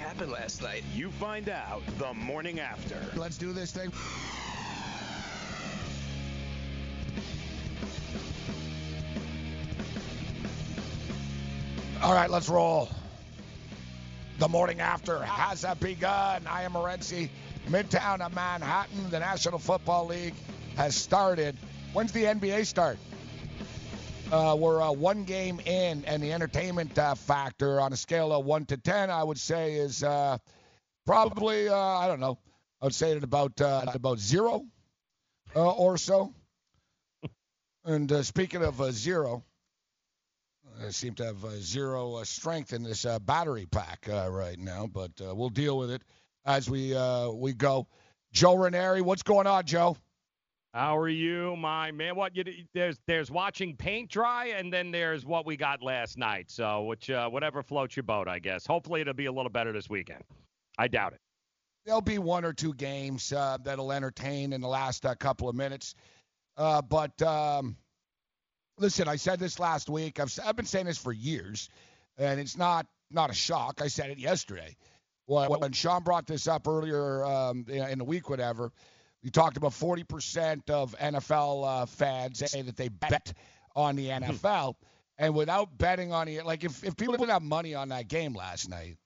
happened last night? You find out the morning after. Let's do this thing. All right, let's roll. The morning after has begun. I am Morency, Midtown of Manhattan. The National Football League has started. When's the NBA start? Uh, we're uh, one game in, and the entertainment uh, factor on a scale of one to ten, I would say is uh, probably uh, I don't know. I would say it about uh, at about zero or so. And speaking of zero, I seem to have zero strength in this battery pack right now, but we'll deal with it as we we go. Joe Ranieri, what's going on, Joe? How are you, my man? What you there's there's watching paint dry, and then there's what we got last night. So which uh, whatever floats your boat, I guess. Hopefully it'll be a little better this weekend. I doubt it. There'll be one or two games uh, that'll entertain in the last uh, couple of minutes. Uh, but um, listen, I said this last week. I've I've been saying this for years, and it's not not a shock. I said it yesterday. When, when Sean brought this up earlier um, in the week, whatever we talked about 40% of NFL uh, fans say that they bet on the hmm. NFL. and without betting on it, like if, if people didn't have money on that game last night,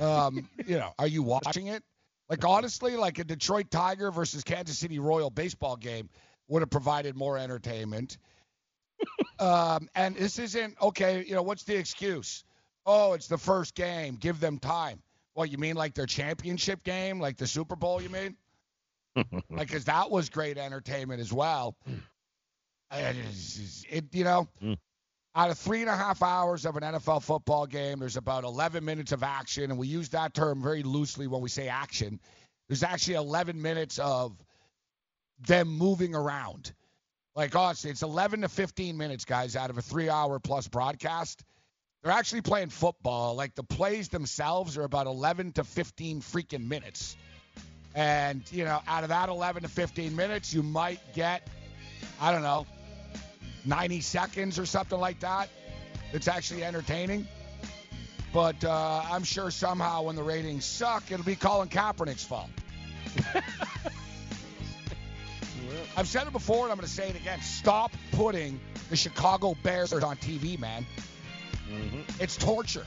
um, you know, are you watching it? Like honestly, like a Detroit Tiger versus Kansas City Royal baseball game would have provided more entertainment. um, and this isn't okay. You know, what's the excuse? Oh, it's the first game. Give them time. Well, you mean like their championship game, like the Super Bowl? You mean? Like, cause that was great entertainment as well. It, you know, mm. out of three and a half hours of an NFL football game, there's about 11 minutes of action, and we use that term very loosely when we say action. There's actually 11 minutes of them moving around. Like, honestly, it's 11 to 15 minutes, guys, out of a three-hour plus broadcast. They're actually playing football. Like the plays themselves are about 11 to 15 freaking minutes. And, you know, out of that 11 to 15 minutes, you might get, I don't know, 90 seconds or something like that. It's actually entertaining. But uh, I'm sure somehow when the ratings suck, it'll be Colin Kaepernick's fault. I've said it before, and I'm going to say it again. Stop putting the Chicago Bears on TV, man. Mm-hmm. It's torture.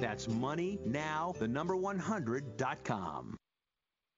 That's money now, the number 100.com.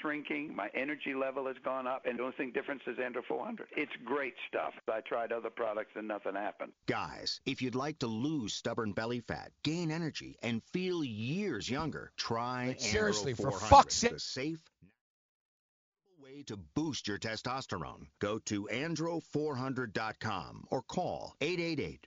shrinking. My energy level has gone up, and the only thing difference is Andro 400. It's great stuff. I tried other products and nothing happened. Guys, if you'd like to lose stubborn belly fat, gain energy, and feel years younger, try Like, seriously, Andro for fuck's sake. The safe way to boost your testosterone. Go to andro400.com or call 888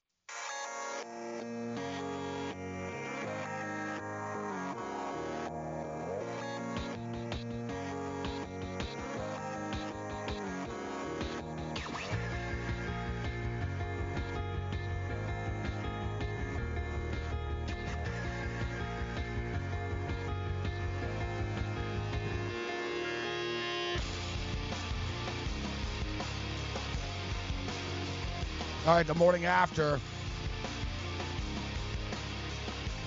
All right, the morning after.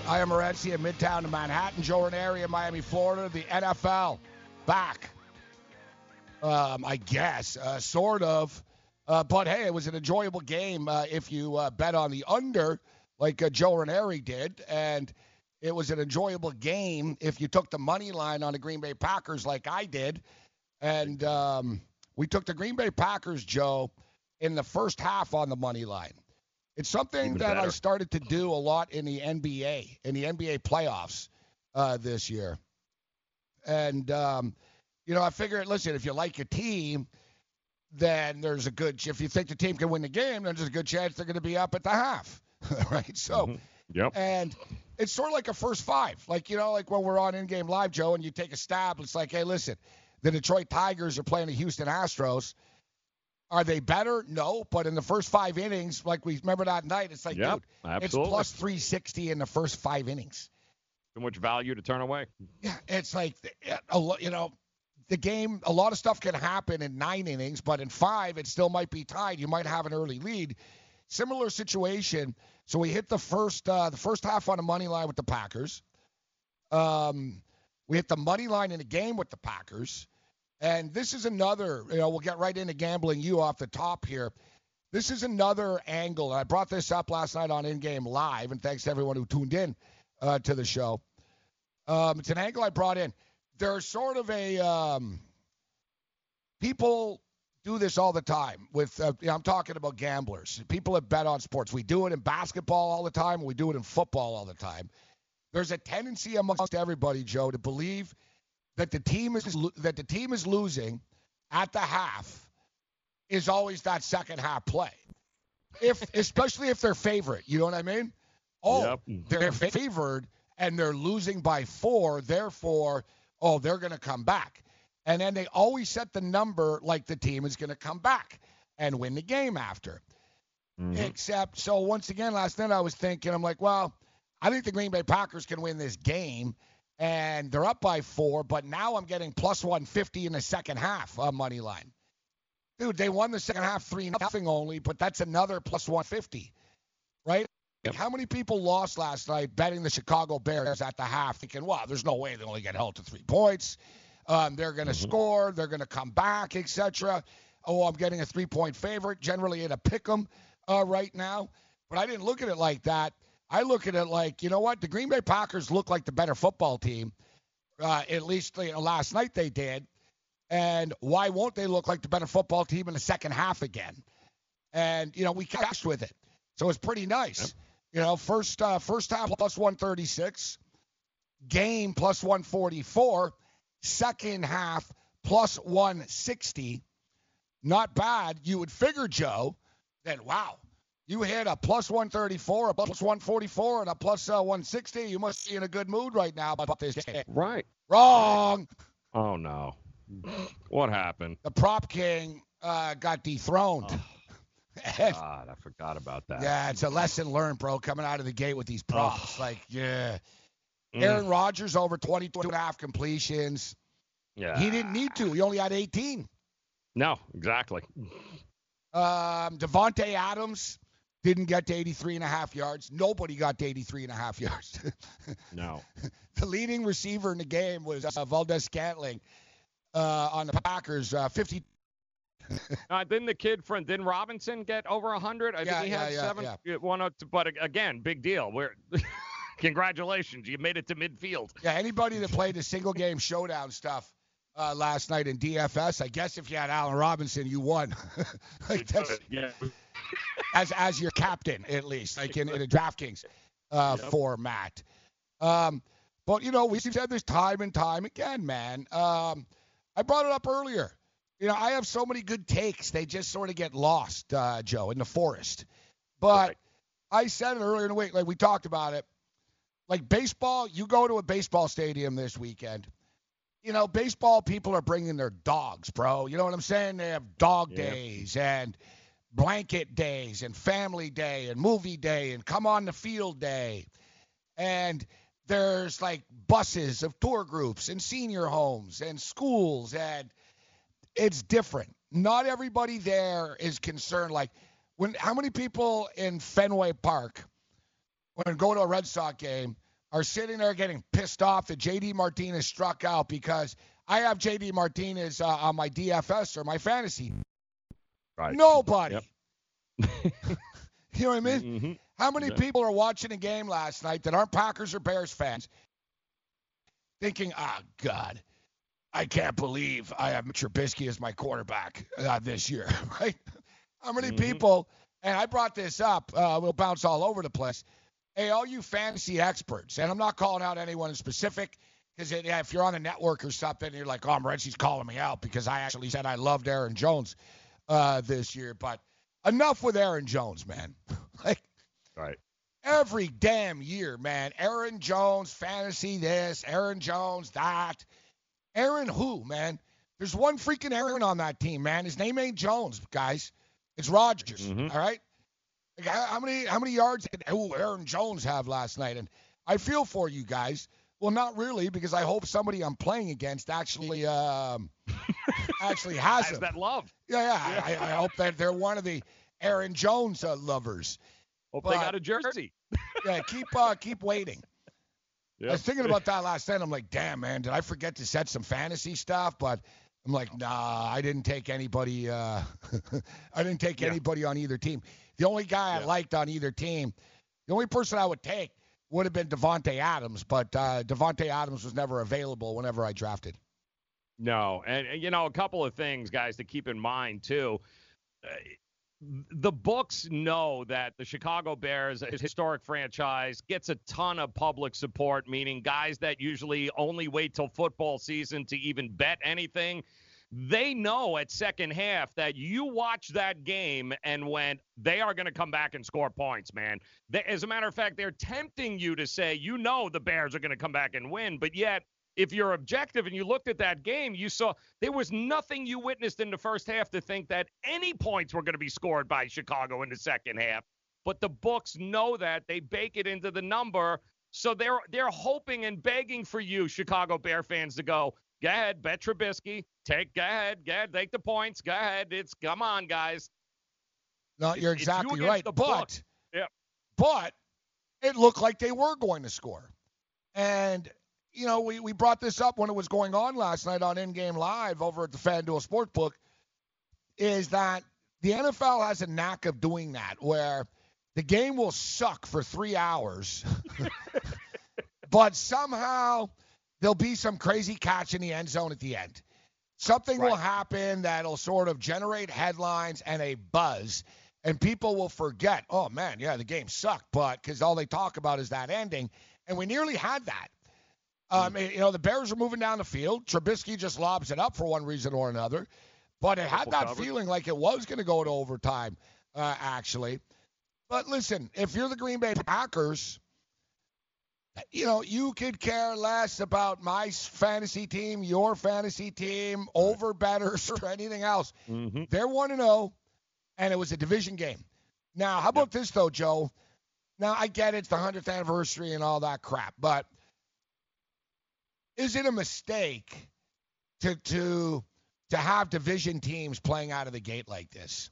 I am Morency in Midtown to Manhattan, Ranieri in Miami, Florida. The NFL back. Um, I guess, uh, sort of. Uh, but hey, it was an enjoyable game uh, if you uh, bet on the under, like uh, Joe Ranieri did, and it was an enjoyable game if you took the money line on the Green Bay Packers, like I did. And um, we took the Green Bay Packers, Joe, in the first half on the money line. It's something Even that I started to do a lot in the NBA, in the NBA playoffs uh, this year. And, um, you know, I figured, listen, if you like your team, then there's a good, if you think the team can win the game, then there's a good chance they're going to be up at the half, right? So, Mhm. Yep. and it's sort of like a first five. Like, you know, like when we're on in game live, Joe, and you take a stab, it's like, hey, listen, the Detroit Tigers are playing the Houston Astros. Are they better? No. But in the first five innings, like we remember that night, it's like, Yep, dude, absolutely. it's plus 360 in the first five innings. Too much value to turn away. Yeah, it's like, a you know, the game, a lot of stuff can happen in nine innings, but in five, it still might be tied. You might have an early lead. Similar situation. So we hit the first, uh, the first half on the money line with the Packers. Um, we hit the money line in the game with the Packers. And this is another, you know, we'll get right into gambling you off the top here. This is another angle. I brought this up last night on In Game Live, and thanks to everyone who tuned in uh, to the show. Um, it's an angle I brought in. There's sort of a um, people do this all the time. With uh, I'm talking about gamblers, people that bet on sports. We do it in basketball all the time. We do it in football all the time. There's a tendency amongst everybody, Joe, to believe that the team is that the team is losing at the half is always that second half play. If especially if they're favorite, you know what I mean? Oh, Yep. they're favored and they're losing by four, therefore, oh, they're going to come back. And then they always set the number like the team is going to come back and win the game after. Mhm. Except, so once again, last night I was thinking, I'm like, well, I think the Green Bay Packers can win this game, and they're up by four, but now I'm getting plus 150 in the second half on money line. Dude, they won the second half three nothing only, but that's another plus 150, right? Yep. How many people lost last night betting the Chicago Bears at the half, thinking, "Wow, there's no way they only get held to three points. Um, they're going to Mhm. score. They're going to come back, etc." Oh, I'm getting a three-point favorite, generally in a pick 'em uh, right now. But I didn't look at it like that. I look at it like, you know what? The Green Bay Packers look like the better football team. Uh, at least know, last night they did. And why won't they look like the better football team in the second half again? And you know, we cashed with it, so it's pretty nice. You know, first uh, first half plus 136, game plus 144, second half plus 160. Not bad. You would figure, Joe, that wow, you hit a plus 134, a plus 144, and a plus uh, 160. You must be in a good mood right now about this game. Right. Wrong. Oh no. What happened? The prop king uh, got dethroned. God, I forgot about that. Yeah, it's a lesson learned, bro, coming out of the gate with these props. Oh. Like, yeah. Mm. Aaron Rodgers over 22 and a half completions. Yeah. He didn't need to. He only had 18. No, exactly. Um, Davante Adams didn't get to 83 and a half yards. Nobody got to 83 and a half yards. No. the leading receiver in the game was uh, Valdes-Scantling uh, on the Packers, uh, 50. Uh, didn't the kid from didn't Robinson get over 100? I Yeah, think he yeah, had yeah, seven. yeah. One, oh two- but again, big deal. We're congratulations, you made it to midfield. Yeah, anybody that played the single game showdown stuff uh, last night in DFS, I guess if you had Allen Robinson, you won. like Yeah. as as your captain at least, like in, in a DraftKings uh, Yep. format. Um, but you know, we've said this time and time again, man. Um, I brought it up earlier. You know, I have so many good takes, they just sort of get lost, uh, Joe, in the forest. But Right. I said it earlier in the week, like we talked about it. Like baseball, you go to a baseball stadium this weekend. You know, baseball people are bringing their dogs, bro. You know what I'm saying? They have dog Yeah. days and blanket days and family day and movie day and come on the field day. And there's like buses of tour groups and senior homes and schools and it's different. Not everybody there is concerned like when how many people in Fenway Park when go to a Red Sox game are sitting there getting pissed off that JD Martinez struck out because I have JD Martinez uh, on my DFS or my fantasy. Right. Nobody. Yep. you know what I mean? Mhm. How many Yeah. people are watching a game last night that aren't Packers or Bears fans thinking, ah, God, I can't believe I have Trubisky as my quarterback uh, this year, right? How many Mhm. people, and I brought this up, uh, we'll bounce all over the place. Hey, all you fantasy experts, and I'm not calling out anyone in specific, because if you're on a network or something, you're like, oh, Morency's calling me out because I actually said I loved Aaron Jones uh, this year. But enough with Aaron Jones, man. like, Right. every damn year, man. Aaron Jones, fantasy this, Aaron Jones, that. Aaron who, man? There's one freaking Aaron on that team, man. His name ain't Jones, guys. It's Rodgers. Mhm. All right. Like, how, many how many yards did ooh, Aaron Jones have last night? And I feel for you guys. Well, not really, because I hope somebody I'm playing against actually um, actually has Has that love? Yeah, yeah. I, I hope that they're one of the Aaron Jones uh, lovers. Hope But- they got a jersey. Yeah, keep uh, keep waiting. I was thinking about that last night. I'm like, damn, man, did I forget to set some fantasy stuff? But I'm like, nah, I didn't take anybody. Uh, I didn't take Yeah. anybody on either team. The only guy I liked on either team, the only person I would take would have been Davante Adams, but uh, Davante Adams was never available whenever I drafted. No, and and, you know a couple of things, guys, to keep in mind too. Uh, the books know that the Chicago Bears, a historic franchise, gets a ton of public support, meaning guys that usually only wait till football season to even bet anything. They know at second half that you watch that game and when they are going to come back and score points, man. They, as a matter of fact, they're tempting you to say, you know, the Bears are going to come back and win, but yet if you're objective and you looked at that game, you saw there was nothing you witnessed in the first half to think that any points were going to be scored by Chicago in the second half. But the books know that they bake it into the number, so they're they're hoping and begging for you, Chicago Bear fans, to go. Go ahead, bet Trubisky. Take go ahead, go ahead, take the points. Go ahead. It's come on, guys. No, you're It's you exactly against right. the But. Yep. but it looked like they were going to score. And you know, we, we brought this up when it was going on last night on In Game Live over at the FanDuel Sportsbook, is that the NFL has a knack of doing that where the game will suck for three hours, but somehow there'll be some crazy catch in the end zone at the end. Something will happen that'll sort of generate headlines and a buzz, and people will forget, oh man, yeah, the game sucked, but because all they talk about is that ending. And we nearly had that. Um, You know, the Bears are moving down the field. Trubisky just lobs it up for one reason or another. But it had that feeling like it was going to go to overtime, uh, actually. But listen, if you're the Green Bay Packers, you know, you could care less about my fantasy team, your fantasy team, over betters, or anything else. Mm-hmm. They're 1 0. and it was a division game. Now, how about this though, Joe? Now I get it's the hundredth anniversary and all that crap, but is it a mistake to to to have division teams playing out of the gate like this?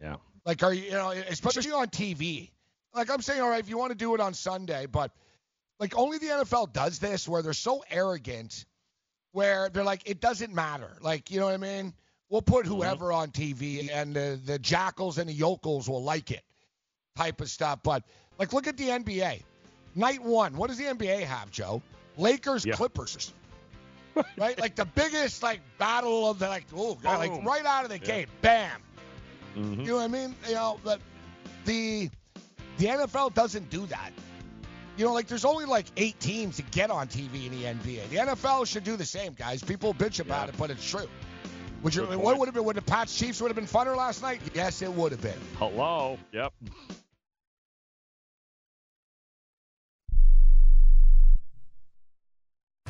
Yeah. Like, are you, you know, especially on TV? Like, I'm saying, all right, if you want to do it on Sunday, but like, only the NFL does this where they're so arrogant, where they're like, it doesn't matter. Like, you know what I mean? We'll put mm-hmm. whoever on TV, and the, the jackals and the yokels will like it, type of stuff. But like, look at the NBA. Night one, what does the NBA have, Joe? Lakers, Yeah. Clippers. right, like the biggest like battle of the like, oh, God, like right out of the Yeah. gate, bam. Mhm. You know what I mean? You know, but the the NFL doesn't do that. You know, like there's only like eight teams to get on TV in the NBA. The NFL should do the same, guys. People bitch about Yeah. it, but it's true. Would you? Good What point. would have been? Would the Pats Chiefs would have been funner last night? Yes, it would have been. Hello. Yep.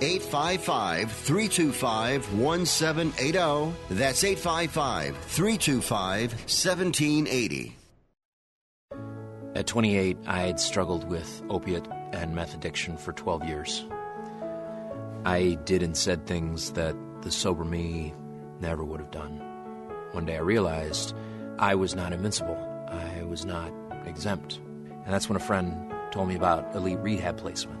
855 325 1780. That's 855 325 1780. At 28, I had struggled with opiate and meth addiction for 12 years. I did and said things that the sober me never would have done. One day I realized I was not invincible. I was not exempt. And that's when a friend told me about elite rehab placement.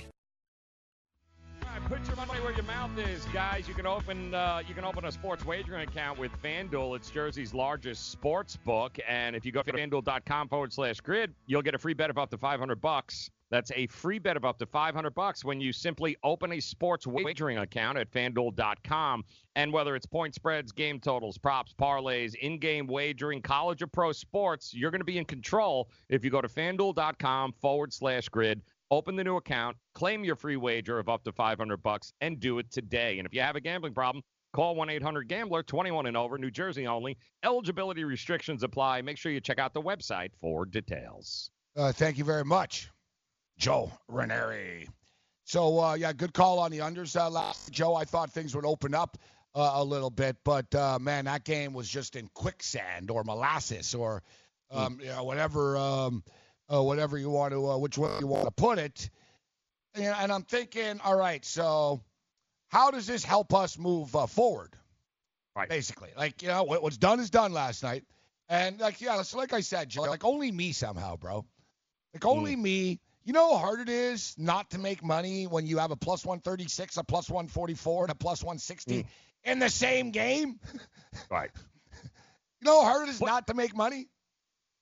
Put your money where your mouth is, guys. You can open uh, you can open a sports wagering account with FanDuel. It's Jersey's largest sports book, and if you go to FanDuel.com forward slash grid, you'll get a free bet of up to 500 bucks. That's a free bet of up to 500 bucks when you simply open a sports wagering account at FanDuel.com. And whether it's point spreads, game totals, props, parlays, in-game wagering, college or pro sports, you're going to be in control if you go to FanDuel.com forward slash grid. Open the new account, claim your free wager of up to 500 bucks, and do it today. And if you have a gambling problem, call 1-800-GAMBLER, 21 and over, New Jersey only. Eligibility restrictions apply. Make sure you check out the website for details. Uh, thank you very much, Joe Ranieri. So uh, yeah, good call on the unders uh, last. Joe, I thought things would open up uh, a little bit. But uh, man, that game was just in quicksand or molasses or um, you know, whatever um, uh, whatever you want to uh, which way you want to put it. And, and I'm thinking, all right, so how does this help us move uh, forward? Right. Basically, like you know, what, what's done is done last night, and like yeah, so like I said, Joe, like only me somehow, bro. Like only me. You know how hard it is not to make money when you have a plus 136, a plus 144, and a plus 160 in the same game. Right. You know how hard it is not to make money.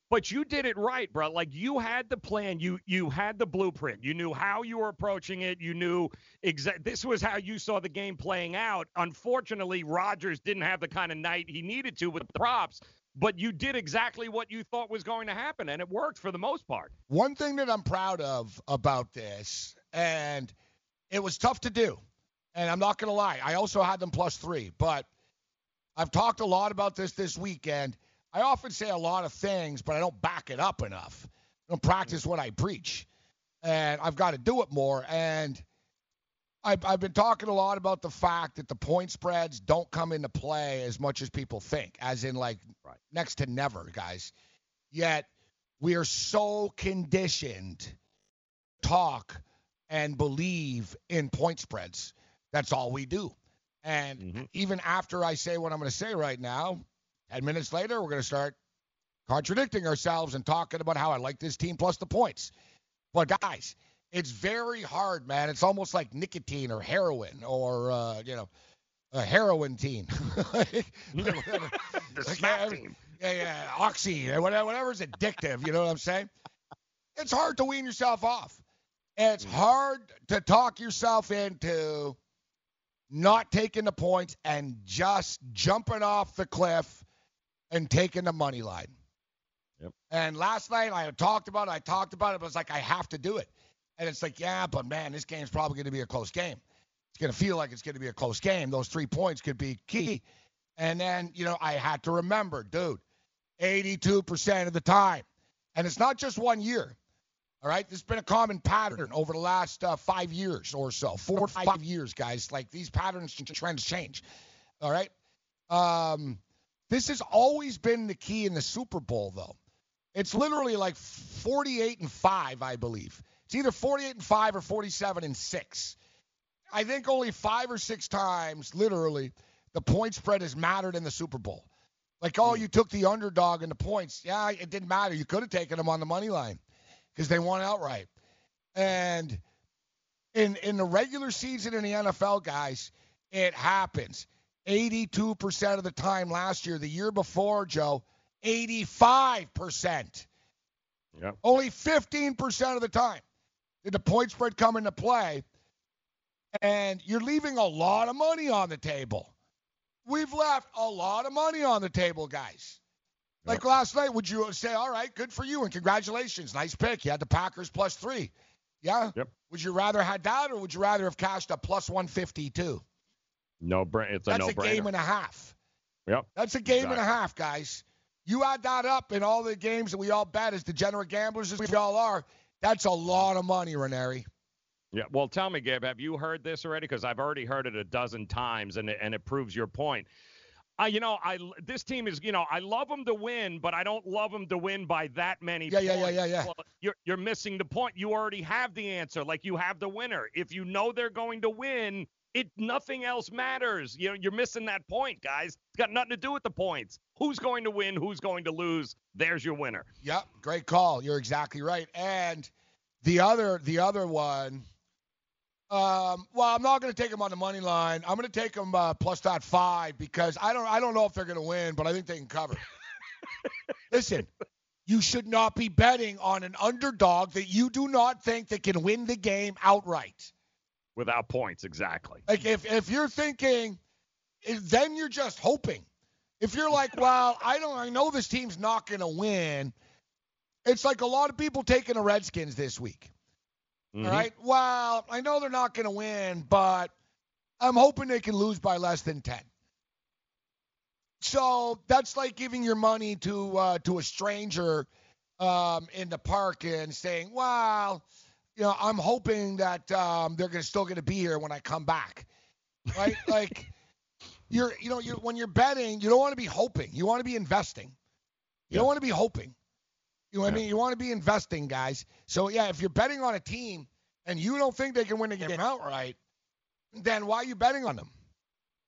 But you did it right, bro. Like you had the plan, you you had the blueprint. You knew how you were approaching it. You knew exact. This was how you saw the game playing out. Unfortunately, Rodgers didn't have the kind of night he needed to with the props. But you did exactly what you thought was going to happen, and it worked for the most part. One thing that I'm proud of about this, and it was tough to do, and I'm not going to lie, I also had them plus three, but I've talked a lot about this this weekend. I often say a lot of things, but I don't back it up enough. I don't practice what I preach, and I've got to do it more. And I've, I've been talking a lot about the fact that the point spreads don't come into play as much as people think, as in like next to never, guys. Yet we are so conditioned to talk and believe in point spreads. That's all we do. And mm-hmm. even after I say what I'm going to say right now, 10 minutes later, we're going to start contradicting ourselves and talking about how I like this team plus the points. But guys, it's very hard, man. It's almost like nicotine or heroin or, uh, you know, a heroin team. The smack team. Yeah, yeah, oxy, whatever, whatever's addictive. You know what I'm saying? It's hard to wean yourself off. It's hard to talk yourself into not taking the points and just jumping off the cliff and taking the money line. Yep. And last night I talked about it. I talked about it, but it's like I have to do it. And it's like, yeah, but man, this game's probably going to be a close game. It's going to feel like it's going to be a close game. Those three points could be key. And then, you know, I had to remember, dude, 82% of the time. And it's not just one year. All right, this has been a common pattern over the last uh, five years or so, four or five years, guys. Like these patterns and trends change. All right, um, this has always been the key in the Super Bowl, though. It's literally like 48 and five, I believe. It's either 48 and five or 47 and six. I think only five or six times, literally, the point spread has mattered in the Super Bowl. Like, oh, hmm. you took the underdog in the points. Yeah, it didn't matter. You could have taken them on the money line because they won outright. And in in the regular season in the NFL, guys, it happens. 82% of the time last year, the year before, Joe, 85%. Yep. Only 15% of the time did the point spread come into play. And you're leaving a lot of money on the table. We've left a lot of money on the table, guys. Like last night, would you say, all right, good for you and congratulations, nice pick. You had the Packers plus three. Yeah. Yep. Would you rather had that or would you rather have cashed a plus 152? No, it's a That's no a game and a half. Yep. That's a game and a half, guys. You add that up in all the games that we all bet as degenerate gamblers as we all are. That's a lot of money, Ranieri. Yeah. Well, tell me, Gabe, have you heard this already? Because I've already heard it a dozen times, and it, and it proves your point. I, you know, I this team is, you know, I love them to win, but I don't love them to win by that many Yeah, yeah, yeah, yeah, yeah. Well, you're you're missing the point. You already have the answer. Like you have the winner. If you know they're going to win, it nothing else matters. You know, you're missing that point, guys. It's got nothing to do with the points. Who's going to win? Who's going to lose? There's your winner. Yep, great call. You're exactly right. And the other the other one, um, well, I'm not going to take them on the money line. I'm going to take them uh, plus that five because I don't I don't know if they're going to win, but I think they can cover. Listen, you should not be betting on an underdog that you do not think that can win the game outright. Without points, exactly. Like if if you're thinking, then you're just hoping. If you're like, well, I don't, I know this team's not going to win. It's like a lot of people taking the Redskins this week. Mhm. All right. Well, I know they're not going to win, but I'm hoping they can lose by less than ten. So that's like giving your money to uh, to a stranger um, in the park and saying, "Well, you know, I'm hoping that um, they're gonna still going to be here when I come back." Right? like, you're you know you when you're betting, you don't want to be hoping. You want to be investing. You don't want to be hoping. You know what I mean? You want to be investing, guys. So yeah, if you're betting on a team and you don't think they can win a game outright, then why are you betting on them?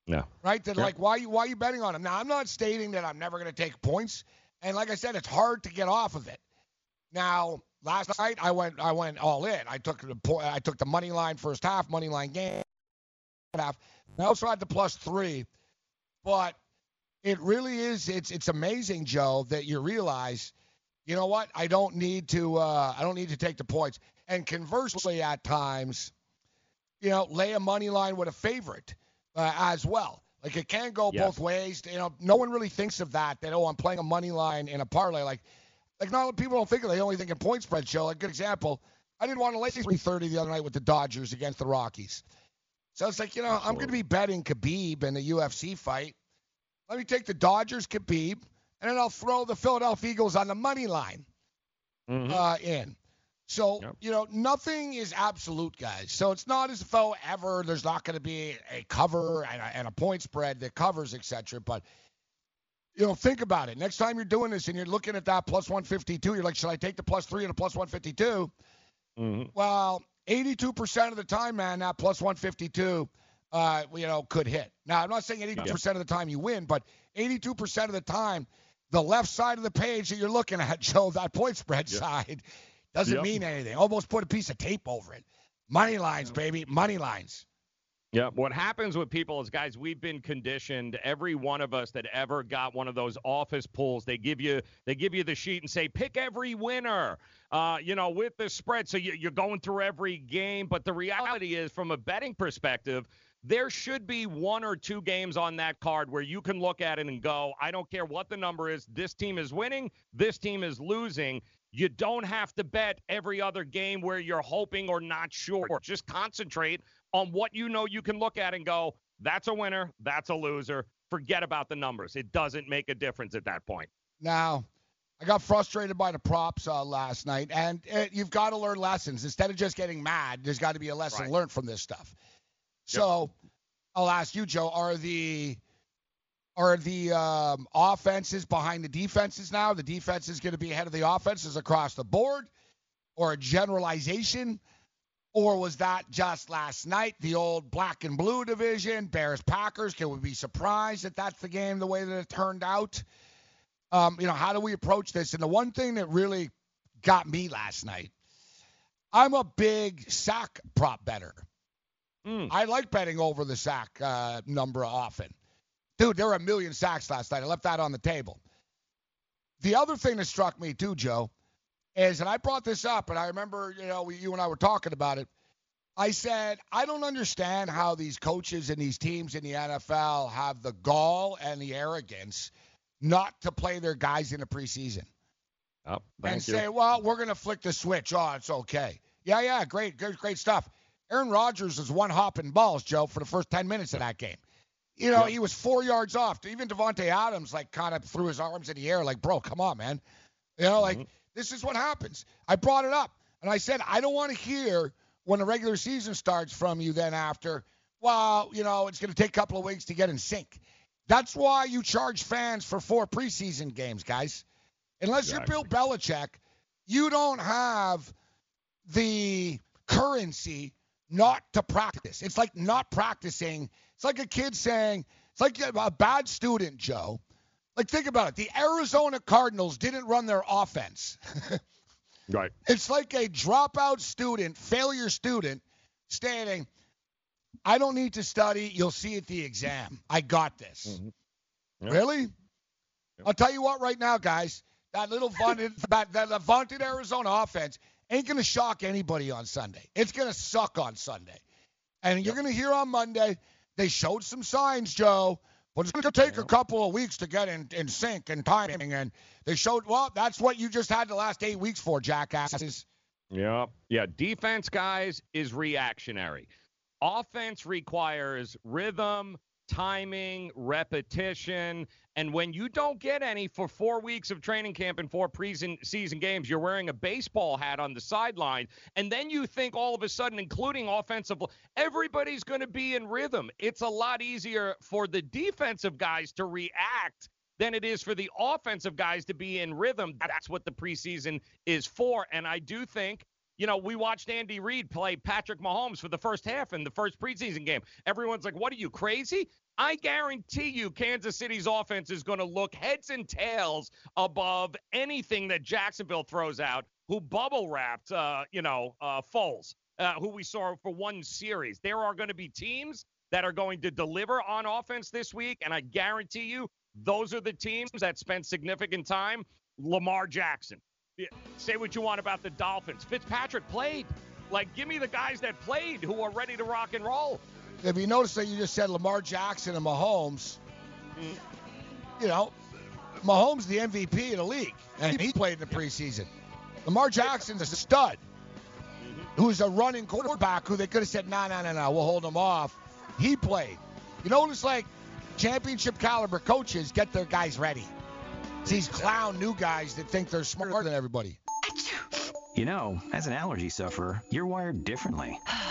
Yeah. Right? Then Yeah. like why you why are you betting on them? Now I'm not stating that I'm never going to take points, and like I said, it's hard to get off of it. Now last night I went I went all in. I took the I took the money line first half, money line game half. I also had the plus three, but it really is it's it's amazing, Joe, that you realize, you know what? I don't need to uh, I don't need to take the points. And conversely, at times, you know, lay a money line with a favorite uh, as well. Like it can go Yes. both ways. You know, no one really thinks of that. That oh, I'm playing a money line in a parlay. Like, like not people don't think of. it. They only think in point spread. Show a good example. I didn't want to lay 330 the other night with the Dodgers against the Rockies. So it's like, you know, I'm going to be betting Khabib in the UFC fight. Let me take the Dodgers, Khabib, and then I'll throw the Philadelphia Eagles on the money line Mm-hmm. uh, in. So, you know, nothing is absolute, guys. So it's not as though ever there's not going to be a cover and a, and a point spread that covers, etc. But, you know, think about it. Next time you're doing this and you're looking at that plus 152, you're like, should I take the plus three and the plus 152? Mm-hmm. Well, 82% of the time, man, that plus 152, uh, you know, could hit. Now, I'm not saying 82% of the time you win, but 82% of the time, the left side of the page that you're looking at, Joe, that point spread side, doesn't Yep. mean anything. Almost put a piece of tape over it. Money lines, baby, money lines. Yeah, what happens with people is, guys, we've been conditioned. Every one of us that ever got one of those office pulls, they give you they give you the sheet and say pick every winner. Uh, you know, with the spread, so you, you're going through every game. But the reality is, from a betting perspective, there should be one or two games on that card where you can look at it and go, I don't care what the number is. This team is winning. This team is losing. You don't have to bet every other game where you're hoping or not sure. Just concentrate on what you know you can look at and go, that's a winner, that's a loser. Forget about the numbers. It doesn't make a difference at that point. Now, I got frustrated by the props uh, last night, and uh, you've got to learn lessons. Instead of just getting mad, there's got to be a lesson Right. learned from this stuff. So, I'll ask you, Joe, are the are the um, offenses behind the defenses now? The defense is going to be ahead of the offenses across the board, or a generalization? Or was that just last night, the old black and blue division, Bears Packers? Can we be surprised that that's the game the way that it turned out? Um, you know, how do we approach this? And the one thing that really got me last night, I'm a big sack prop better. I like betting over the sack uh, number often. Dude, there were a million sacks last night. I left that on the table. The other thing that struck me too, Joe, is, and I brought this up, and I remember, you know, we, you and I were talking about it. I said, I don't understand how these coaches and these teams in the NFL have the gall and the arrogance not to play their guys in the preseason Oh, and you. say, well, we're going to flick the switch. Oh, it's okay. Yeah, yeah, great, great, great stuff. Aaron Rodgers was one hopping balls, Joe, for the first 10 minutes of that game. You know, he was four yards off. Even Davante Adams, like, kind of threw his arms in the air, like, bro, come on, man. You know, like, mm-hmm. This is what happens. I brought it up, and I said, I don't want to hear when the regular season starts from you then after, well, you know, it's going to take a couple of weeks to get in sync. That's why you charge fans for four preseason games, guys. Unless you're Bill Belichick, you don't have the currency not to practice. It's like not practicing. It's like a kid saying, it's like a a bad student, Joe. Like, think about it. The Arizona Cardinals didn't run their offense. Right. It's like a dropout student, failure student, stating, I don't need to study. You'll see at the exam. I got this. Mm-hmm. Really? I'll tell you what right now, guys. That little vaunted, that, that vaunted Arizona offense ain't going to shock anybody on Sunday. It's going to suck on Sunday. And you're going to hear on Monday, they showed some signs, Joe, but it's going to take a couple of weeks to get in, in sync and timing. And they showed, well, that's what you just had the last eight weeks for, jackasses. Yeah. Yeah. Defense, guys, is reactionary. Offense requires rhythm, timing, repetition, and when you don't get any for four weeks of training camp and four preseason games, you're wearing a baseball hat on the sideline, and then you think all of a sudden, including offensive, everybody's going to be in rhythm. It's a lot easier for the defensive guys to react than it is for the offensive guys to be in rhythm. That's what the preseason is for, and I do think you know, we watched Andy Reid play Patrick Mahomes for the first half in the first preseason game. Everyone's like, what are you, crazy? I guarantee you Kansas City's offense is going to look heads and tails above anything that Jacksonville throws out, who bubble wrapped, uh, you know, uh, Foles, uh, who we saw for one series. There are going to be teams that are going to deliver on offense this week, and I guarantee you those are the teams that spent significant time. Lamar Jackson, say what you want about the Dolphins. Fitzpatrick played. Like, give me the guys that played who are ready to rock and roll. If you notice that you just said Lamar Jackson and Mahomes, you know, Mahomes the MVP of the league, and he played in the preseason. Lamar Jackson's a stud, who's a running quarterback who they could have said, no, no, no, no, we'll hold him off. He played. You know, it's like championship caliber coaches get their guys ready. It's these clown new guys that think they're smarter than everybody. You know, as an allergy sufferer, you're wired differently.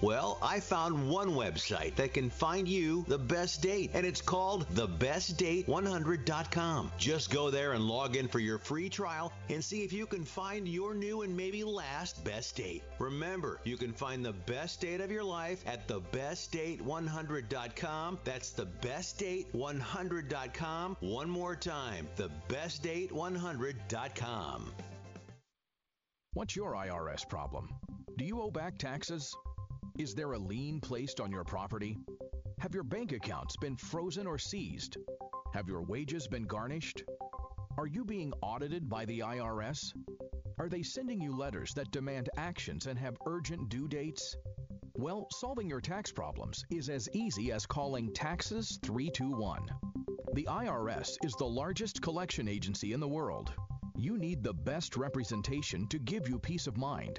Well, I found one website that can find you the best date, and it's called thebestdate100.com. Just go there and log in for your free trial and see if you can find your new and maybe last best date. Remember, you can find the best date of your life at thebestdate100.com. That's thebestdate100.com. One more time, thebestdate100.com. What's your IRS problem? Do you owe back taxes? Is there a lien placed on your property? Have your bank accounts been frozen or seized? Have your wages been garnished? Are you being audited by the IRS? Are they sending you letters that demand actions and have urgent due dates? Well, solving your tax problems is as easy as calling Taxes 321. The IRS is the largest collection agency in the world you need the best representation to give you peace of mind.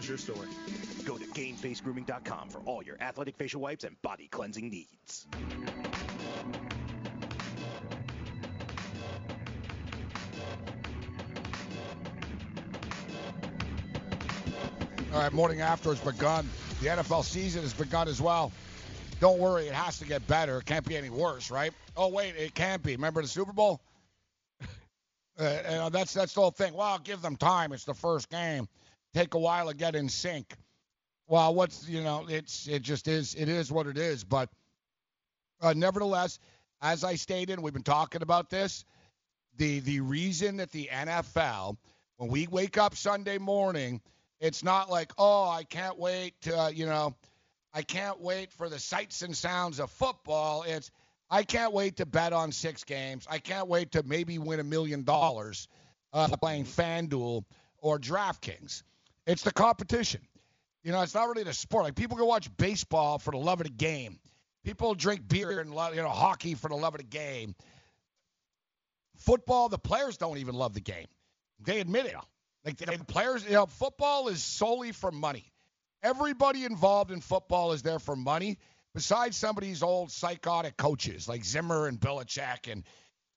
What's your story? Go to GameFaceGrooming.com for all your athletic facial wipes and body cleansing needs. All right, morning after has begun. The NFL season has begun as well. Don't worry, it has to get better. It can't be any worse, right? Oh wait, it can't be. Remember the Super Bowl? uh, that's that's the whole thing. Well, give them time. It's the first game. Take a while to get in sync well, what's you know, it's it just is it is what it is. But uh, nevertheless, as I stated, we've been talking about this. The the reason that the NFL When we wake up Sunday morning, it's not like, oh, I can't wait to, uh, you know, I can't wait for the sights and sounds of football. It's, I can't wait to bet on six games. I can't wait to maybe win a million dollars uh, playing FanDuel or DraftKings. It's the competition. You know, it's not really the sport. Like people go watch baseball for the love of the game. People drink beer and you know hockey for the love of the game. Football, the players don't even love the game. They admit it. Like the players, you know, football is solely for money. Everybody involved in football is there for money, besides some of these old psychotic coaches like Zimmer and Belichick, and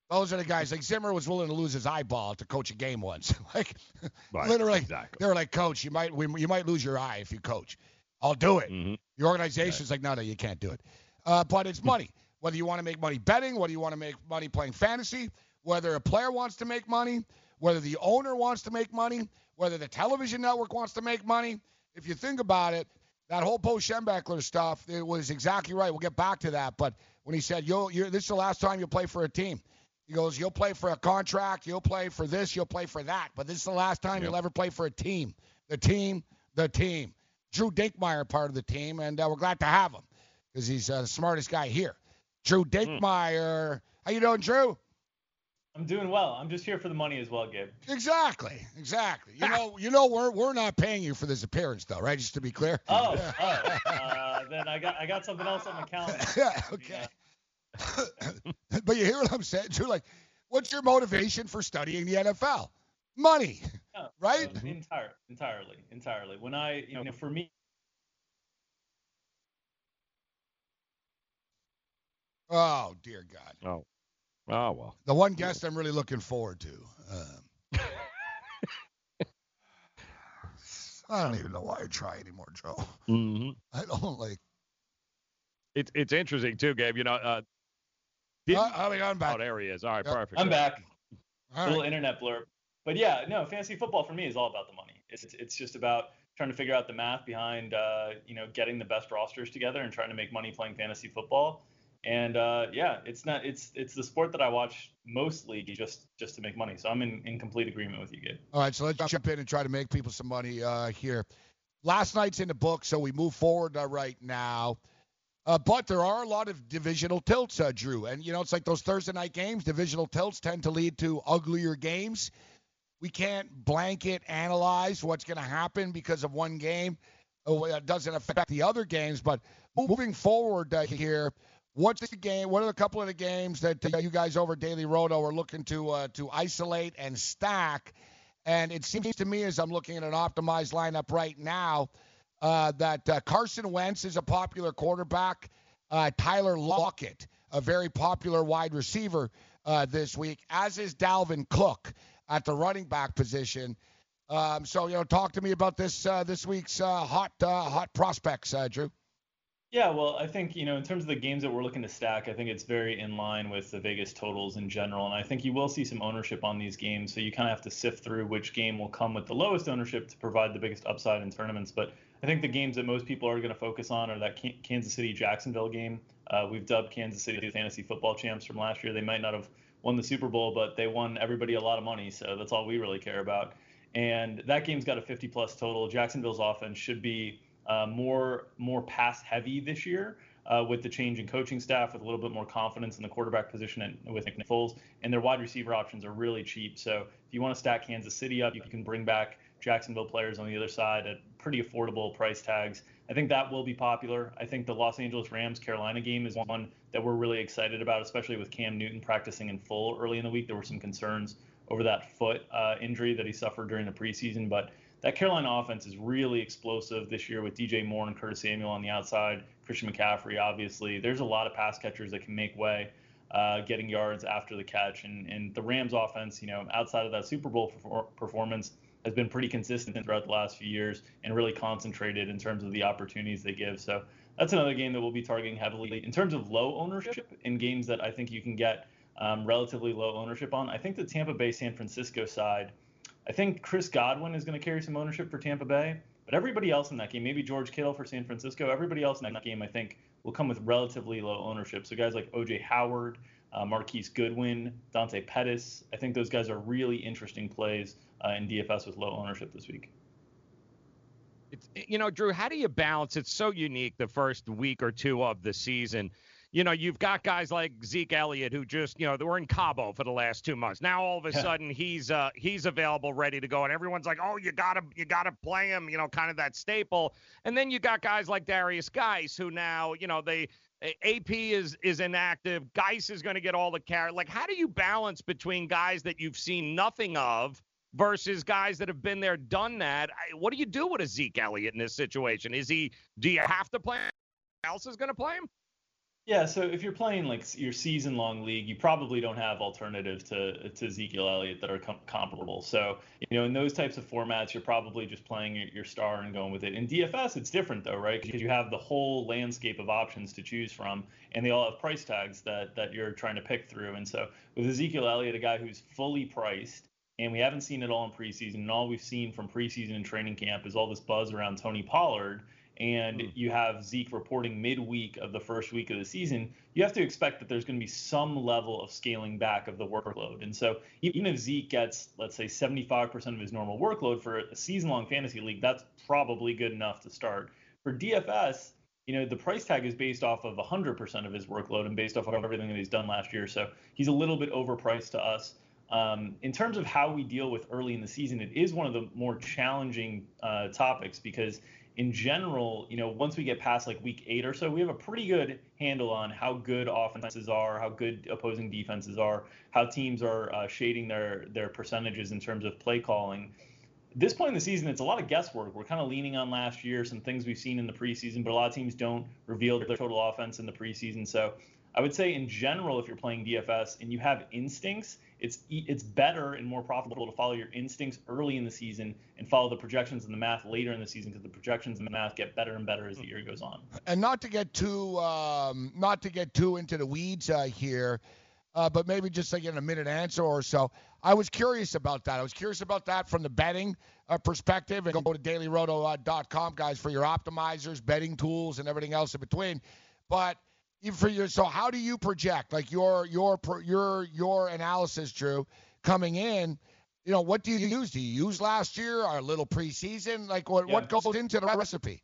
those are the guys. Like Zimmer was willing to lose his eyeball to coach a game once. like Right, literally, exactly. they were like, "Coach, you might we, you might lose your eye if you coach. I'll do it." Mm-hmm. Your organization's like, "No, no, you can't do it." Uh, but it's money. Whether you want to make money betting, whether you want to make money playing fantasy, whether a player wants to make money, whether the owner wants to make money, whether the television network wants to make money. If you think about it, that whole Bo Schembechler stuff, it was exactly right. We'll get back to that. But when he said, "You'll, you're, this is the last time you'll play for a team," he goes, "You'll play for a contract, you'll play for this, you'll play for that, but this is the last time Yep. you'll ever play for a team. The team, the team." Drew Dinkmeyer part of the team, and uh, we're glad to have him because he's uh, the smartest guy here. Drew Dinkmeyer, how you doing, Drew? I'm doing well. I'm just here for the money as well, Gabe. Exactly, exactly. You know, you know, we're we're not paying you for this appearance, though, right? Just to be clear. Oh, oh. Uh, then I got I got something else on my calendar. yeah, okay. but you hear what I'm saying, Drew? Like, what's your motivation for studying the NFL? Money, No, right? uh, entire, entirely, entirely. When I, you know, for me, Oh dear God. Oh, oh well. The one guest I'm really looking forward to. Um, I don't even know why I try anymore, Joe. Mm-hmm. I don't like. It's it's interesting too, Gabe. You know, uh, Uh, I mean, I'm back. oh, there he is. All right, Yep. perfect. I'm back. All little right. internet blurb. But yeah, no, fantasy football for me is all about the money. It's it's just about trying to figure out the math behind, uh, you know, getting the best rosters together and trying to make money playing fantasy football. And uh, yeah, it's not it's it's the sport that I watch mostly just just to make money. So I'm in, in complete agreement with you, Gabe. All right, so let's jump in and try to make people some money uh, here. Last night's in the book, so we move forward uh, right now. Uh, but there are a lot of divisional tilts, uh, Drew. And, you know, it's like those Thursday night games. Divisional tilts tend to lead to uglier games. We can't blanket analyze what's going to happen because of one game. Oh, It doesn't affect the other games. But moving forward uh, here, what's the game? What are a couple of the games that uh, you guys over Daily Roto are looking to uh, to isolate and stack? And it seems to me, as I'm looking at an optimized lineup right now, uh, that uh, Carson Wentz is a popular quarterback. Uh, Tyler Lockett, a very popular wide receiver uh, this week, as is Dalvin Cook at the running back position. Um, so, you know, talk to me about this uh, this week's hot hot prospects, Drew. Yeah, well, I think, you know, in terms of the games that we're looking to stack, I think it's very in line with the Vegas totals in general. And I think you will see some ownership on these games. So you kind of have to sift through which game will come with the lowest ownership to provide the biggest upside in tournaments. But I think the games that most people are going to focus on are that Kan- Kansas City Jacksonville game. Uh, we've dubbed Kansas City the fantasy football champs from last year. They might not have won the Super Bowl, but they won everybody a lot of money. So that's all we really care about. And that game's got a 50 plus total. Jacksonville's offense should be uh, more more pass heavy this year uh, with the change in coaching staff, with a little bit more confidence in the quarterback position and with Nick Foles. And their wide receiver options are really cheap. So if you want to stack Kansas City up, you can bring back Jacksonville players on the other side at pretty affordable price tags. I think that will be popular. I think the Los Angeles Rams Carolina game is one that we're really excited about, especially with Cam Newton practicing in full early in the week. There were some concerns over that foot uh, injury that he suffered during the preseason, but that Carolina offense is really explosive this year with DJ Moore and Curtis Samuel on the outside, Christian McCaffrey, obviously. There's a lot of pass catchers that can make way, uh, getting yards after the catch. And, and the Rams offense, you know, outside of that Super Bowl perfor- performance, has been pretty consistent throughout the last few years and really concentrated in terms of the opportunities they give. So that's another game that we'll be targeting heavily. In terms of low ownership in games that I think you can get um, relatively low ownership on, I think the Tampa Bay San Francisco side I think Chris Godwin is going to carry some ownership for Tampa Bay, but everybody else in that game, maybe George Kittle for San Francisco, everybody else in that game, I think, will come with relatively low ownership. So guys like OJ Howard, uh, Marquise Goodwin, Dante Pettis. I think those guys are really interesting plays uh, in DFS with low ownership this week. It's, you know, Drew, how do you balance? It's so unique the first week or two of the season. You know, you've got guys like Zeke Elliott who just, you know, they were in Cabo for the last two months. Now all of a sudden he's uh he's available, ready to go, and everyone's like, oh, you gotta you gotta play him, you know, kind of that staple. And then you got guys like Derrius Guice who now, you know, they AP is is inactive. Geis is going to get all the carry. Like, how do you balance between guys that you've seen nothing of versus guys that have been there, done that? What do you do with a Zeke Elliott in this situation? Is he? Do you have to play? Him? Else is going to play him? Yeah, so if you're playing like your season-long league, you probably don't have alternatives to to Ezekiel Elliott that are com- comparable. So you know, in those types of formats, you're probably just playing your, your star and going with it. In DFS, it's different though, right? Because you have the whole landscape of options to choose from, and they all have price tags that that you're trying to pick through. And so with Ezekiel Elliott, a guy who's fully priced, and we haven't seen it all in preseason, and all we've seen from preseason and training camp is all this buzz around Tony Pollard and mm. you have Zeke reporting midweek of the first week of the season, you have to expect that there's going to be some level of scaling back of the workload. And so even if Zeke gets, let's say, 75% of his normal workload for a season long fantasy league, that's probably good enough to start. For DFS, you know, the price tag is based off of 100% of his workload and based off of everything that he's done last year. So he's a little bit overpriced to us. Um, in terms of how we deal with early in the season, it is one of the more challenging uh, topics because in general, you know, once we get past like week eight or so, we have a pretty good handle on how good offenses are, how good opposing defenses are, how teams are uh, shading their their percentages in terms of play calling. At this point in the season, it's a lot of guesswork. We're kind of leaning on last year, some things we've seen in the preseason, but a lot of teams don't reveal their total offense in the preseason. So I would say in general, if you're playing DFS and you have instincts, it's it's better and more profitable to follow your instincts early in the season and follow the projections and the math later in the season because the projections and the math get better and better as the year goes on. And not to get too um, not to get too into the weeds uh, here, uh, but maybe just like in a minute answer or so. I was curious about that. I was curious about that from the betting uh, perspective. And go to dailyroto.com, guys, for your optimizers, betting tools, and everything else in between. But for your so how do you project like your your your your analysis, Drew, coming in? You know, what do you use? Do you use last year or a little preseason? Like what yeah. what goes into the recipe?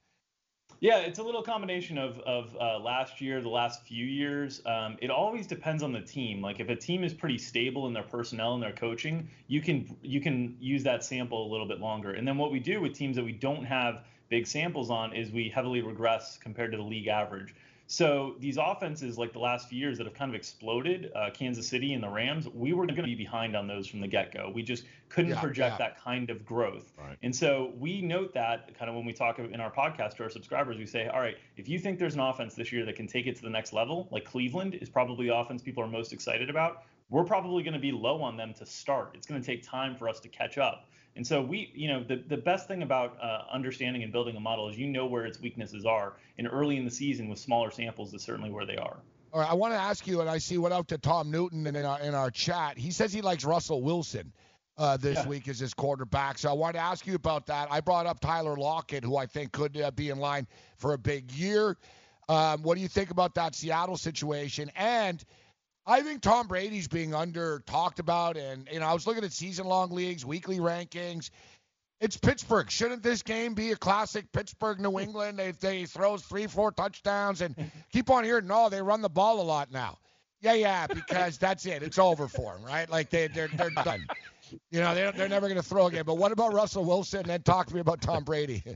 Yeah, it's a little combination of of uh, last year, the last few years. Um, it always depends on the team. Like if a team is pretty stable in their personnel and their coaching, you can you can use that sample a little bit longer. And then what we do with teams that we don't have big samples on is we heavily regress compared to the league average. So these offenses, like the last few years, that have kind of exploded, uh, Kansas City and the Rams, we were going to be behind on those from the get-go. We just couldn't yeah, project yeah. that kind of growth. Right. And so we note that kind of when we talk in our podcast to our subscribers, we say, all right, if you think there's an offense this year that can take it to the next level, like Cleveland is probably the offense people are most excited about, we're probably going to be low on them to start. It's going to take time for us to catch up. And so we, you know, the, the best thing about uh, understanding and building a model is you know where its weaknesses are. And early in the season with smaller samples is certainly where they are. All right, I want to ask you, and I see what out to Tom Newton in our in our chat. He says he likes Russell Wilson uh, this yeah. week as his quarterback. So I want to ask you about that. I brought up Tyler Lockett, who I think could uh, be in line for a big year. Um, what do you think about that Seattle situation? And I think Tom Brady's being under talked about, and you know, I was looking at season-long leagues, weekly rankings. It's Pittsburgh. Shouldn't this game be a classic Pittsburgh New England? They they throws three, four touchdowns and keep on hearing, no, they run the ball a lot now. Yeah, yeah, because that's it. It's over for them, right? Like they they're they're done. You know, they're they're never going to throw again. But what about Russell Wilson? And then talk to me about Tom Brady.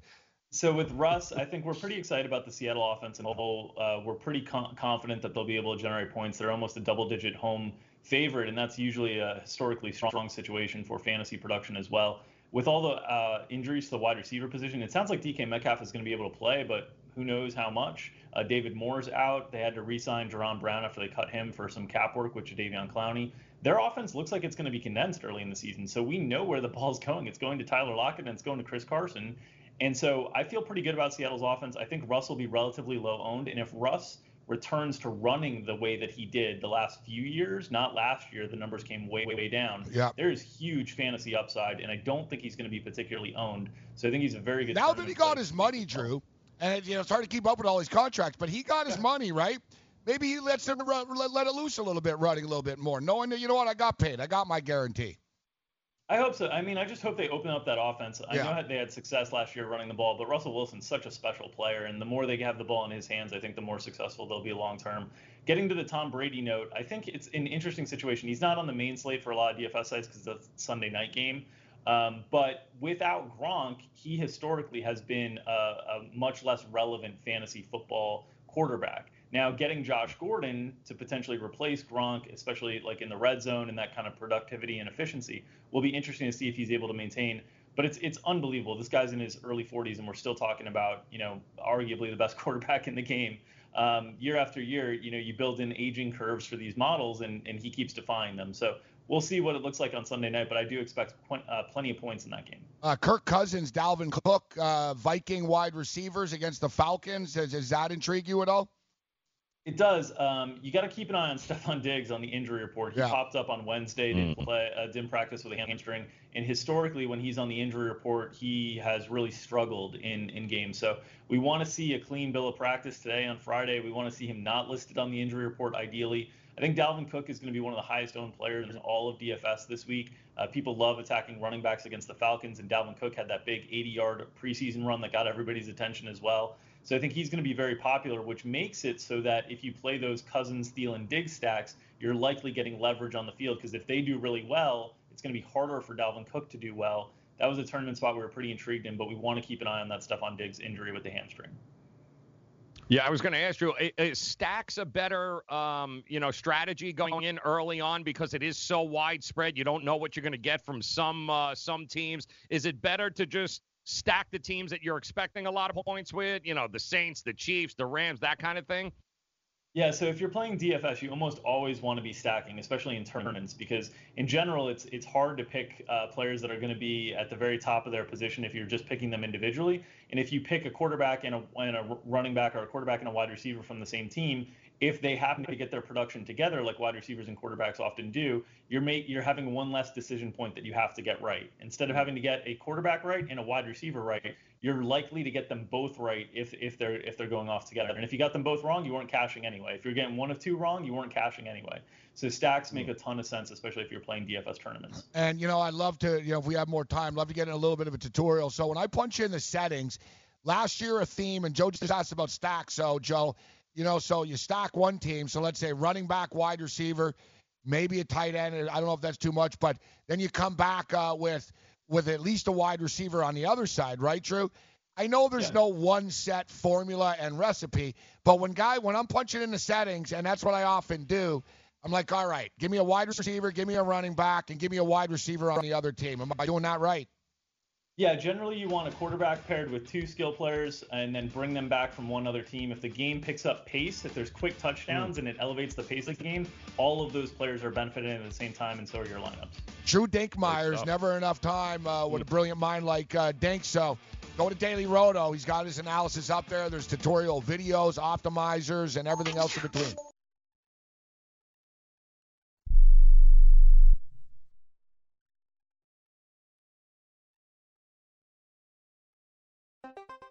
So with Russ, I think we're pretty excited about the Seattle offense and whole. Uh, we're pretty com- confident that they'll be able to generate points. They're almost a double-digit home favorite, and that's usually a historically strong situation for fantasy production as well. With all the uh, injuries to the wide receiver position, it sounds like DK Metcalf is going to be able to play, but who knows how much. Uh, David Moore's out. They had to re-sign Jaron Brown after they cut him for some cap work with Jadeveon Clowney. Their offense looks like it's going to be condensed early in the season, so we know where the ball's going. It's going to Tyler Lockett and it's going to Chris Carson. And so I feel pretty good about Seattle's offense. I think Russ will be relatively low owned. And if Russ returns to running the way that he did the last few years, not last year, the numbers came way, way, way down. Yeah. There's huge fantasy upside, and I don't think he's going to be particularly owned. So I think he's a very good. Now that he got his money, Drew, and you know, it's hard to keep up with all these contracts, but he got his money, right? maybe he lets him run, let, let it loose a little bit, running a little bit more, knowing that you know what, I got paid, I got my guarantee. I hope so. I mean, I just hope they open up that offense. I Yeah. know they had success last year running the ball, but Russell Wilson's such a special player, and the more they have the ball in his hands, I think the more successful they'll be long term. Getting to the Tom Brady note, I think it's an interesting situation. He's not on the main slate for a lot of DFS sites because it's a Sunday night game. Um, but without Gronk, he historically has been a, a much less relevant fantasy football quarterback. Now, getting Josh Gordon to potentially replace Gronk, especially like in the red zone and that kind of productivity and efficiency, will be interesting to see if he's able to maintain. But it's it's unbelievable. This guy's in his early 40s, and we're still talking about you know arguably the best quarterback in the game. Um, year after year, you know you build in aging curves for these models, and and he keeps defying them. So we'll see what it looks like on Sunday night. But I do expect qu- uh, plenty of points in that game. Uh, Kirk Cousins, Dalvin Cook, uh, Viking wide receivers against the Falcons. Does, does that intrigue you at all? It does. Um, you got to keep an eye on Stefon Diggs on the injury report. He Yeah. popped up on Wednesday, didn't play, uh, didn't practice with a hamstring, and historically, when he's on the injury report, he has really struggled in in games. So we want to see a clean bill of practice today on Friday. We want to see him not listed on the injury report, ideally. I think Dalvin Cook is going to be one of the highest owned players in all of DFS this week. Uh, people love attacking running backs against the Falcons, and Dalvin Cook had that big 80 yard preseason run that got everybody's attention as well. So I think he's going to be very popular, which makes it so that if you play those Cousins, Thielen, and Diggs stacks, you're likely getting leverage on the field because if they do really well, it's going to be harder for Dalvin Cook to do well. That was a tournament spot we were pretty intrigued in, but we want to keep an eye on that stuff on Diggs' injury with the hamstring. Yeah, I was going to ask you, is stacks a better, um, you know, strategy going in early on because it is so widespread? You don't know what you're going to get from some uh, some teams. Is it better to just stack the teams that you're expecting a lot of points with? You know, the Saints, the Chiefs, the Rams, that kind of thing. Yeah, so if you're playing DFS, you almost always want to be stacking, especially in tournaments, because in general, it's it's hard to pick uh, players that are going to be at the very top of their position if you're just picking them individually. And if you pick a quarterback and a, and a running back or a quarterback and a wide receiver from the same team, if they happen to get their production together, like wide receivers and quarterbacks often do, you're ma- you're having one less decision point that you have to get right. Instead of having to get a quarterback right and a wide receiver right, you're likely to get them both right if if they're if they're going off together. And if you got them both wrong, you weren't cashing anyway. If you're getting one of two wrong, you weren't cashing anyway. So stacks make a ton of sense, especially if you're playing DFS tournaments. And you know, I'd love to, you know, if we have more time, love to get in a little bit of a tutorial. So when I punch in the settings, last year a theme, and Joe just asked about stacks. So Joe, you know, so you stack one team. So let's say running back, wide receiver, maybe a tight end. I don't know if that's too much, but then you come back uh, with with at least a wide receiver on the other side, right, Drew? I know there's no one set formula and recipe, but when guy when I'm punching in the settings, and that's what I often do, I'm like, all right, give me a wide receiver, give me a running back, and give me a wide receiver on the other team. Am I doing that right? Yeah, generally you want a quarterback paired with two skill players and then bring them back from one other team. If the game picks up pace, if there's quick touchdowns and it elevates the pace of the game, all of those players are benefiting at the same time, and so are your lineups. Drew Dinkmeyer's stuff. never enough time uh, with a brilliant mind like uh, Dink. So go to Daily Roto. He's got his analysis up there. There's tutorial videos, optimizers, and everything else in between.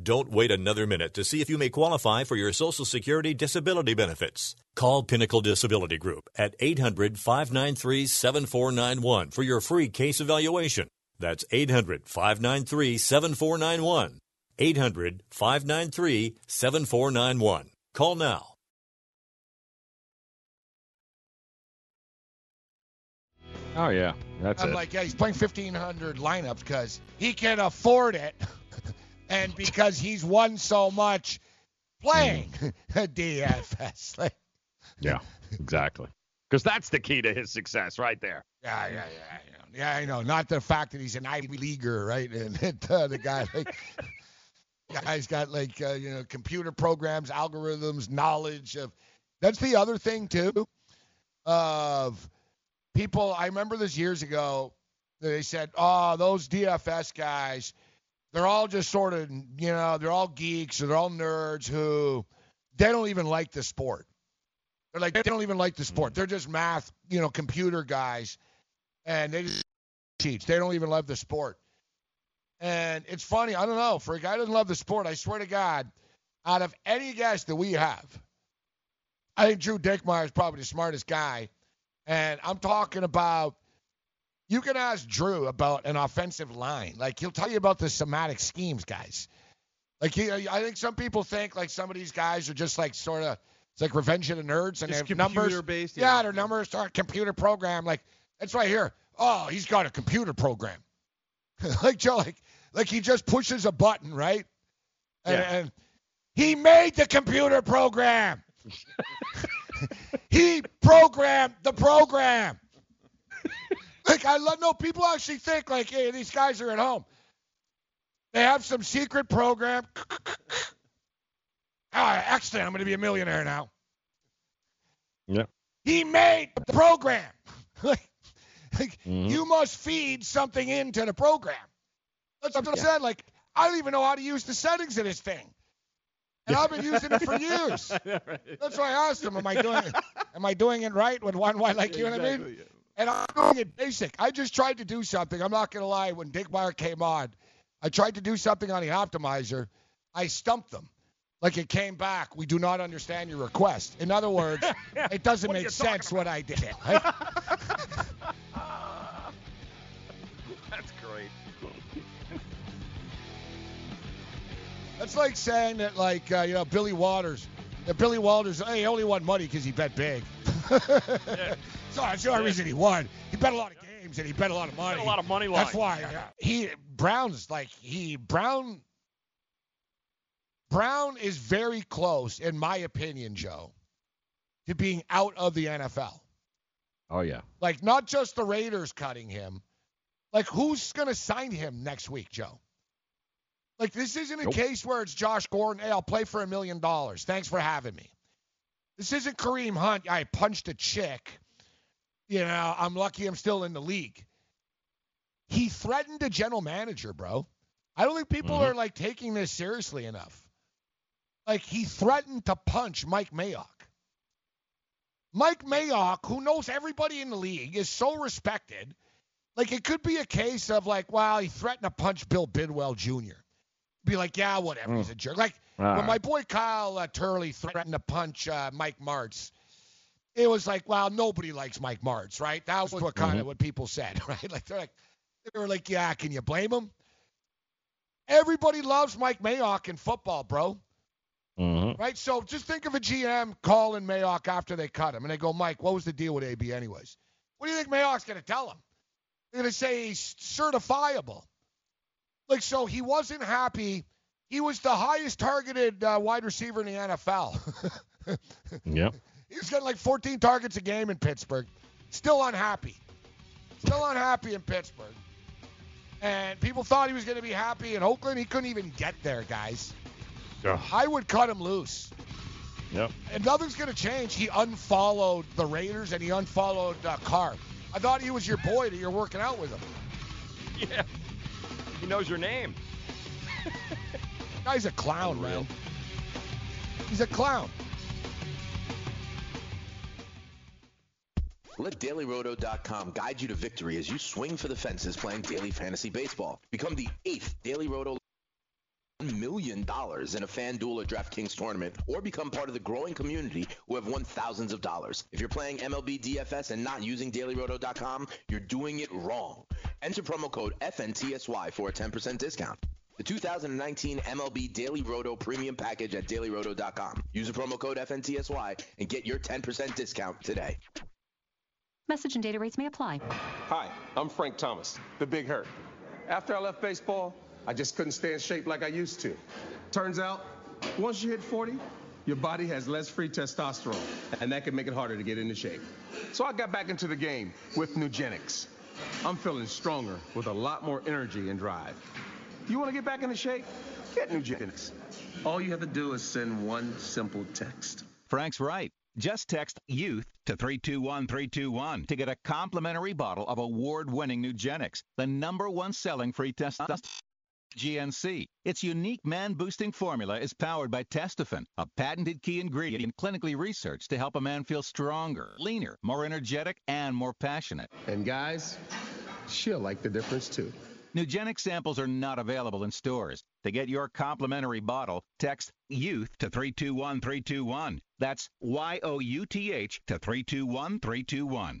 Don't wait another minute to see if you may qualify for your Social Security disability benefits. Call Pinnacle Disability Group at 800 593 7491 for your free case evaluation. That's 800 593 7491. 800 593 7491. Call now. Oh yeah, that's I'm it. like, yeah, he's playing 1,500 lineups because he can afford it, and because he's won so much playing DFS. Yeah, exactly. Because that's the key to his success, right there. yeah, yeah, yeah, yeah, yeah. I know. Not the fact that he's an Ivy leaguer, right? And uh, the guy like. Guy's got like uh, you know computer programs, algorithms, knowledge of. That's the other thing too. Of people, I remember this years ago. They said, "Oh, those DFS guys, they're all just sort of you know they're all geeks or they're all nerds who they don't even like the sport. They're like they don't even like the sport. They're just math, you know, computer guys, and they just. They don't even love the sport." And it's funny, I don't know, for a guy who doesn't love the sport, I swear to God, out of any guest that we have, I think Drew Dinkmeyer is probably the smartest guy. And I'm talking about, you can ask Drew about an offensive line. Like, he'll tell you about the somatic schemes, guys. Like, he, I think some people think, like, some of these guys are just, like, sort of, it's like Revenge of the Nerds, and Just their numbers. computer-based, Yeah, yeah. their numbers are computer program. Like, that's right here. Oh, he's got a computer program. like Joe, like like he just pushes a button, right? And, Yeah. and he made the computer program. he programmed the program. Like I love no people actually think like, hey, these guys are at home. They have some secret program. Ah, excellent. I'm going to be a millionaire now. Yeah. He made the program. like, like Mhm. you must feed something into the program. That's what I said. Like, I don't even know how to use the settings of this thing. And I've been using it for years. That's why I asked him, am I doing it, am I doing it right with one why like you know what I mean? And I'm doing it basic. I just tried to do something. I'm not gonna lie, when Dinkmeyer came on, I tried to do something on the optimizer. I stumped them. Like it came back. We do not understand your request. In other words, it doesn't make sense what I did. Right? That's great. That's like saying that, like, uh, you know, Billy Walters. That Billy Walters, hey, he only won money because he bet big. yeah. so that's the only reason he won. He bet a lot of games and he bet a lot of money. a lot of money That's why uh, he Brown's like he Brown. Brown is very close, in my opinion, Joe, to being out of the NFL. Oh yeah. Like not just the Raiders cutting him. Like who's gonna sign him next week, Joe? Like this isn't a Nope. case where it's Josh Gordon. Hey, I'll play for a million dollars. Thanks for having me. This isn't Kareem Hunt. I punched a chick. You know, I'm lucky I'm still in the league. He threatened a general manager, bro. I don't think people Mm-hmm. are like taking this seriously enough. Like he threatened to punch Mike Mayock. Mike Mayock, who knows everybody in the league, is so respected. Like it could be a case of like, wow, he threatened to punch Bill Bidwell Jr. Be like, yeah, whatever, he's a jerk. Like All when my boy Kyle uh, Turley threatened to punch uh, Mike Martz, it was like, well, nobody likes Mike Martz, right? That was what kind of what people said, right? Like they're like, they were like, yeah, can you blame him? Everybody loves Mike Mayock in football, bro. Mm-hmm. Right? So just think of a GM calling Mayock after they cut him, and they go, Mike, what was the deal with AB anyways? What do you think Mayock's going to tell him? They're going to say he's certifiable. Like, so he wasn't happy. He was the highest targeted uh, wide receiver in the NFL. Yep. he was getting like 14 targets a game in Pittsburgh. Still unhappy. Still unhappy in Pittsburgh. And people thought he was going to be happy in Oakland. He couldn't even get there, guys. Ugh. I would cut him loose. Yep. And nothing's going to change. He unfollowed the Raiders and he unfollowed uh, Carr. I thought he was your boy that you're working out with him. Yeah. He knows your name. Guy's a clown, man. He's a clown. Let DailyRoto.com guide you to victory as you swing for the fences playing daily fantasy baseball. Become the eighth Daily Roto $1 million in a FanDuel or DraftKings tournament, or become part of the growing community who have won thousands of dollars. If you're playing MLB DFS and not using DailyRoto.com, you're doing it wrong. Enter promo code FNTSY for a 10% discount. The 2019 MLB Daily Roto Premium Package at DailyRoto.com. Use the promo code FNTSY and get your 10% discount today. Message and data rates may apply. Hi, I'm Frank Thomas, the Big Hurt. After I left baseball, I just couldn't stay in shape like I used to. Turns out, once you hit 40, your body has less free testosterone, and that can make it harder to get into shape. So I got back into the game with Nugenix. I'm feeling stronger with a lot more energy and drive. You want to get back into shape? Get Nugenix. All you have to do is send one simple text. Frank's right. Just text YOUTH to 321321 to get a complimentary bottle of award-winning Nugenix, the number one selling free testosterone. GNC. Its unique man-boosting formula is powered by Testofen, a patented key ingredient in clinically researched to help a man feel stronger, leaner, more energetic, and more passionate. And guys, she'll like the difference too. Nugenix samples are not available in stores. To get your complimentary bottle, text YOUTH to 321321. That's Y-O-U-T-H to 321321.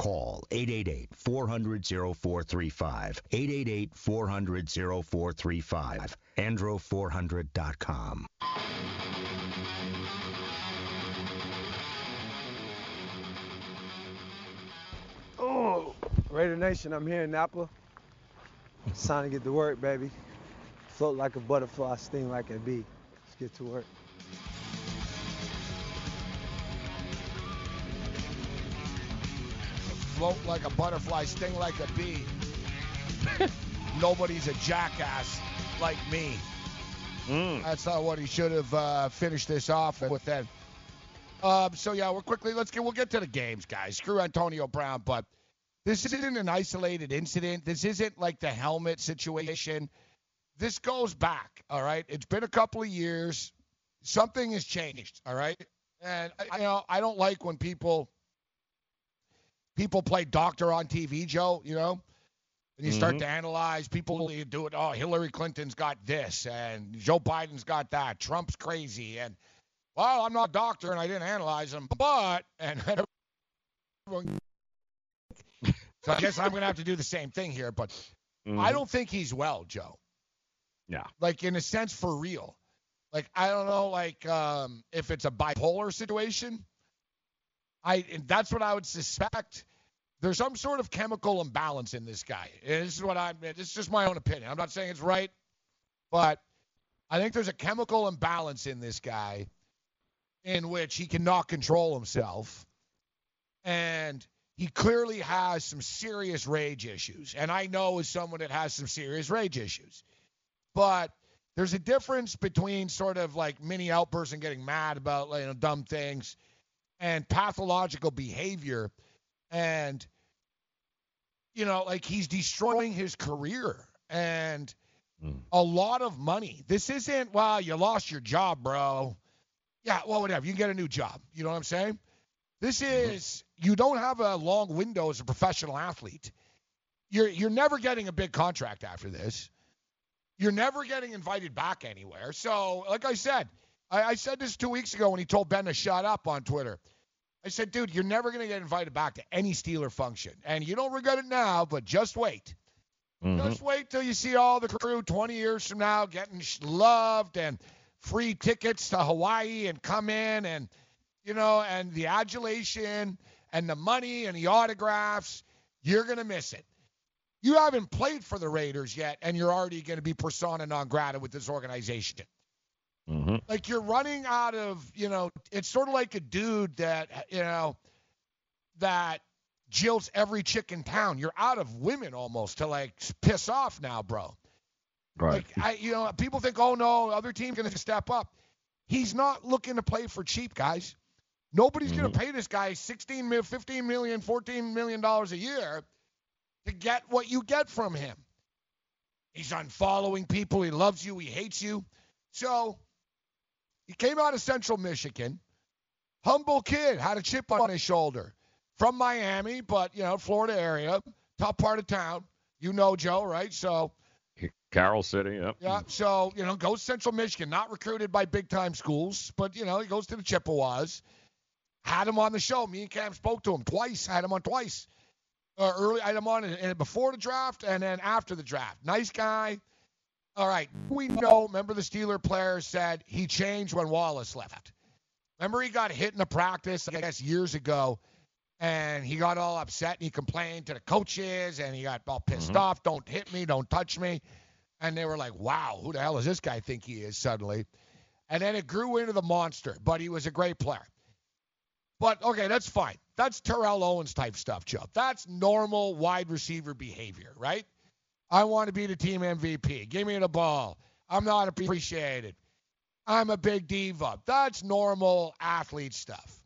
call 888-400-0435. 888-400-0435. andro400.com. Oh, Raider Nation, I'm here in Napa. It's time to get to work, baby. Float like a butterfly, sting like a bee. Let's get to work. Float like a butterfly, sting like a bee. Nobody's a jackass. like me. Mm. That's not what he should have uh, finished this off with. Then, um, so yeah, we're quickly let's get we'll get to the games, guys. Screw Antonio Brown, but this isn't an isolated incident. This isn't like the helmet situation. This goes back. All right, it's been a couple of years. Something has changed. All right, and you know I don't like when people people play doctor on TV, Joe. You know. And you start Mhm. to analyze people you do it. Oh, Hillary Clinton's got this, and Joe Biden's got that. Trump's crazy, and well, I'm not a doctor and I didn't analyze them, but and so I guess I'm gonna have to do the same thing here. But I Mhm. don't think he's well, Joe. Yeah. Like in a sense, for real. Like I don't know, like um, if it's a bipolar situation. I and that's what I would suspect. There's some sort of chemical imbalance in this guy. And This is what I'm. This is just my own opinion. I'm not saying it's right, but I think there's a chemical imbalance in this guy, in which he cannot control himself, and he clearly has some serious rage issues. And I know as someone that has some serious rage issues, but there's a difference between sort of like mini outbursts and getting mad about you know dumb things, and pathological behavior. And you know like he's destroying his career and hmm. a lot of money. This isn't well you lost your job bro. Yeah well whatever. You can get a new job. You know what i'm saying? This mm-hmm. is you don't have a long window as a professional athlete. You're you're never getting a big contract after this. You're never getting invited back anywhere. So like i said i, I said this two weeks ago when he told ben to shut up on twitter I said, dude, you're never going to get invited back to any Steeler function. And you don't regret it now, but just wait. Mm-hmm. Just wait till you see all the crew 20 years from now getting loved and free tickets to Hawaii and come in and, you know, and the adulation and the money and the autographs. You're going to miss it. You haven't played for the Raiders yet, and you're already going to be persona non grata with this organization. Mm-hmm. Like you're running out of, you know, it's sort of like a dude that, you know, that jilts every chick in town. You're out of women almost to like piss off now, bro. Right. Like I, you know, people think, oh no, other team's gonna step up. He's not looking to play for cheap, guys. Nobody's gonna pay this guy 16 mil, 15 million, 14 million dollars a year to get what you get from him. He's unfollowing people. He loves you. He hates you. So he came out of Central Michigan. Humble kid, had a chip on his shoulder. From Miami, but you know, Florida area, top part of town. You know Joe, right? So Carol City. Yep. yeah, so you know, goes Central Michigan, not recruited by big time schools, but you know, he goes to the Chippewas. Had him on the show. Me and Cam spoke to him twice. Had him on twice. Uh, early, I had him on in, in- before the draft and then after the draft. Nice guy. All right, we know. Remember, the Steeler player said he changed when Wallace left. Remember, he got hit in the practice, I guess, years ago, and he got all upset and he complained to the coaches and he got all pissed mm-hmm. off. Don't hit me, don't touch me. And they were like, wow, who the hell does this guy think he is suddenly? And then it grew into the monster, but he was a great player. But okay, that's fine. That's Terrell Owens type stuff, Joe. That's normal wide receiver behavior, right? I want to be the team MVP. Give me the ball. I'm not appreciated. I'm a big diva. That's normal athlete stuff.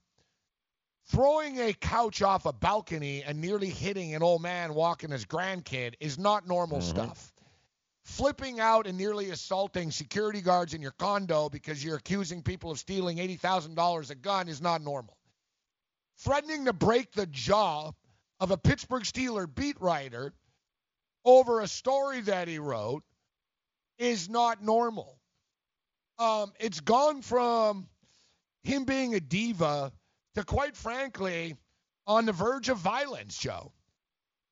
Throwing a couch off a balcony and nearly hitting an old man walking his grandkid is not normal mm-hmm. stuff. Flipping out and nearly assaulting security guards in your condo because you're accusing people of stealing $80,000 a gun is not normal. Threatening to break the jaw of a Pittsburgh Steeler beat writer over a story that he wrote is not normal. Um, it's gone from him being a diva to, quite frankly, on the verge of violence, Joe.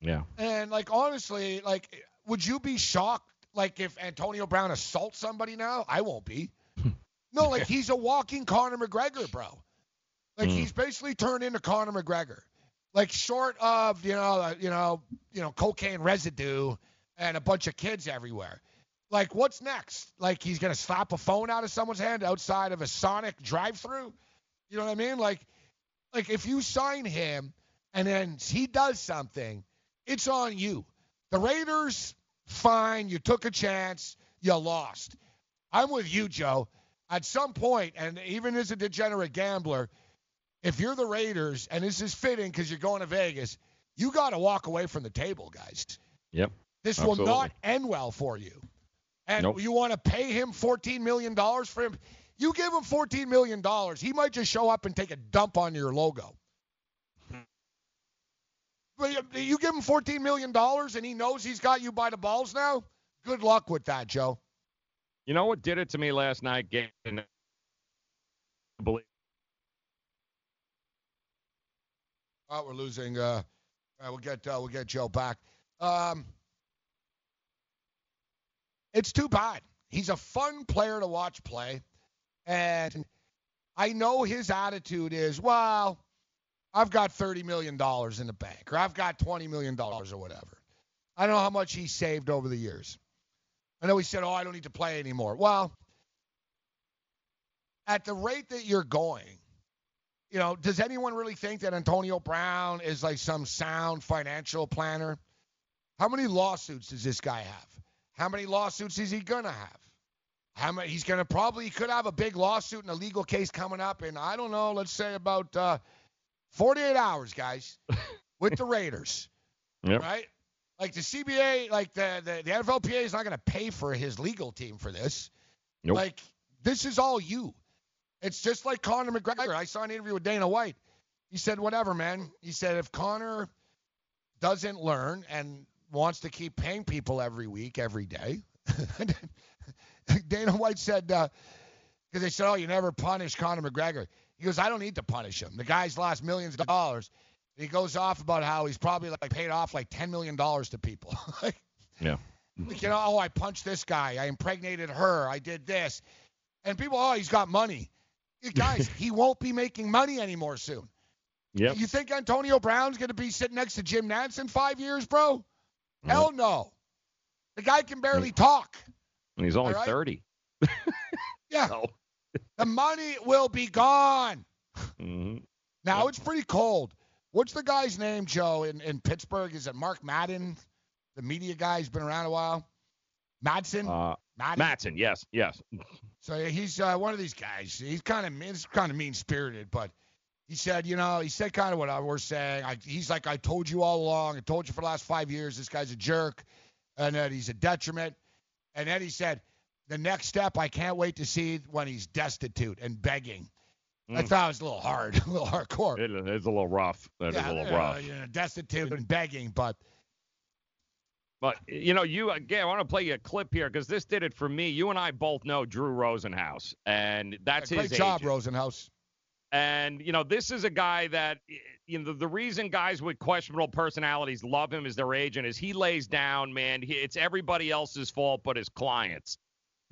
Yeah. And like honestly, like would you be shocked like if Antonio Brown assaults somebody now? I won't be. no, like he's a walking Conor McGregor, bro. Like Mm. he's basically turned into Conor McGregor. Like short of, you know, you know, you know, cocaine residue and a bunch of kids everywhere. Like what's next? Like he's to slap a phone out of someone's hand outside of a Sonic drive-through? You know what I mean? Like like if you sign him and then he does something, it's on you. The Raiders, fine, you took a chance. you lost. I'm with you, Joe. At some point, and even as a degenerate gambler, if you're the Raiders, and this is fitting because you're going to Vegas, you got to walk away from the table, guys. Yep. This Absolutely. will not end well for you. And Nope. you want to pay him $14 million for him? You give him $14 million, he might just show up and take a dump on your logo. But you- you give him $14 million and he knows he's got you by the balls now? Good luck with that, Joe. You know what did it to me last night? Getting believe. Oh, we're losing. Uh, all right, we'll get uh, we'll get Joe back. Um, it's too bad. He's a fun player to watch play, and I know his attitude is, well, I've got thirty million dollars in the bank, or I've got twenty million dollars, or whatever. I don't know how much he saved over the years. I know he said, oh, I don't need to play anymore. Well, at the rate that you're going, you know, does anyone really think that Antonio Brown is like some sound financial planner? How many lawsuits does this guy have? How many lawsuits is he gonna have? How many? He's gonna probably he could have a big lawsuit and a legal case coming up in I don't know, let's say about uh, 48 hours, guys, with the Raiders, Yep. right? Like the CBA, like the the, the NFLPA is not gonna pay for his legal team for this. Nope. Like this is all you. It's just like Conor McGregor. I saw an interview with Dana White. He said, whatever, man. He said, if Conor doesn't learn and wants to keep paying people every week, every day, Dana White said, uh, because they said, oh, you never punish Conor McGregor. He goes, I don't need to punish him. The guy's lost millions of dollars. He goes off about how he's probably like paid off like $10 million to people. like, Yeah. like, you know, oh, I punched this guy. I impregnated her. I did this. And people, oh, he's got money. Guys, he won't be making money anymore soon. Yep. You think Antonio Brown's going to be sitting next to Jim Nantz in five years, bro? Hell no. The guy can barely talk. And he's only right. 30. Yeah. the money will be gone. Mm-hmm. Now it's pretty cold. What's the guy's name, Joe, in, in Pittsburgh? Is it Mark Madden? The media guy has been around a while. Madsen? Uh? Matson, yes, yes. So he's uh, one of these guys. He's kind of he's kind of mean spirited, but he said, you know, he said kind of what I was saying. I, he's like, I told you all along. I told you for the last five years, this guy's a jerk, and that he's a detriment. And then he said, the next step, I can't wait to see when he's destitute and begging. I Mm. thought it was a little hard, a little hardcore. It is a little rough. That is yeah, a little rough. you know, destitute and begging, but But you know, you again, I want to play you a clip here because this did it for me. You and I both know Drew Rosenhaus, and that's great his job, agent. Rosenhaus. And you know, this is a guy that you know the, the reason guys with questionable personalities love him as their agent is he lays down, man. He, it's everybody else's fault but his clients.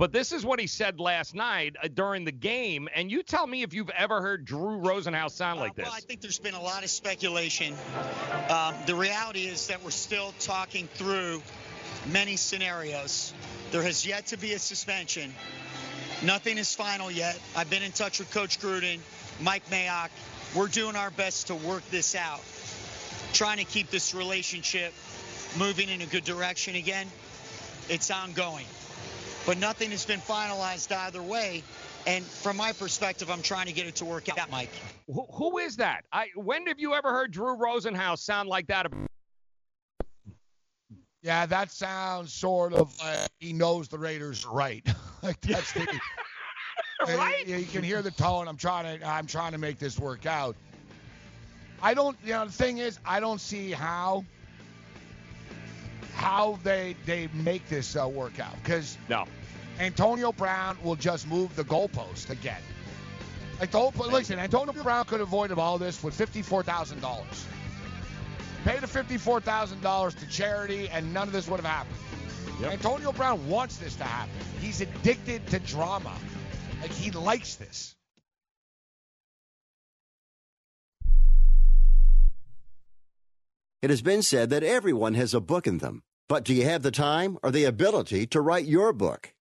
But this is what he said last night uh, during the game, and you tell me if you've ever heard Drew Rosenhaus sound like this. Well, I think there's been a lot of speculation. Um, the reality is that we're still talking through many scenarios. There has yet to be a suspension. Nothing is final yet. I've been in touch with Coach Gruden, Mike Mayock. We're doing our best to work this out, trying to keep this relationship moving in a good direction again. It's ongoing, but nothing has been finalized either way. And from my perspective, I'm trying to get it to work out, Mike. Who, who is that? I when have you ever heard Drew Rosenhaus sound like that? Yeah, that sounds sort of like he knows the Raiders are right. like that's the right. You, you can hear the tone. I'm trying to I'm trying to make this work out. I don't. You know, the thing is, I don't see how how they they make this uh, work out because no. Antonio Brown will just move the goalpost again. Like the whole, listen, Antonio Brown could have avoided all this with fifty-four thousand dollars. Pay the fifty-four thousand dollars to charity, and none of this would have happened. Antonio Brown wants this to happen. He's addicted to drama. Like he likes this. It has been said that everyone has a book in them. But do you have the time or the ability to write your book?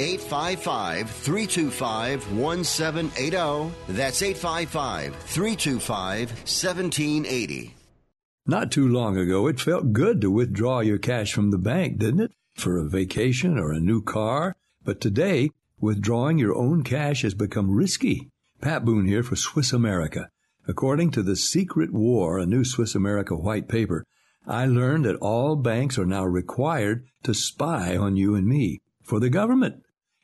855 325 1780. That's 855 325 1780. Not too long ago, it felt good to withdraw your cash from the bank, didn't it? For a vacation or a new car. But today, withdrawing your own cash has become risky. Pat Boone here for Swiss America. According to The Secret War, a new Swiss America white paper, I learned that all banks are now required to spy on you and me for the government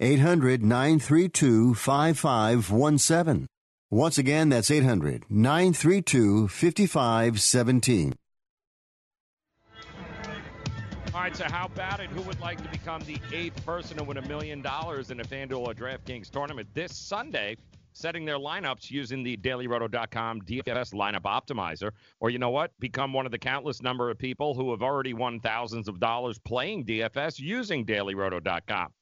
800 932 5517. Once again, that's 800 932 5517. All right, so how about it? Who would like to become the eighth person to win a million dollars in a FanDuel or DraftKings tournament this Sunday? Setting their lineups using the dailyroto.com DFS lineup optimizer. Or you know what? Become one of the countless number of people who have already won thousands of dollars playing DFS using dailyroto.com.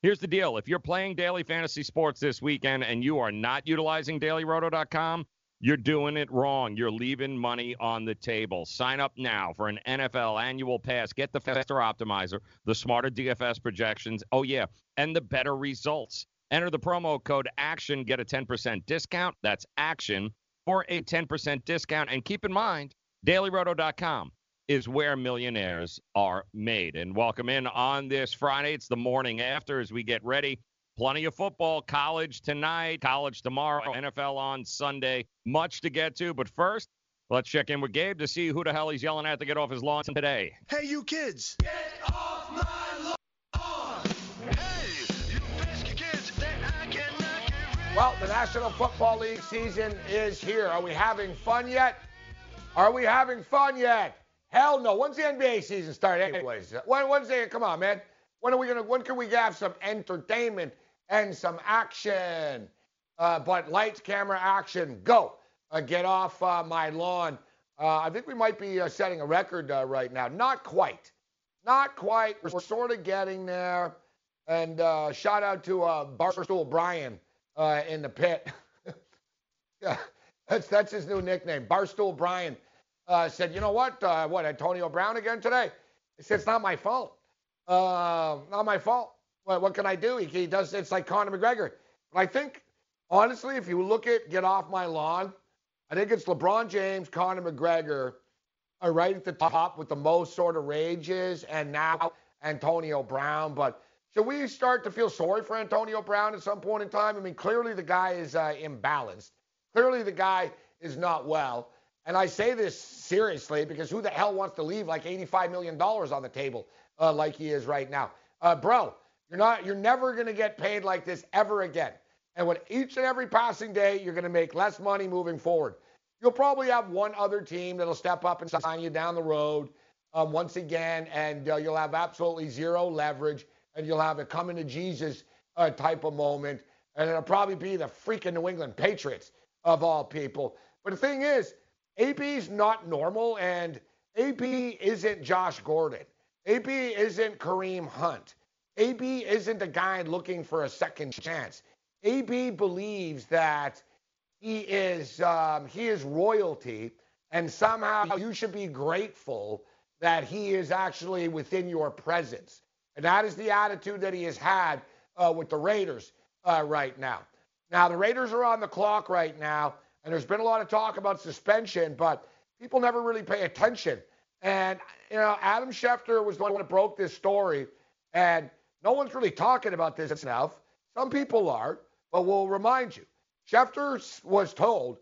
Here's the deal if you're playing daily fantasy sports this weekend and you are not utilizing dailyroto.com, you're doing it wrong. You're leaving money on the table. Sign up now for an NFL annual pass. Get the faster optimizer, the smarter DFS projections. Oh, yeah, and the better results. Enter the promo code ACTION, get a 10% discount. That's ACTION for a 10% discount. And keep in mind, dailyroto.com is where millionaires are made. And welcome in on this Friday. It's the morning after as we get ready. Plenty of football, college tonight, college tomorrow, NFL on Sunday. Much to get to. But first, let's check in with Gabe to see who the hell he's yelling at to get off his lawn today. Hey, you kids! Get off my lawn! Hey, you pesky kids! I cannot get rid Well, the National Football League season is here. Are we having fun yet? Are we having fun yet? Hell no. When's the NBA season start, anyways? When, when's the, come on, man. When are we gonna? When can we have some entertainment and some action? Uh, but lights, camera, action, go. Uh, get off uh, my lawn. Uh, I think we might be uh, setting a record uh, right now. Not quite. Not quite. We're sort of getting there. And uh, shout out to uh, Barstool Brian uh, in the pit. yeah, that's that's his new nickname. Barstool Brian uh, said, you know what? Uh, what Antonio Brown again today? He said it's not my fault. Uh, not my fault. What, what can I do? He, he does. It's like Conor McGregor. But I think honestly, if you look at get off my lawn, I think it's LeBron James, Conor McGregor are right at the top with the most sort of rages, and now Antonio Brown. But should we start to feel sorry for Antonio Brown at some point in time? I mean, clearly the guy is uh, imbalanced. Clearly the guy is not well. And I say this seriously because who the hell wants to leave like $85 million on the table uh, like he is right now? uh, bro, you're not, you're never going to get paid like this ever again. And with each and every passing day, you're going to make less money moving forward. You'll probably have one other team that'll step up and sign you down the road um, once again, and uh, you'll have absolutely zero leverage, and you'll have a coming to Jesus uh, type of moment, and it'll probably be the freaking New England Patriots of all people. But the thing is, AB's not normal, and AB isn't Josh Gordon. AB isn't Kareem Hunt. AB isn't a guy looking for a second chance. AB believes that he is um, he is royalty, and somehow you should be grateful that he is actually within your presence. And that is the attitude that he has had uh, with the Raiders uh, right now. Now, the Raiders are on the clock right now, and there's been a lot of talk about suspension, but people never really pay attention. And, you know, Adam Schefter was the one that broke this story, and no one's really talking about this enough. Some people are, but we'll remind you. Schefter was told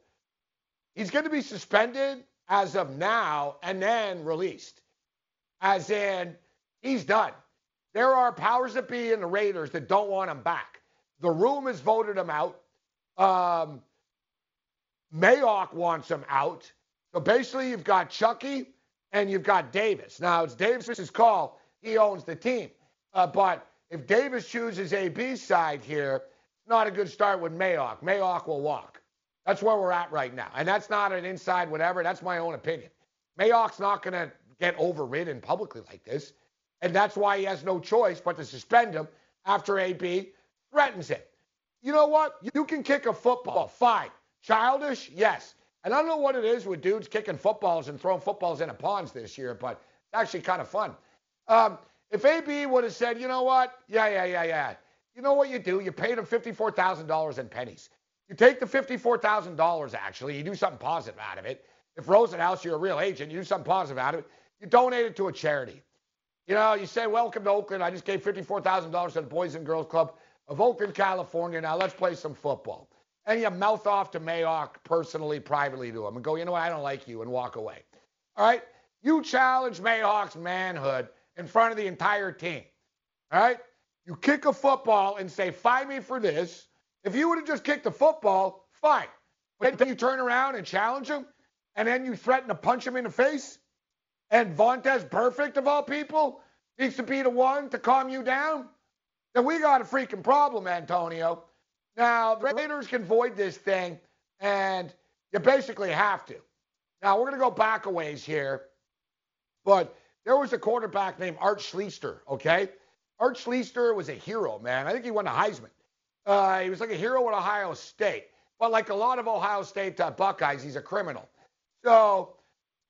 he's going to be suspended as of now and then released as in he's done. There are powers that be in the Raiders that don't want him back. The room has voted him out. Um, Mayock wants him out. So basically, you've got Chucky and you've got Davis. Now, it's Davis's call. He owns the team. Uh, but if Davis chooses AB's side here, it's not a good start with Mayock. Mayock will walk. That's where we're at right now. And that's not an inside whatever. That's my own opinion. Mayock's not going to get overridden publicly like this. And that's why he has no choice but to suspend him after AB threatens him. You know what? You can kick a football, fine. Childish, yes. And I don't know what it is with dudes kicking footballs and throwing footballs into ponds this year, but it's actually kind of fun. Um, if AB would have said, you know what? Yeah, yeah, yeah, yeah. You know what you do? You paid him $54,000 in pennies. You take the $54,000, actually, you do something positive out of it. If Rosenhaus, you're a real agent, you do something positive out of it. You donate it to a charity. You know, you say, Welcome to Oakland. I just gave $54,000 to the Boys and Girls Club of Oakland, California. Now let's play some football. And you mouth off to Mayock personally, privately to him and go, You know what? I don't like you and walk away. All right? You challenge Mayock's manhood in front of the entire team. All right? You kick a football and say, Find me for this. If you would have just kicked the football, fine. But then you turn around and challenge him, and then you threaten to punch him in the face. And Vontaze Burfict of all people, needs to be the one to calm you down? Then we got a freaking problem, Antonio. Now, the Raiders can void this thing, and you basically have to. Now, we're going to go back a ways here, but there was a quarterback named Art Schlichter, okay? Art Schlichter was a hero, man. I think he won the Heisman. Uh, he was like a hero at Ohio State. But like a lot of Ohio State uh, Buckeyes, he's a criminal. So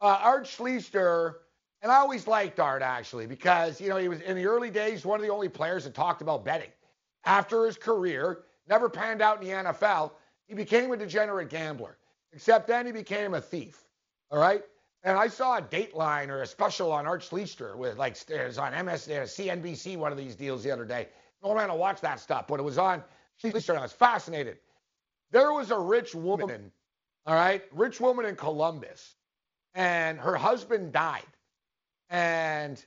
uh, Art Schlichter, and I always liked Art actually because you know he was in the early days one of the only players that talked about betting. After his career, never panned out in the NFL, he became a degenerate gambler. Except then he became a thief. All right. And I saw a Dateline or a special on Art Schlichter with like was on MS, CNBC, one of these deals the other day. No man to watch that stuff, but it was on Schlichter, and I was fascinated. There was a rich woman, all right, rich woman in Columbus and her husband died. And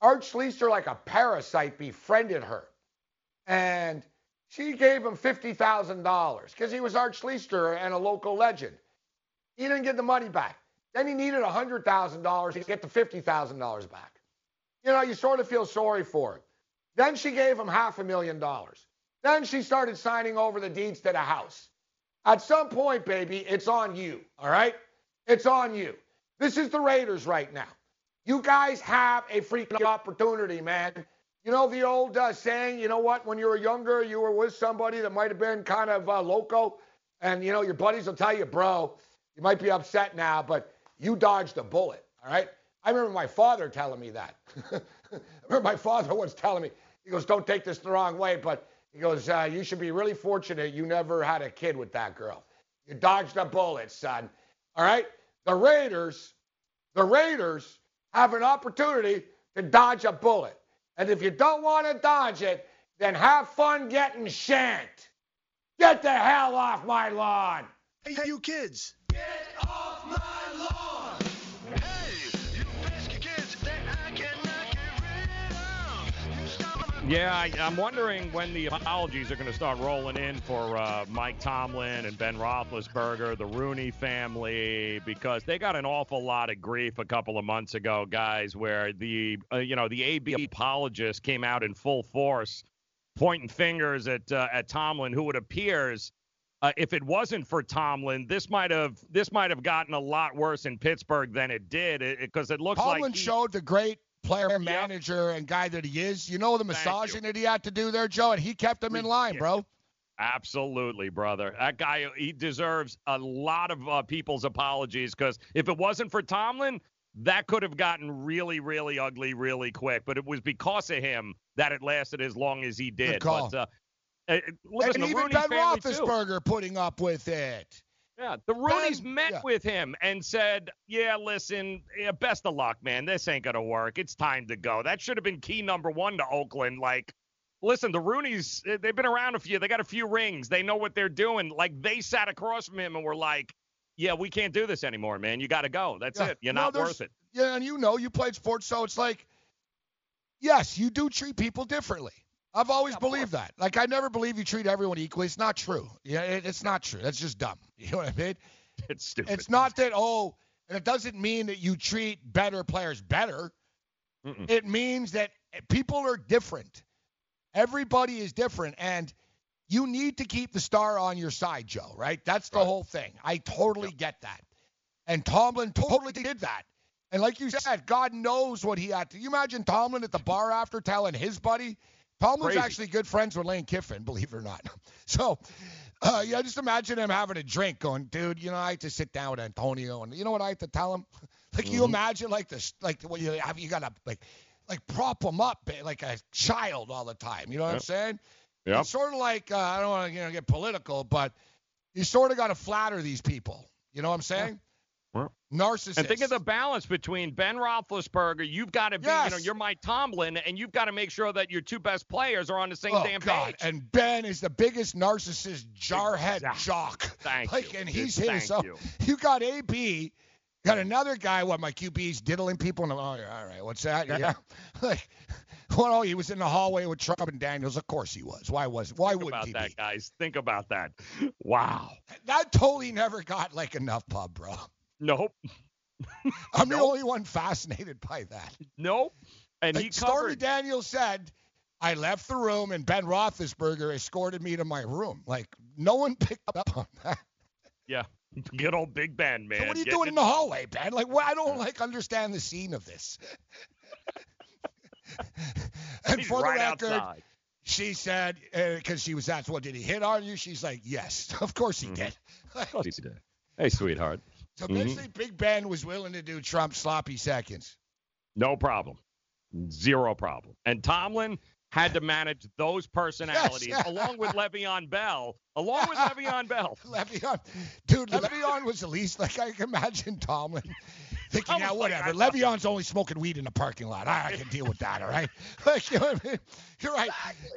Art Schlichter, like a parasite, befriended her. And she gave him $50,000 because he was Art Schlichter and a local legend. He didn't get the money back. Then he needed $100,000 to get the $50,000 back. You know, you sort of feel sorry for him. Then she gave him half a million dollars. Then she started signing over the deeds to the house. At some point, baby, it's on you, all right? It's on you. This is the Raiders right now. You guys have a freaking opportunity, man. You know the old uh, saying, you know what? When you were younger, you were with somebody that might have been kind of uh, loco, and you know your buddies will tell you, bro, you might be upset now, but you dodged a bullet. All right. I remember my father telling me that. I remember my father once telling me, he goes, "Don't take this the wrong way, but he goes, uh, you should be really fortunate you never had a kid with that girl. You dodged a bullet, son. All right. The Raiders, the Raiders have an opportunity to dodge a bullet. And if you don't want to dodge it, then have fun getting shanked. Get the hell off my lawn. Hey, you kids. Get off Yeah, I, I'm wondering when the apologies are going to start rolling in for uh, Mike Tomlin and Ben Roethlisberger, the Rooney family, because they got an awful lot of grief a couple of months ago, guys, where the uh, you know the AB apologists came out in full force, pointing fingers at uh, at Tomlin, who it appears. Uh, if it wasn't for Tomlin, this might have this might have gotten a lot worse in Pittsburgh than it did, because it, it, looks Tomlin like Tomlin showed the great player, manager, and guy that he is. You know the massaging that he had to do there, Joe, and he kept him in line, bro. Absolutely, brother. That guy, he deserves a lot of uh, people's apologies because if it wasn't for Tomlin, that could have gotten really, really ugly really quick. But it was because of him that it lasted as long as he did. Good call. But, uh, uh listen, and even Ben family too. Roethlisberger putting up with it. Yeah, the Rooney's Ben- met yeah. with him and said, "Yeah, listen, yeah, best of luck, man. This ain't gonna work. It's time to go." That should have been key number one to Oakland. Like, listen, the Rooney's eh, they've been around a few. They got a few rings. They know what they're doing. Like, they sat across from him and were like, "Yeah, we can't do this anymore, man. You got to go. That's Yeah. it. You're No, not worth it." Yeah, and you know, you played sports, so it's like, yes, you do treat people differently. I've always believed that. Like, I never believe you treat everyone equally. It's not true. Yeah, it, it's not true. That's just dumb. You know what I mean? It's stupid. It's not that oh, and it doesn't mean that you treat better players better. Mm-mm. It means that people are different. Everybody is different, and you need to keep the star on your side, Joe. Right? That's the whole thing. I totally get that. And Tomlin totally did that. And like you said, God knows what he had to. You imagine Tomlin at the bar after telling his buddy. Tomlin's Crazy. actually good friends with Lane Kiffin, believe it or not. So, uh, yeah, just imagine him having a drink, going, dude, you know, I had to sit down with Antonio, and you know what I had to tell him? Like, you Mhm. imagine like this, like what you have, you gotta like, like prop him up like a child all the time. You know what I'm saying? Yep. It's sort of like uh, I don't want to you know get political, but you sort of got to flatter these people. You know what I'm saying? Well, Narcissists. And think of the balance between Ben Roethlisberger. You've got to be, you know, you're Mike Tomlin, and you've got to make sure that your two best players are on the same oh, damn God. page. And Ben is the biggest narcissist jarhead Exactly. jock. Thank like, you. and he's Thank his. So you. you got AB, got another guy. What my QB's diddling people. And I'm, oh, all right, what's that? Yeah. like, well, oh, he was in the hallway with Trump and Daniels. Of course he was. Why was? Why Think wouldn't about he that, be? guys. Think about that. Wow. That totally never got like enough pub, bro. Nope. I'm the only one fascinated by that. Nope. And he Like Stormy covered. Daniels said, I left the room and Ben Roethlisberger escorted me to my room. Like no one picked up on that. Yeah. Good old Big Ben, man. So what are you Getting doing in the hallway, Ben? Like, well, I don't like understand the scene of this. and He's for right the record, outside. she said, uh, because she was asked, "Well, did he hit on you?" She's like, "Yes, of course he mm-hmm. did." Of course he did. Hey, sweetheart. So Mhm. basically, Big Ben was willing to do Trump sloppy seconds. No problem. Zero problem. And Tomlin had to manage those personalities Yes. along with Le'Veon Bell. Along with Le'Veon Bell. Le'Veon, dude, Le'Veon was the least like I can imagine Tomlin thinking, yeah, like, whatever. I Le'Veon's only smoking weed in the parking lot. I, I can deal with that, all right? Like, you know what I mean? You're right.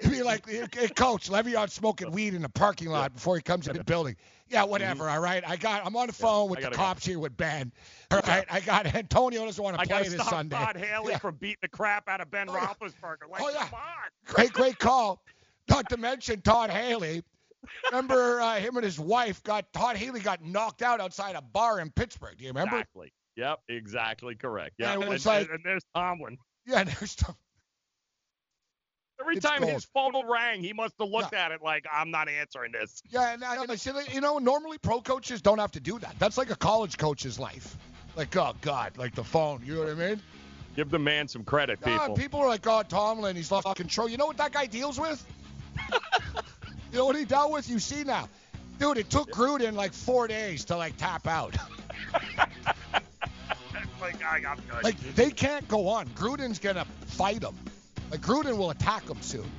You'd be like, hey, coach, Le'Veon's smoking weed in the parking lot before he comes in the building. Yeah, whatever, all right? I got, I'm on the phone with the gotta go. cops here with Ben. All right, I got Antonio doesn't want to play this Sunday. I got to stop Sunday. Todd Haley Yeah. from beating the crap out of Ben Roethlisberger. Like, Oh, yeah. come on. Great, great call. Not to mention Todd Haley. Remember uh, him and his wife got Todd Haley got knocked out outside a bar in Pittsburgh. Do you remember? Exactly. Yep, exactly correct. Yeah, And it and, like- and there's Tomlin. Yeah, there's Tom. Every It's time gold. his phone rang, he must have looked at it like, I'm not answering this. Yeah, and I, I said, you know, normally pro coaches don't have to do that. That's like a college coach's life. Like, oh God, like the phone. You know what I mean? Give the man some credit, people. people are like, oh, Tomlin, he's lost control. You know what that guy deals with? you know what he dealt with? You see now. Dude, it took Gruden like four days to like tap out. like, I. Like they can't go on. Gruden's gonna fight him. Like Gruden will attack him soon.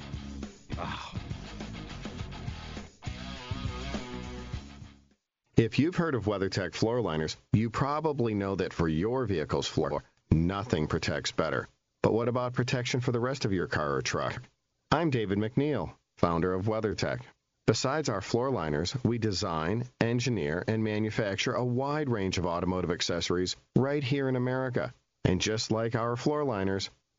If you've heard of WeatherTech floor liners, you probably know that for your vehicle's floor, nothing protects better. But what about protection for the rest of your car or truck? I'm David MacNeil, founder of WeatherTech. Besides our floor liners, we design, engineer, and manufacture a wide range of automotive accessories right here in America. And just like our floor liners,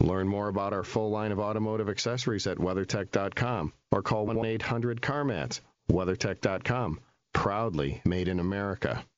Learn more about our full line of automotive accessories at WeatherTech.com or call 1-800-CarMats. WeatherTech.com, proudly made in America.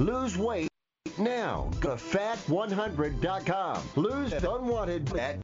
Lose weight now. Go to fat100.com. Lose unwanted fat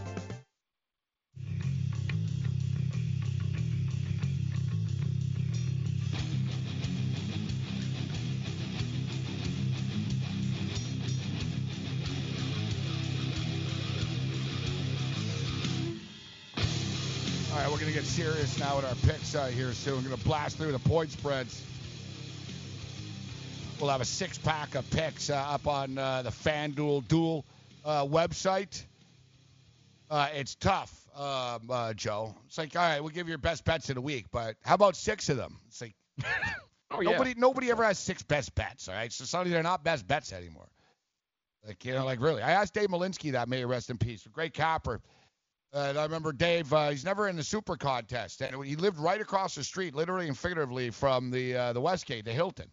we're going to get serious now with our picks uh, here soon. We're going to blast through the point spreads. We'll have a six pack of picks uh, up on uh, the FanDuel Duel uh, website. Uh, it's tough, um, uh, Joe. It's like, all right, we'll give you your best bets of the week, but how about six of them? It's like, Oh, yeah. nobody, nobody ever has six best bets, all right? So suddenly they're not best bets anymore. Like, you know, like really. I asked Dave Malinsky that, may he rest in peace, a great capper. And I remember Dave, uh, he's never in the super contest. And he lived right across the street, literally and figuratively, from the uh, the Westgate, the Hilton.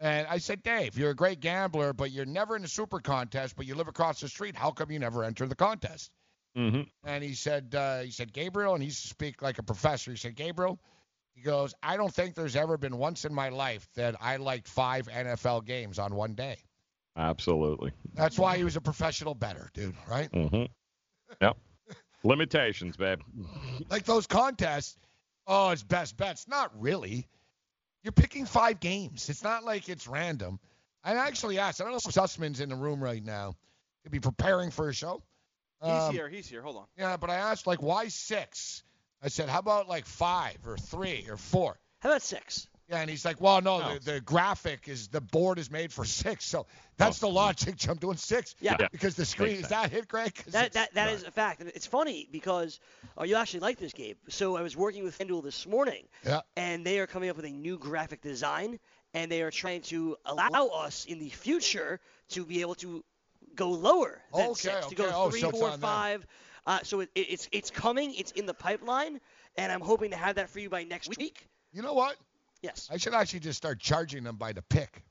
And I said, Dave, you're a great gambler, but you're never in the super contest, but you live across the street. How come you never enter the contest? Mm-hmm. And he said, uh, he said, Gabriel, and he used to speak like a professor. He said, Gabriel, he goes, I don't think there's ever been once in my life that I liked five NFL games on one day. Absolutely. That's why he was a professional better, dude, right? Mm-hmm. Yep. Limitations, babe. Like those contests, oh, it's best bets. Not really. You're picking five games. It's not like it's random. I actually asked, I don't know if Sussman's in the room right now. He'd be preparing for a show. He's Um, here. He's here. Hold on. Yeah, but I asked, like, why six? I said, how about like five or three or four? How about six? Yeah, and he's like, well, no, the, the graphic is the board is made for six, so that's the logic. I'm doing six. Yeah. Yeah. Because the screen is that hit, Greg? 'Cause That it's that that not. is a fact. And it's funny because oh, you actually like this game. So I was working with FanDuel this morning, Yeah. and they are coming up with a new graphic design, and they are trying to allow us in the future to be able to go lower than Okay, six, to go Oh, three, so four, five. Uh, so it, it, it's it's coming. It's in the pipeline, and I'm hoping to have that for you by next week. You know what? Yes. I should actually just start charging them by the pick.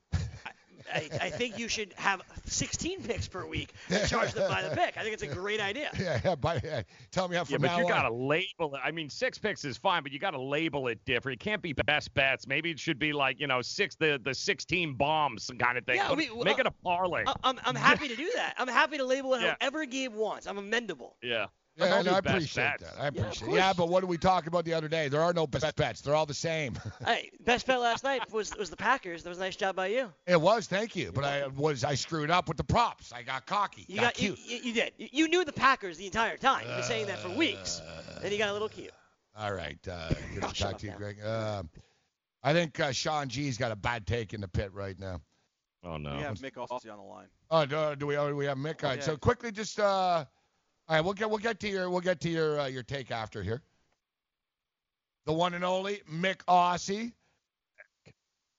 I, I think you should have 16 picks per week and charge them by the pick. I think it's a great idea. Yeah, yeah, but yeah, tell me how from Yeah, but now you gotta label it. I mean, six picks is fine, but you gotta label it different. It can't be best bets. Maybe it should be like you know six the the 16 bombs kind of thing. Yeah, Put- we- make uh, it a parlay. I- I'm, I'm happy to do that. I'm happy to label it Yeah. however Gabe wants. I'm amendable. yeah. Yeah, Don't no, I best appreciate bets. that. I Yeah, of appreciate. Yeah, course. but what did we talk about the other day? There are no best bets. They're all the same. Hey, best bet last night was was the Packers. That was a nice job by you. it was, thank you, but I was I screwed up with the props. I got cocky. You got, got, you, cute. you, you did. You, you knew the Packers the entire time. You've been saying that for weeks. Uh, Then you got a little cute. All right, uh, good to talk to you, now. Greg. Um I think uh, Sean G's got a bad take in the pit right now. Oh no. We have Mick Aussie on the line. Oh, do, do we? Oh, we have Mick. All right, Yeah. so quickly, just uh, all right, we'll get we'll get to your we'll get to your uh, your take after here. The one and only Mick Aussie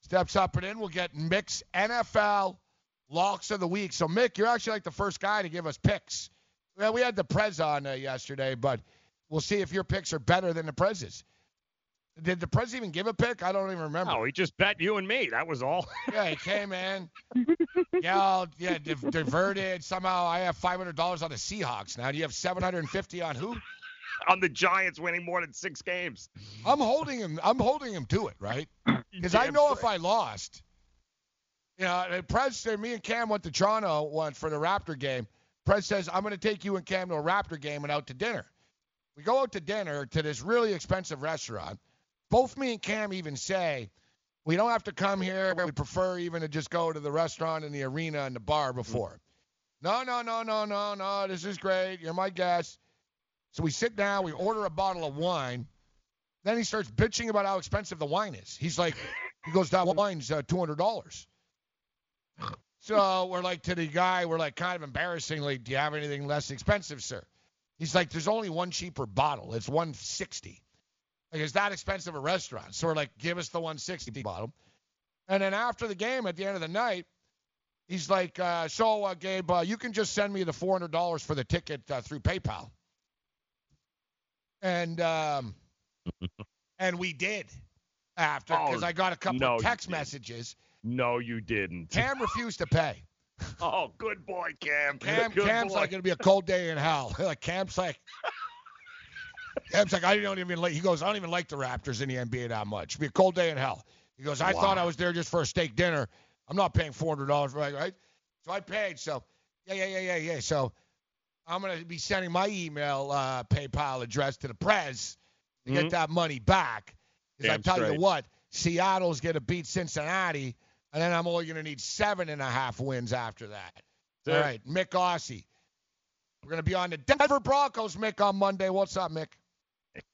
steps up and in. We'll get Mick's NFL locks of the week. So Mick, you're actually like the first guy to give us picks. Well, we had the Prez on uh, yesterday, but we'll see if your picks are better than the Prez's. Did the Prez even give a pick? I don't even remember. Oh, he just bet you and me. That was all. Yeah, he came in. yeah, yeah, div- diverted. Somehow I have five hundred dollars on the Seahawks now. Do you have seven hundred and fifty on who? on the Giants winning more than six games. I'm holding him. I'm holding him to it, right? Because I know straight. if I lost, you know, and Prez said me and Cam went to Toronto once for the Raptor game. Prez says I'm going to take you and Cam to a Raptor game and out to dinner. We go out to dinner to this really expensive restaurant. Both me and Cam even say we don't have to come here. We prefer even to just go to the restaurant and the arena and the bar before. No, no, no, no, no, no. This is great. You're my guest. So we sit down. We order a bottle of wine. Then he starts bitching about how expensive the wine is. He's like, he goes, that wine's uh, $200. So we're like to the guy, we're like kind of embarrassingly, do you have anything less expensive, sir? He's like, there's only one cheaper bottle. It's 160. Like, it's that expensive a restaurant. So we're like, give us the 160 bottle. And then after the game, at the end of the night, he's like, uh, so uh, Gabe, uh, you can just send me the $400 for the ticket uh, through PayPal. And um, and we did after because Oh, I got a couple no, of text messages. No, you didn't. Cam refused to pay. Oh, good boy, Cam. Cam, good Cam's boy. like it'll be a cold day in hell. like Cam's like, Cam's like I don't even like. He goes, I don't even like the Raptors in the NBA that much. It'll be a cold day in hell. He goes, I thought I was there just for a steak dinner. I'm not paying four hundred dollars for it, right? So I paid. So yeah, yeah, yeah, yeah, yeah. So I'm gonna be sending my email uh, PayPal address to the Prez to get Mhm. that money back. Because I Damn tell you what, Seattle's gonna beat Cincinnati, and then I'm only gonna need seven and a half wins after that. That's All right, Mick Aussie. We're gonna be on the Denver Broncos, Mick, on Monday. What's up, Mick?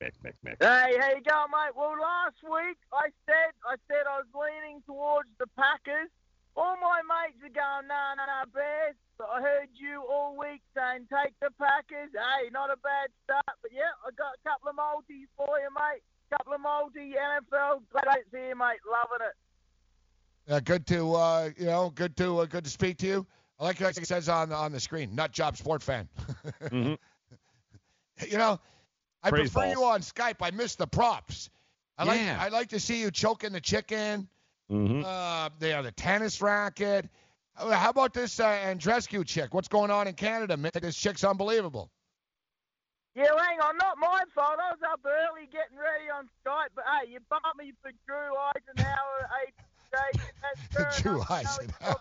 Mick, Mick, Mick. Hey, how you going, mate? Well, last week I said I said I was leaning towards the Packers. All my mates are going, nah, nah, nah, Bears. But I heard you all week saying take the Packers. Hey, not a bad start. But yeah, I got a couple of multis for you, mate. Couple of multi NFL. Glad to see you, mate. Loving it. Yeah, good to uh, you know, good to uh, good to speak to you. I like what it says on on the screen. Nut job sport fan. Mhm. You know, I Praise prefer balls. you on Skype. I miss the props. I like I like to see you choking the chicken. Mhm. Uh, the the tennis racket. Uh, How about this uh, Andreescu chick? What's going on in Canada, Mick? This chick's unbelievable. Yeah, well, hang on, not my fault. I was up early getting ready on Skype, but hey, you bumped me for Drew Eisenhower at AJ. That's Drew enough. You know, he's Eisenhower.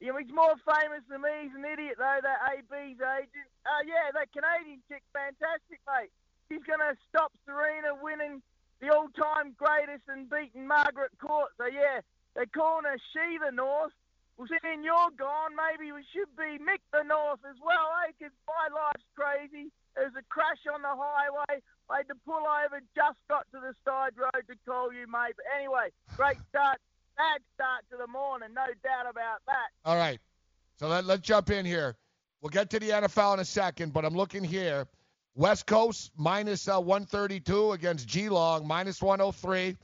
Yeah, he's more famous than me. He's an idiot, though, that AB's agent. Uh, yeah, that Canadian chick, fantastic, mate. He's going to stop Serena winning the all-time greatest and beating Margaret Court. So, yeah, they're calling her She the North. Well, seeing you're gone, maybe we should be Mick the North as well, eh? 'Cause my life's crazy. There's a crash on the highway. I had to pull over, just got to the side road to call you, mate. But anyway, great start. Bad start to the morning, no doubt about that. All right. So let, let's jump in here. We'll get to the NFL in a second, but I'm looking here. West Coast minus uh, 132 against Geelong, minus 103.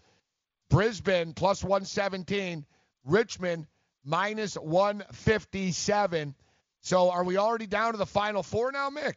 Brisbane plus 117. Richmond minus 157. So are we already down to the final four now, Mick?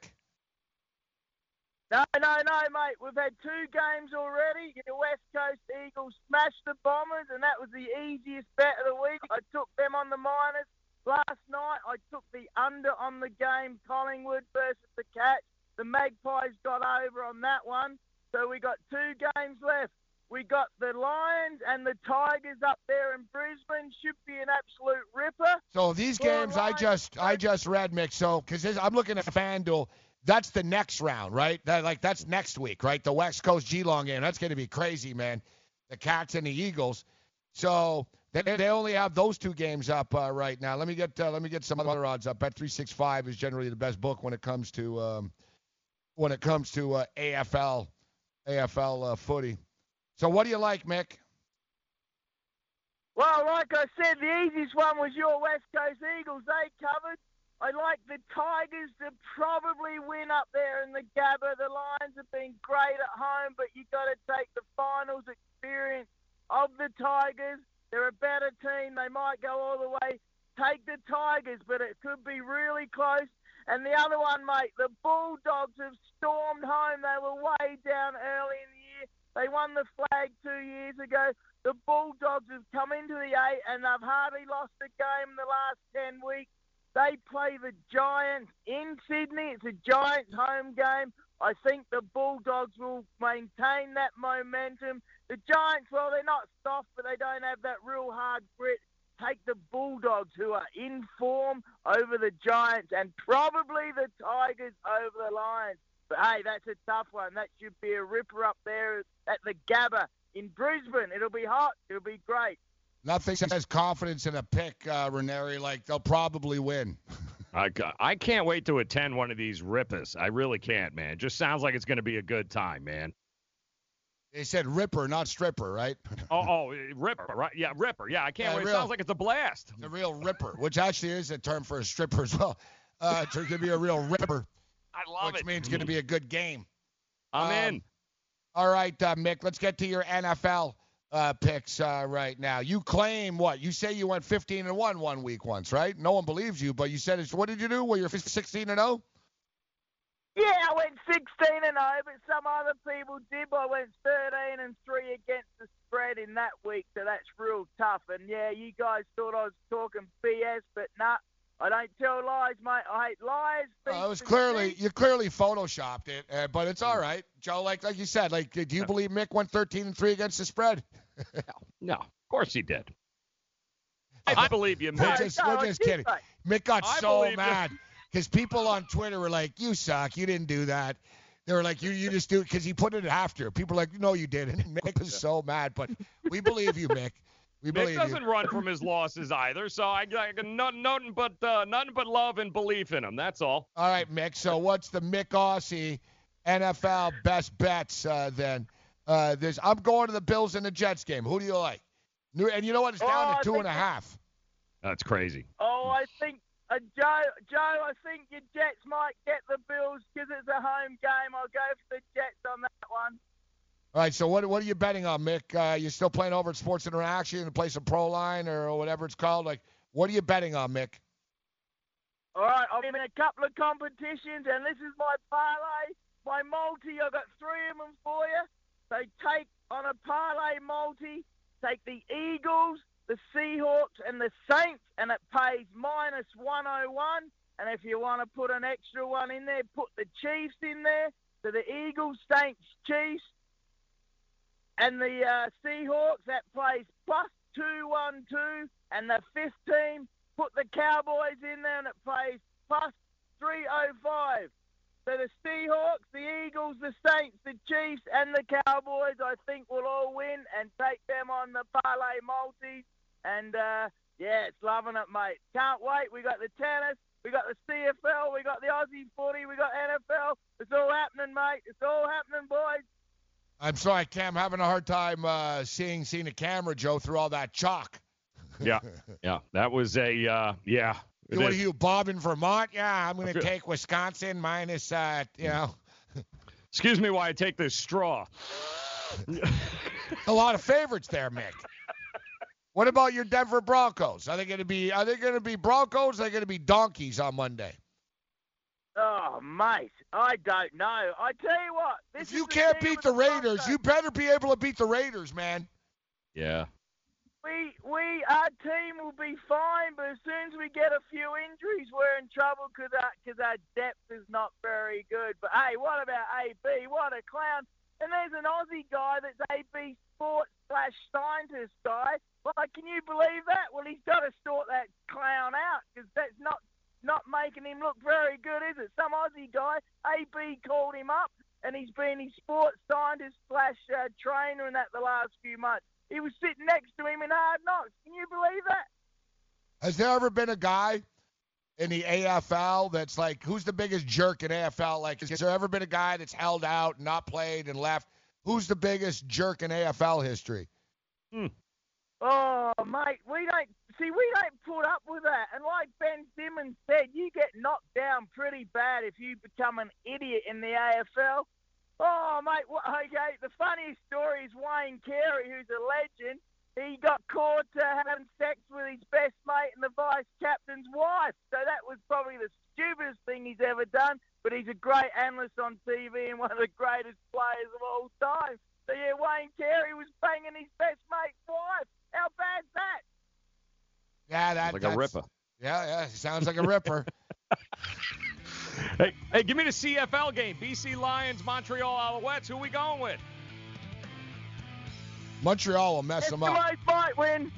No, no, no, mate. We've had two games already. The West Coast Eagles smashed the Bombers, and that was the easiest bet of the week. I took them on the minus. Last night, I took the under on the game, Collingwood versus the Cats. The Magpies got over on that one. So we got two games left. We got the Lions and the Tigers up there in Brisbane. Should be an absolute ripper. So these games, I just I just read Mick. So because I'm looking at FanDuel, that's the next round, right? That like that's next week, right? The West Coast Geelong game. That's going to be crazy, man. The Cats and the Eagles. So they, they only have those two games up uh, right now. Let me get uh, let me get some other odds up. Bet three six five is generally the best book when it comes to um, when it comes to uh, AFL AFL uh, footy. So what do you like, Mick? Well, like I said, the easiest one was your West Coast Eagles. They covered. I like the Tigers to probably win up there in the Gabba. The Lions have been great at home, but you've got to take the finals experience of the Tigers. They're a better team. They might go all the way. Take the Tigers, but it could be really close. And the other one, mate, the Bulldogs have stormed home. They were way down early in the year. They won the flag two years ago. The Bulldogs have come into the eight and they've hardly lost a game in the last 10 weeks. They play the Giants in Sydney. It's a Giants home game. I think the Bulldogs will maintain that momentum. The Giants, well, they're not soft, but they don't have that real hard grit. Take the Bulldogs, who are in form, over the Giants, and probably the Tigers over the Lions. But hey, that's a tough one. That should be a ripper up there at the Gabba in Brisbane. It'll be hot. It'll be great. Nothing says confidence in a pick, uh, Ranieri. Like they'll probably win. I, I can't wait to attend one of these rippers. I really can't, man. It just sounds like it's going to be a good time, man. They said ripper, not stripper, right? oh, oh, ripper, right? Yeah, ripper. Yeah, I can't yeah, wait. Real, it sounds like it's a blast. The real ripper, which actually is a term for a stripper as well. Uh, it's going to be a real ripper. I love which it. Which means it's going to be a good game. I'm um, in. All right, uh, Mick, let's get to your NFL uh, picks uh, right now. You claim what? You say you went 15 and one one week once, right? No one believes you, but you said it's. What did you do? Well, you're 16 and 0. Yeah, I went 16 and 0, but some other people did. I went 13 and 3 against the spread in that week, so that's real tough. And yeah, you guys thought I was talking BS, but nah, I don't tell lies, mate. I hate lies. Well, it was clearly you clearly photoshopped it, uh, but it's all right, Joe. Like like you said, like do you believe Mick went 13 and three against the spread? no, of course he did. I believe you, Mick. We're just, we're just kidding. Mick got I so mad because people on Twitter were like, "You suck. You didn't do that." They were like, "You you just do it because he put it after." People were like, "No, you didn't." Mick was so mad, but we believe you, Mick. We Mick doesn't you. run from his losses either, so I, I got nothing, nothing but uh, nothing but love and belief in him. That's all. All right, Mick. So what's the Mick Aussie NFL best bets uh, then? Uh, there's I'm going to the Bills and the Jets game. Who do you like? And you know what? It's down oh, to two and a half. That's crazy. Oh, I think uh, Joe, Joe, I think your Jets might get the Bills because it's a home game. I'll go for the Jets on that one. All right, so what what are you betting on, Mick? Uh, you still playing over at Sports Interaction and play some Pro Line or whatever it's called? Like, what are you betting on, Mick? All right, I'm in a couple of competitions, and this is my parlay, my multi. I've got three of them for you. So take on a parlay multi, take the Eagles, the Seahawks, and the Saints, and it pays minus 101. And if you want to put an extra one in there, put the Chiefs in there. So the Eagles, Saints, Chiefs, and the uh, Seahawks, that plays plus 212. And the fifth team, put the Cowboys in there and it plays plus 305. So the Seahawks, the Eagles, the Saints, the Chiefs, and the Cowboys, I think will all win and take them on the parlay multi. And uh, yeah, it's loving it, mate. Can't wait. We got the tennis, we got the CFL, we got the Aussie footy, we got NFL. It's all happening, mate. It's all happening, boys. I'm sorry, Cam. Having a hard time uh, seeing seeing the camera, Joe, through all that chalk. yeah, yeah, that was a uh, yeah. You, what are you, Bob in Vermont? Yeah, I'm going to take Wisconsin minus, uh, you know. Excuse me while I take this straw. a lot of favorites there, Mick. What about your Denver Broncos? Are they going to be Are they going to be Broncos? Or are they going to be donkeys on Monday? Oh, mate, I don't know. I tell you what, this If you is can't deal beat with the Raiders, Broncos. you better be able to beat the Raiders, man. Yeah. We, we, our team will be fine, but as soon as we get a few injuries, we're in trouble because our, 'cause our depth is not very good. But hey, what about AB? What a clown! And there's an Aussie guy that's AB sports slash scientist guy. Like, can you believe that? Well, he's got to sort that clown out because that's not not making him look very good, is it? Some Aussie guy, AB called him up, and he's been his sports scientist slash uh, trainer in that the last few months. He was sitting next to him in Hard Knocks. Can you believe that? Has there ever been a guy in the AFL that's like, who's the biggest jerk in AFL? Like, has there ever been a guy that's held out, and not played, and left? Who's the biggest jerk in AFL history? Oh, mate, we don't see. We don't put up with that. And like Ben Simmons said, you get knocked down pretty bad if you become an idiot in the AFL. Oh, mate. Okay, the funniest story is Wayne Carey, who's a legend. He got caught uh, having sex with his best mate and the vice captain's wife. So that was probably the stupidest thing he's ever done. But he's a great analyst on TV and one of the greatest players of all time. So yeah, Wayne Carey was banging his best mate's wife. How bad's that? Yeah, that, Like a ripper. Yeah, yeah, sounds like a ripper. Hey, hey, give me the CFL game. BC Lions, Montreal Alouettes. Who we going with? Montreal will mess them up. Eskimos might win.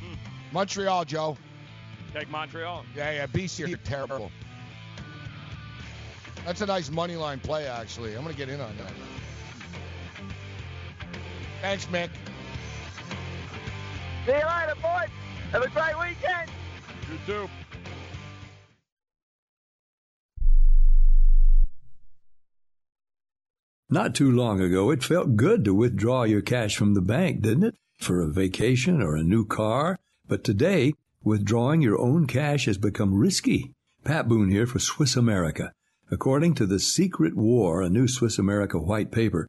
Hmm. Montreal, Joe. Take Montreal. Yeah, yeah, BC are terrible. That's a nice money line play, actually. I'm gonna get in on that. Thanks, Mick. See you later, boys. Have a great weekend. You too. Not too long ago, it felt good to withdraw your cash from the bank, didn't it? For a vacation or a new car. But today, withdrawing your own cash has become risky. Pat Boone here for Swiss America. According to The Secret War, a new Swiss America white paper,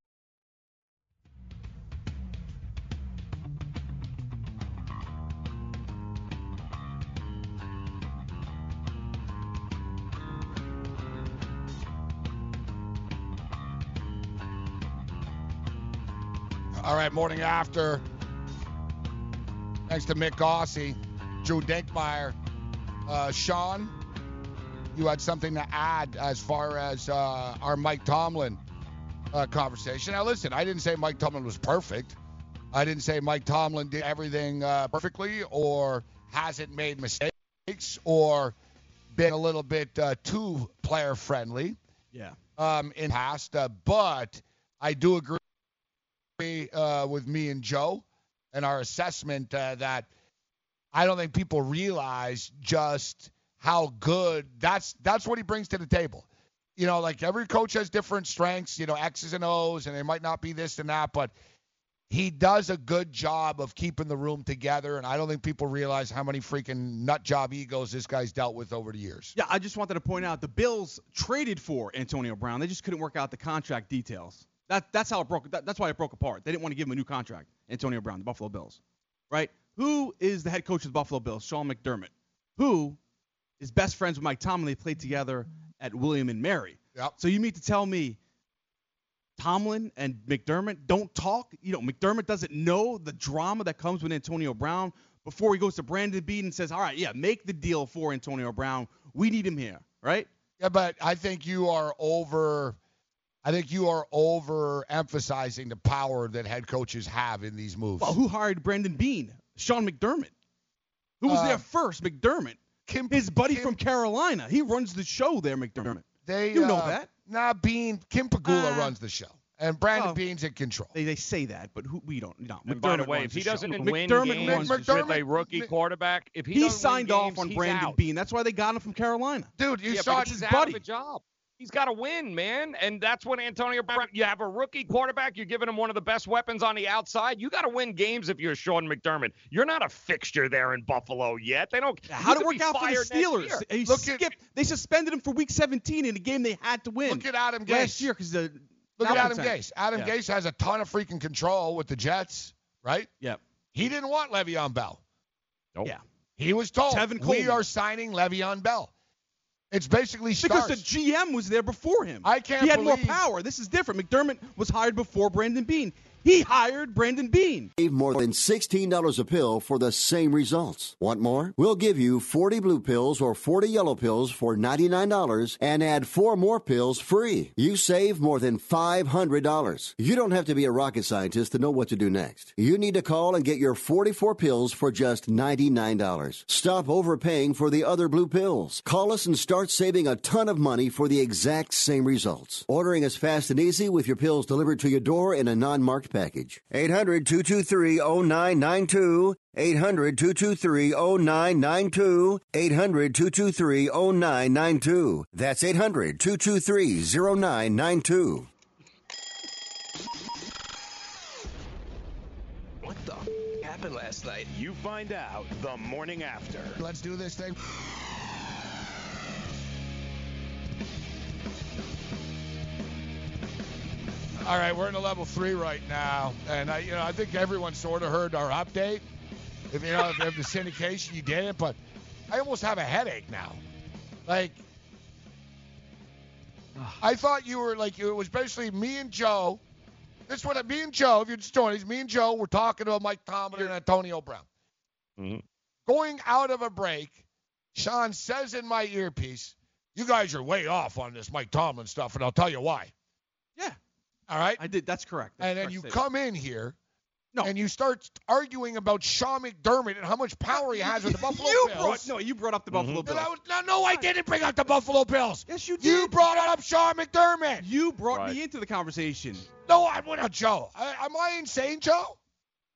All right, morning after. Thanks to Mick Aussie, Drew Dinkmeyer. Uh, Sean, you had something to add as far as uh, our Mike Tomlin uh, conversation. Now, listen, I didn't say Mike Tomlin was perfect. I didn't say Mike Tomlin did everything uh, perfectly or hasn't made mistakes or been a little bit uh, too player friendly Yeah. um, in past. Uh, but I do agree uh, with me and Joe and our assessment uh, that I don't think people realize just how good that's that's what he brings to the table. You know, like every coach has different strengths, you know, X's and O's, and they might not be this and that, but he does a good job of keeping the room together, and I don't think people realize how many freaking nut job egos this guy's dealt with over the years. Yeah, I just wanted to point out the Bills traded for Antonio Brown. They just couldn't work out the contract details. That that's how it broke. That, that's why it broke apart. They didn't want to give him a new contract. Antonio Brown, the Buffalo Bills, right? Who is the head coach of the Buffalo Bills? Sean McDermott. Who is best friends with Mike Tomlin? They played together at William and Mary. Yep. So you mean to tell me Tomlin and McDermott don't talk? You know, McDermott doesn't know the drama that comes with Antonio Brown before he goes to Brandon Beane and says, "All right, yeah, make the deal for Antonio Brown. We need him here." Right? Yeah, but I think you are over. I think you are over emphasizing the power that head coaches have in these moves. Well, who hired Brandon Beane? Sean McDermott. Who was Uh, there first? McDermott. His buddy from Carolina. He runs the show there, McDermott. They you know uh, that. Nah, Beane Kim Pegula Ah. runs the show, and Brandon Oh. Beane's in control. They, they say that, but who we don't. No, And by the McDermott way, if he the show. doesn't win McDermott games runs the with a rookie quarterback, if he, he doesn't signed win off on he's Brandon out. Beane. That's why they got him from Carolina. Dude, you yeah, saw but his he's out buddy. of a job. He's got to win, man, and that's when Antonio Brown. You have a rookie quarterback. You're giving him one of the best weapons on the outside. You got to win games if you're Sean McDermott. You're not a fixture there in Buffalo yet. They don't. How you did it work out for the Steelers? He Look skipped. they suspended him for Week 17 in a game they had to win. Look at Adam Gase. last year because the Look at Adam malcontent. Gase. Adam Yeah. Gase has a ton of freaking control with the Jets, right? Yep. He didn't want Le'Veon Bell. Nope. Yeah. He was told Tevin we are signing Le'Veon Bell. It's basically Because stars. the GM was there before him. I can't He had more power. This is different. McDermott was hired before Brandon Beane. He hired Brandon Beane. Save more than $16 a pill for the same results. Want more? We'll give you 40 blue pills or 40 yellow pills for $99 and add four more pills free. You save more than $500. You don't have to be a rocket scientist to know what to do next. You need to call and get your 44 pills for just $99. Stop overpaying for the other blue pills. Call us and start saving a ton of money for the exact same results. Ordering is fast and easy with your pills delivered to your door in a non marked package. 800 223 0992. 800 223 0992. 800 223 0992. That's 800 223 0992. What the f- happened last night? You find out the morning after. Let's do this thing. All right, we're in a level three right now, and I, you know, I think everyone sort of heard our update. If you know, if, if the syndication, you did it, but I almost have a headache now. Like, I thought you were like it was basically me and Joe. This is what me and Joe. If you're just joining, us, me and Joe were talking about Mike Tomlin and Antonio Brown. Mm-hmm. Going out of a break, Sean says in my earpiece, "You guys are way off on this Mike Tomlin stuff, and I'll tell you why." Yeah. All right. I did. That's correct. That's and then correct you statement. come in here, No. And you start arguing about Sean McDermott and how much power he has with the Buffalo you Bills. brought no, you brought up the Buffalo mm-hmm. Bills. Was- no, no, I didn't bring up the Buffalo Bills. Yes, you did. You brought up Sean McDermott. You brought Right. me into the conversation. No, I'm not Joe. I, am I insane, Joe?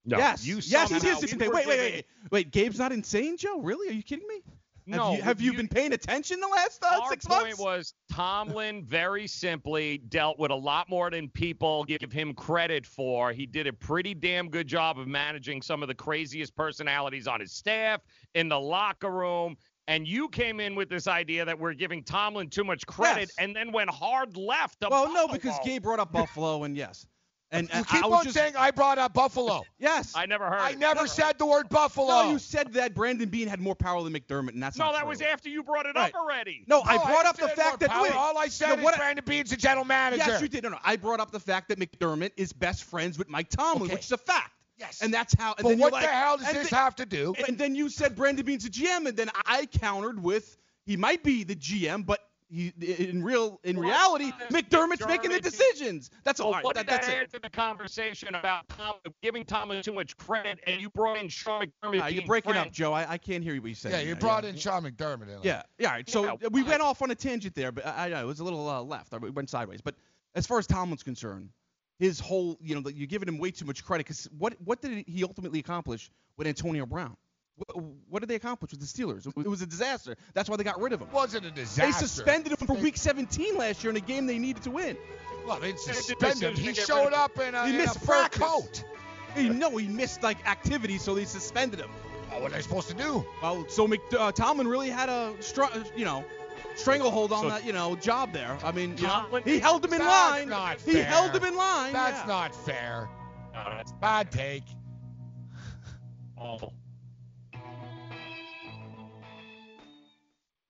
No, yes, you yes, he is insane. were Wait, wait, wait, wait. Gabe's not insane, Joe. Really? Are you kidding me? No, Have you, have you, you- been paying attention the last uh, Our six point months? was Tomlin very simply dealt with a lot more than people give him credit for. He did a pretty damn good job of managing some of the craziest personalities on his staff in the locker room. And you came in with this idea that we're giving Tomlin too much credit, Yes. and then went hard left. Well, no, because Gabe brought up Buffalo, and yes, and You keep I was on just, saying I brought up Buffalo. yes. I never heard. I it. never said the word Buffalo. No, you said that Brandon Beane had more power than McDermott, and that's No, not that true. was after you brought it Right. up already. No, I No, brought up the fact that power. wait, all I said no, is what I- Brandon Beane's a general manager. Yes, you did. No, no. I brought up the fact that McDermott is best friends with Mike Tomlin, Okay. which is a fact. Yes. And that's how. And But then what you're the hell does this then- have to do? And then you said Brandon Beane's a GM, and then I countered with he might be the GM, but he in real in Well, reality uh, McDermott's making the decisions. That's all Well, right. what That, did that's that it. add to the conversation about Tom, giving Tomlin too much credit, and you brought in Sean McDermott? Nah, you're being breaking up, Joe. I, I can't hear you what you're saying. Yeah, you there, brought yeah. in Sean McDermott. In Yeah, yeah. All right. So Yeah, we went off on a tangent there, but I, I know it was a little uh, left. Or we went sideways. But as far as Tomlin's concerned, his whole, you know, you're giving him way too much credit because what what did he ultimately accomplish with Antonio Brown? What, what did they accomplish with the Steelers? It was a disaster. That's why they got rid of him. Wasn't a disaster. They suspended him for Week 17 last year in a game they needed to win. Well, they suspended him. He showed up in a, He in a missed fur practice. coat. He, no, he missed like activities, so they suspended him. Oh, what are they supposed to do? Well, so Mc, uh, Tomlin really had a, str- you know, stranglehold on So- that, you know, job there. I mean, you know, Tomlin- he held him in That's line. not He held him in line. That's yeah. not fair. No, that's Bad take. awful.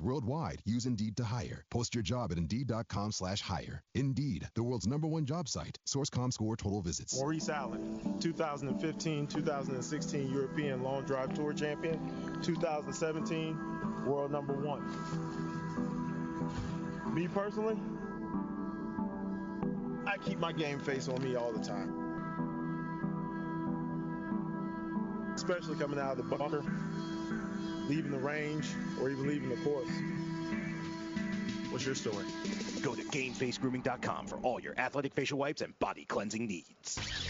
worldwide use Indeed to hire. Post your job at Indeed.com slash hire. Indeed, the world's number one job site. Source.comScore total visits. Maurice Allen, 2015 2016 European Long Drive Tour Champion, 2017 World Number One. Me personally, I keep my game face on me all the time. Especially coming out of the bunker, leaving the range, or even leaving the course. What's your story? Go to GameFaceGrooming.com for all your athletic facial wipes and body cleansing needs.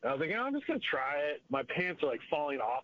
I was like, "Yeah, I'm just to try it. My pants are like falling off.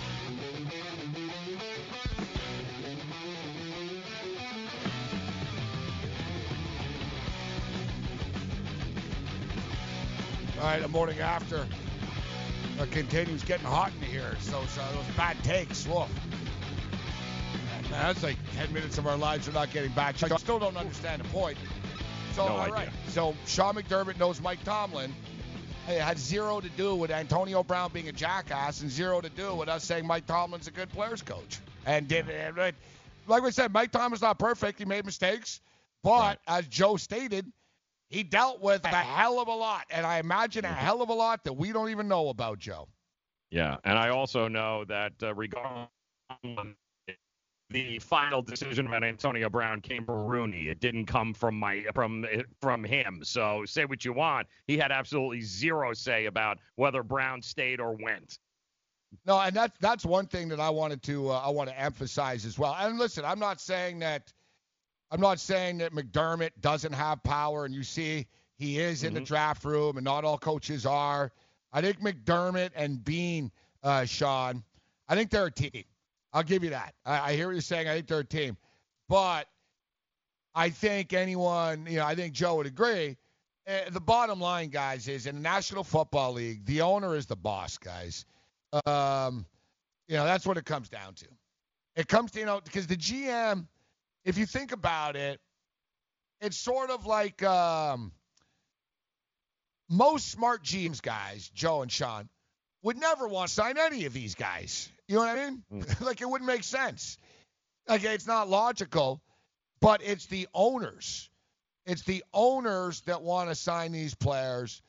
All right, the morning after uh, continues getting hot in here. So, so those bad takes. Whoa. Man, that's like 10 minutes of our lives are not getting back. I still don't understand the point. So, No all idea. right. So, Sean McDermott knows Mike Tomlin. It had zero to do with Antonio Brown being a jackass and zero to do with us saying Mike Tomlin's a good players coach. And did uh, like we said, Mike Tomlin's not perfect. He made mistakes. But as Joe stated, he dealt with a hell of a lot. And I imagine a hell of a lot that we don't even know about, Joe. Yeah, and I also know that uh, regarding the final decision about Antonio Brown came from Rooney. It didn't come from my from from him. So say what you want, he had absolutely zero say about whether Brown stayed or went. No, and that's that's one thing that I wanted to uh, I want to emphasize as well. And listen, I'm not saying that I'm not saying that McDermott doesn't have power, and you see he is in the draft room, and not all coaches are. I think McDermott and Beane, uh, Sean, I think they're a team. I'll give you that. I, I hear what you're saying. I think they're a team, but I think anyone, you know, I think Joe would agree. Uh, the bottom line, guys, is in the National Football League, the owner is the boss, guys. Um, you know, that's what it comes down to. It comes to, you know, because the GM, if you think about it, it's sort of like um, most smart GMs guys, Joe and Sean, would never want to sign any of these guys. You know what I mean? like it wouldn't make sense. Like it's not logical, but it's the owners. It's the owners that want to sign these players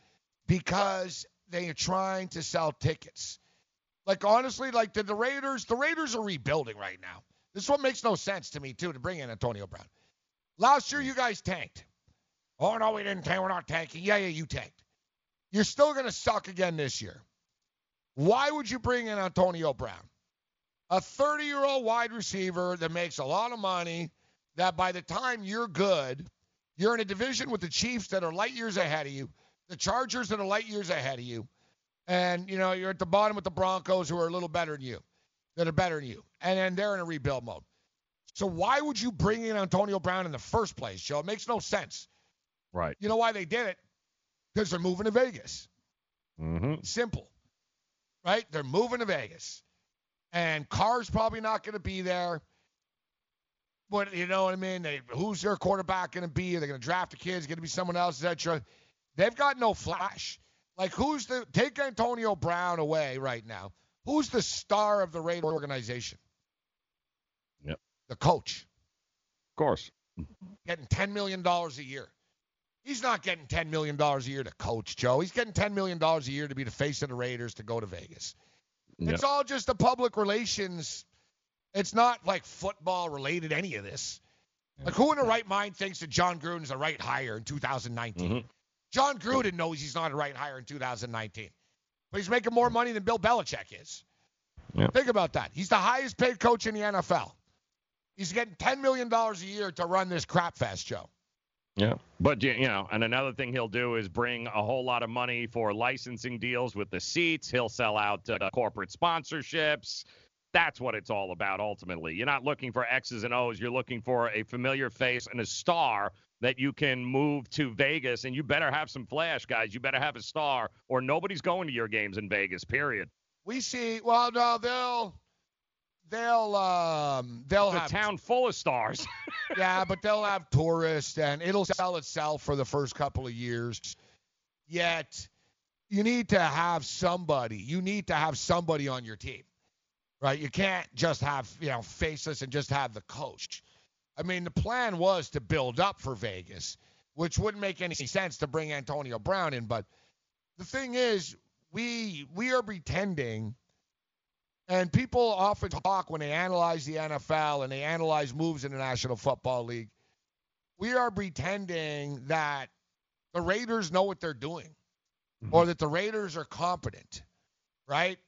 because they are trying to sell tickets. Like honestly, like the, the Raiders, the Raiders are rebuilding right now. This one makes no sense to me too to bring in Antonio Brown. Last year you guys tanked. Oh no, we didn't tank. We're not tanking. Yeah, yeah, you tanked. You're still gonna suck again this year. Why would you bring in Antonio Brown? A 30 year old wide receiver that makes a lot of money, that by the time you're good, you're in a division with the Chiefs that are light years ahead of you, the Chargers that are light years ahead of you, and you know you're at the bottom with the Broncos who are a little better than you, that are better than you, and then they're in a rebuild mode. So why would you bring in Antonio Brown in the first place, Joe? It makes no sense. Right. You know why they did it? Because they're moving to Vegas. Mm-hmm. Simple. Right? They're moving to Vegas. And Carr's probably not going to be there. But you know what I mean? They, who's their quarterback going to be? Are they going to draft a kid? Is going to be someone else? etc. They've got no flash. Like who's the take Antonio Brown away right now? Who's the star of the Raider organization? Yep. The coach. Of course. Getting ten million dollars a year. He's not getting ten million dollars a year to coach, Joe. He's getting ten million dollars a year to be the face of the Raiders to go to Vegas. Yep. It's all just the public relations. It's not like football related, any of this. Like, who in the right mind thinks that Jon Gruden's the right hire in 2019? Mm-hmm. Jon Gruden knows he's not a right hire in 2019, but he's making more money than Bill Belichick is. Think about that. He's the highest paid coach in the NFL. He's getting $10 million a year to run this crap fest, Joe. Yeah. But, you you know, and another thing he'll do is bring a whole lot of money for licensing deals with the seats. He'll sell out uh, corporate sponsorships. That's what it's all about ultimately. You're not looking for X's and O's. You're looking for a familiar face and a star that you can move to Vegas. And you better have some flash, guys. You better have a star, or nobody's going to your games in Vegas, period. We see, well, no, they'll, they'll, um, they'll The have a town full of stars. yeah, but they'll have tourists and it'll sell itself for the first couple of years. Yet, you need to have somebody. You need to have somebody on your team, right? You can't just have you know faceless and just have the coach. I mean, the plan was to build up for Vegas, which wouldn't make any sense to bring Antonio Brown in. But the thing is, we we are pretending And people often talk when they analyze the NFL and they analyze moves in the National Football League. We are pretending that the Raiders know what they're doing mm-hmm. or that the Raiders are competent, right?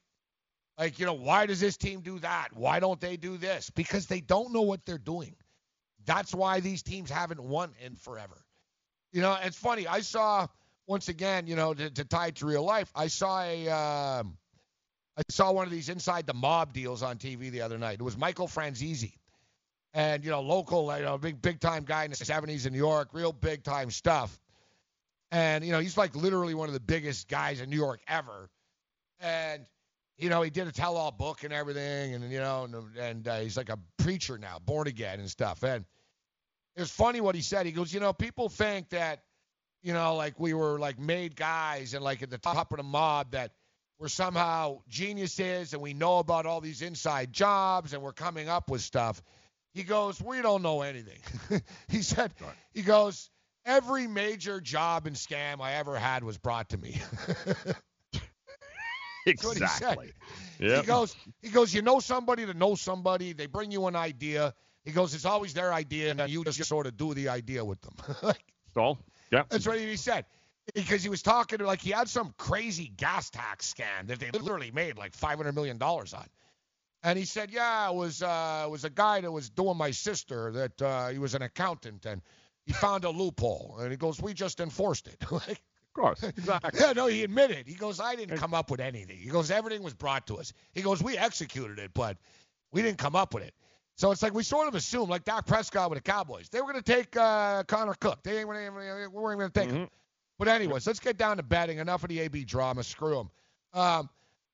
Like, you know, why does this team do that? Why don't they do this? Because they don't know what they're doing. That's why these teams haven't won in forever. You know, it's funny. I saw once again, you know, to, to tie it to real life, I saw a, um, I saw one of these inside the mob deals on TV the other night. It was Michael Franzese, and you know, local, you know, big big time guy in the '70s in New York, real big time stuff. And you know, he's like literally one of the biggest guys in New York ever. And you know, he did a tell-all book and everything, and you know, and, and uh, he's like a preacher now, born again and stuff. And it was funny what he said. He goes, you know, people think that, you know, like we were like made guys and like at the top of the mob that we're somehow geniuses and we know about all these inside jobs and we're coming up with stuff. He goes, we don't know anything. he said, he goes, every major job and scam I ever had was brought to me. What he. Exactly. Yep. He goes, he goes, you know somebody to know somebody. They bring you an idea. He goes, it's always their idea, and you just sort of do the idea with them. So, yeah. That's what he said. Because he was talking to like he had some crazy gas tax scam that they literally made like five hundred million dollars on. And he said, yeah, it was uh, it was a guy that was doing my sister that uh, he was an accountant and he found a loophole and he goes, we just enforced it. like, course. Exactly. yeah, no, he admitted. He goes, I didn't come up with anything. He goes, everything was brought to us. He goes, we executed it, but we didn't come up with it. So it's like we sort of assumed, like Dak Prescott with the Cowboys, they were going to take uh, Connor Cook. They ain't, we weren't going to take him. But anyways, let's get down to betting. Enough of the AB drama. Screw him. Um,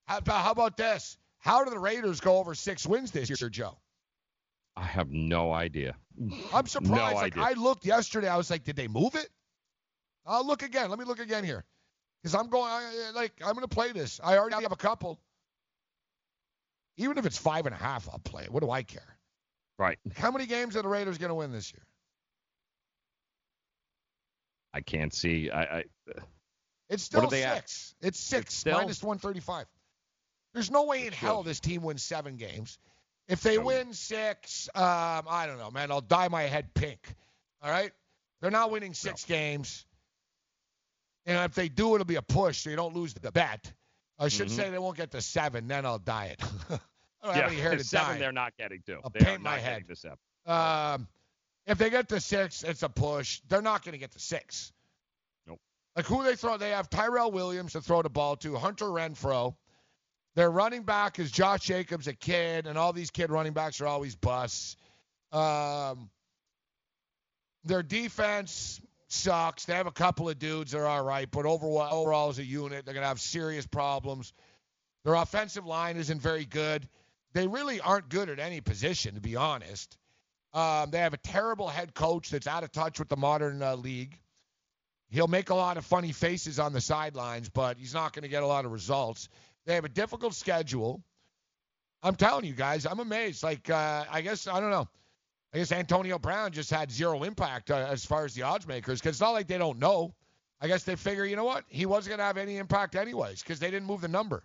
how, about, how about this? How do the Raiders go over six wins this year, Joe? I have no idea. I'm surprised. No like idea. I looked yesterday, I was like, did they move it? I'll look again. Let me look again here, because I'm going. I, like I'm going to play this. I already have a couple. Even if it's five and a half, I'll play it. What do I care? Right. How many games are the Raiders going to win this year? I can't see. I, I It's still are they at? six. It's six still- minus 135. There's no way in hell this team wins seven games. If they win six, um, I don't know, man. I'll dye my head pink. All right? They're not winning six games. And if they do, it'll be a push, so you don't lose the bet. I should Mhm. say they won't get to seven, then I'll dye it. I don't yeah, have any hair to seven they're not getting to. I'll they paint my head. to seven. Um, if they get to six, it's a push. They're not going to get to six. Nope. Like who they throw? They have Tyrell Williams to throw the ball to, Hunter Renfrow. Their running back is Josh Jacobs, a kid, and all these kid running backs are always busts. Um, their defense sucks. They have a couple of dudes that are all right, but overall, overall as a unit, they're going to have serious problems. Their offensive line isn't very good. They really aren't good at any position, to be honest. Um, they have a terrible head coach that's out of touch with the modern uh, league. He'll make a lot of funny faces on the sidelines, but he's not going to get a lot of results. They have a difficult schedule. I'm telling you guys, I'm amazed. Like, uh, I guess, I don't know. I guess Antonio Brown just had zero impact uh, as far as the odds makers because it's not like they don't know. I guess they figure, you know what? He wasn't going to have any impact anyways because they didn't move the number.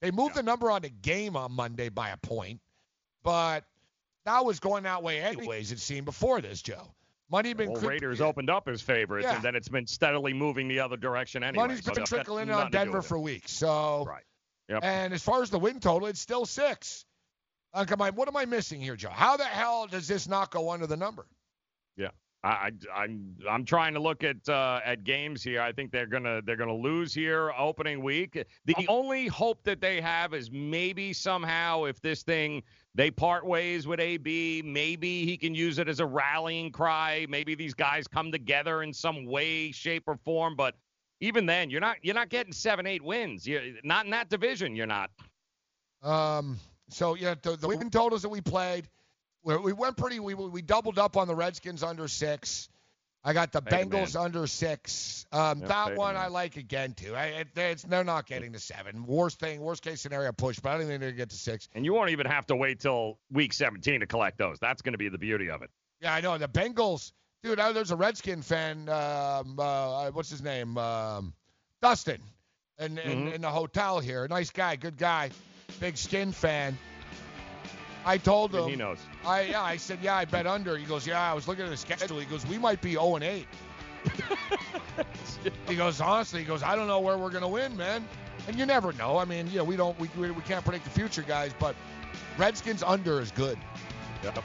They moved the number on the game on Monday by a point, but that was going that way anyways, it seemed, before this, Joe. Money been Well, creep- Raiders opened up as favorites, Yeah. and then it's been steadily moving the other direction anyway. Money's so been that's trickling in on Denver for weeks. So, Right. Yep. and as far as the win total, it's still six. Like, am I, what am I missing here, Joe? How the hell does this not go under the number? Yeah, I, I'm I'm trying to look at uh, at games here. I think they're gonna they're gonna lose here opening week. The only hope that they have is maybe somehow if this thing they part ways with AB, maybe he can use it as a rallying cry. Maybe these guys come together in some way, shape, or form. But even then, you're not you're not getting seven eight wins. You're not in that division. You're not. Um, so yeah, the, the win totals that we played, we, we went pretty. We we doubled up on the Redskins under six. I got the Bengals under six. Um, that one man. I like again too. I, it, it's, they're not getting to seven. Worst thing, worst case scenario push, but I don't think they're gonna get to six. And you won't even have to wait till week 17 to collect those. That's going to be the beauty of it. Yeah, I know the Bengals, dude. I, there's a Redskin fan. Um, uh, what's his name? Um, Dustin, in, in Mhm. in the hotel here. Nice guy, good guy. Big skin fan. I told him. He knows. I yeah, I said yeah, I bet under. He goes yeah, I was looking at the schedule. He goes we might be 0 and 8. he goes honestly, he goes I don't know where we're gonna win, man. And you never know. I mean, you know, we don't we we, we can't predict the future, guys, but Redskins under is good. Yep.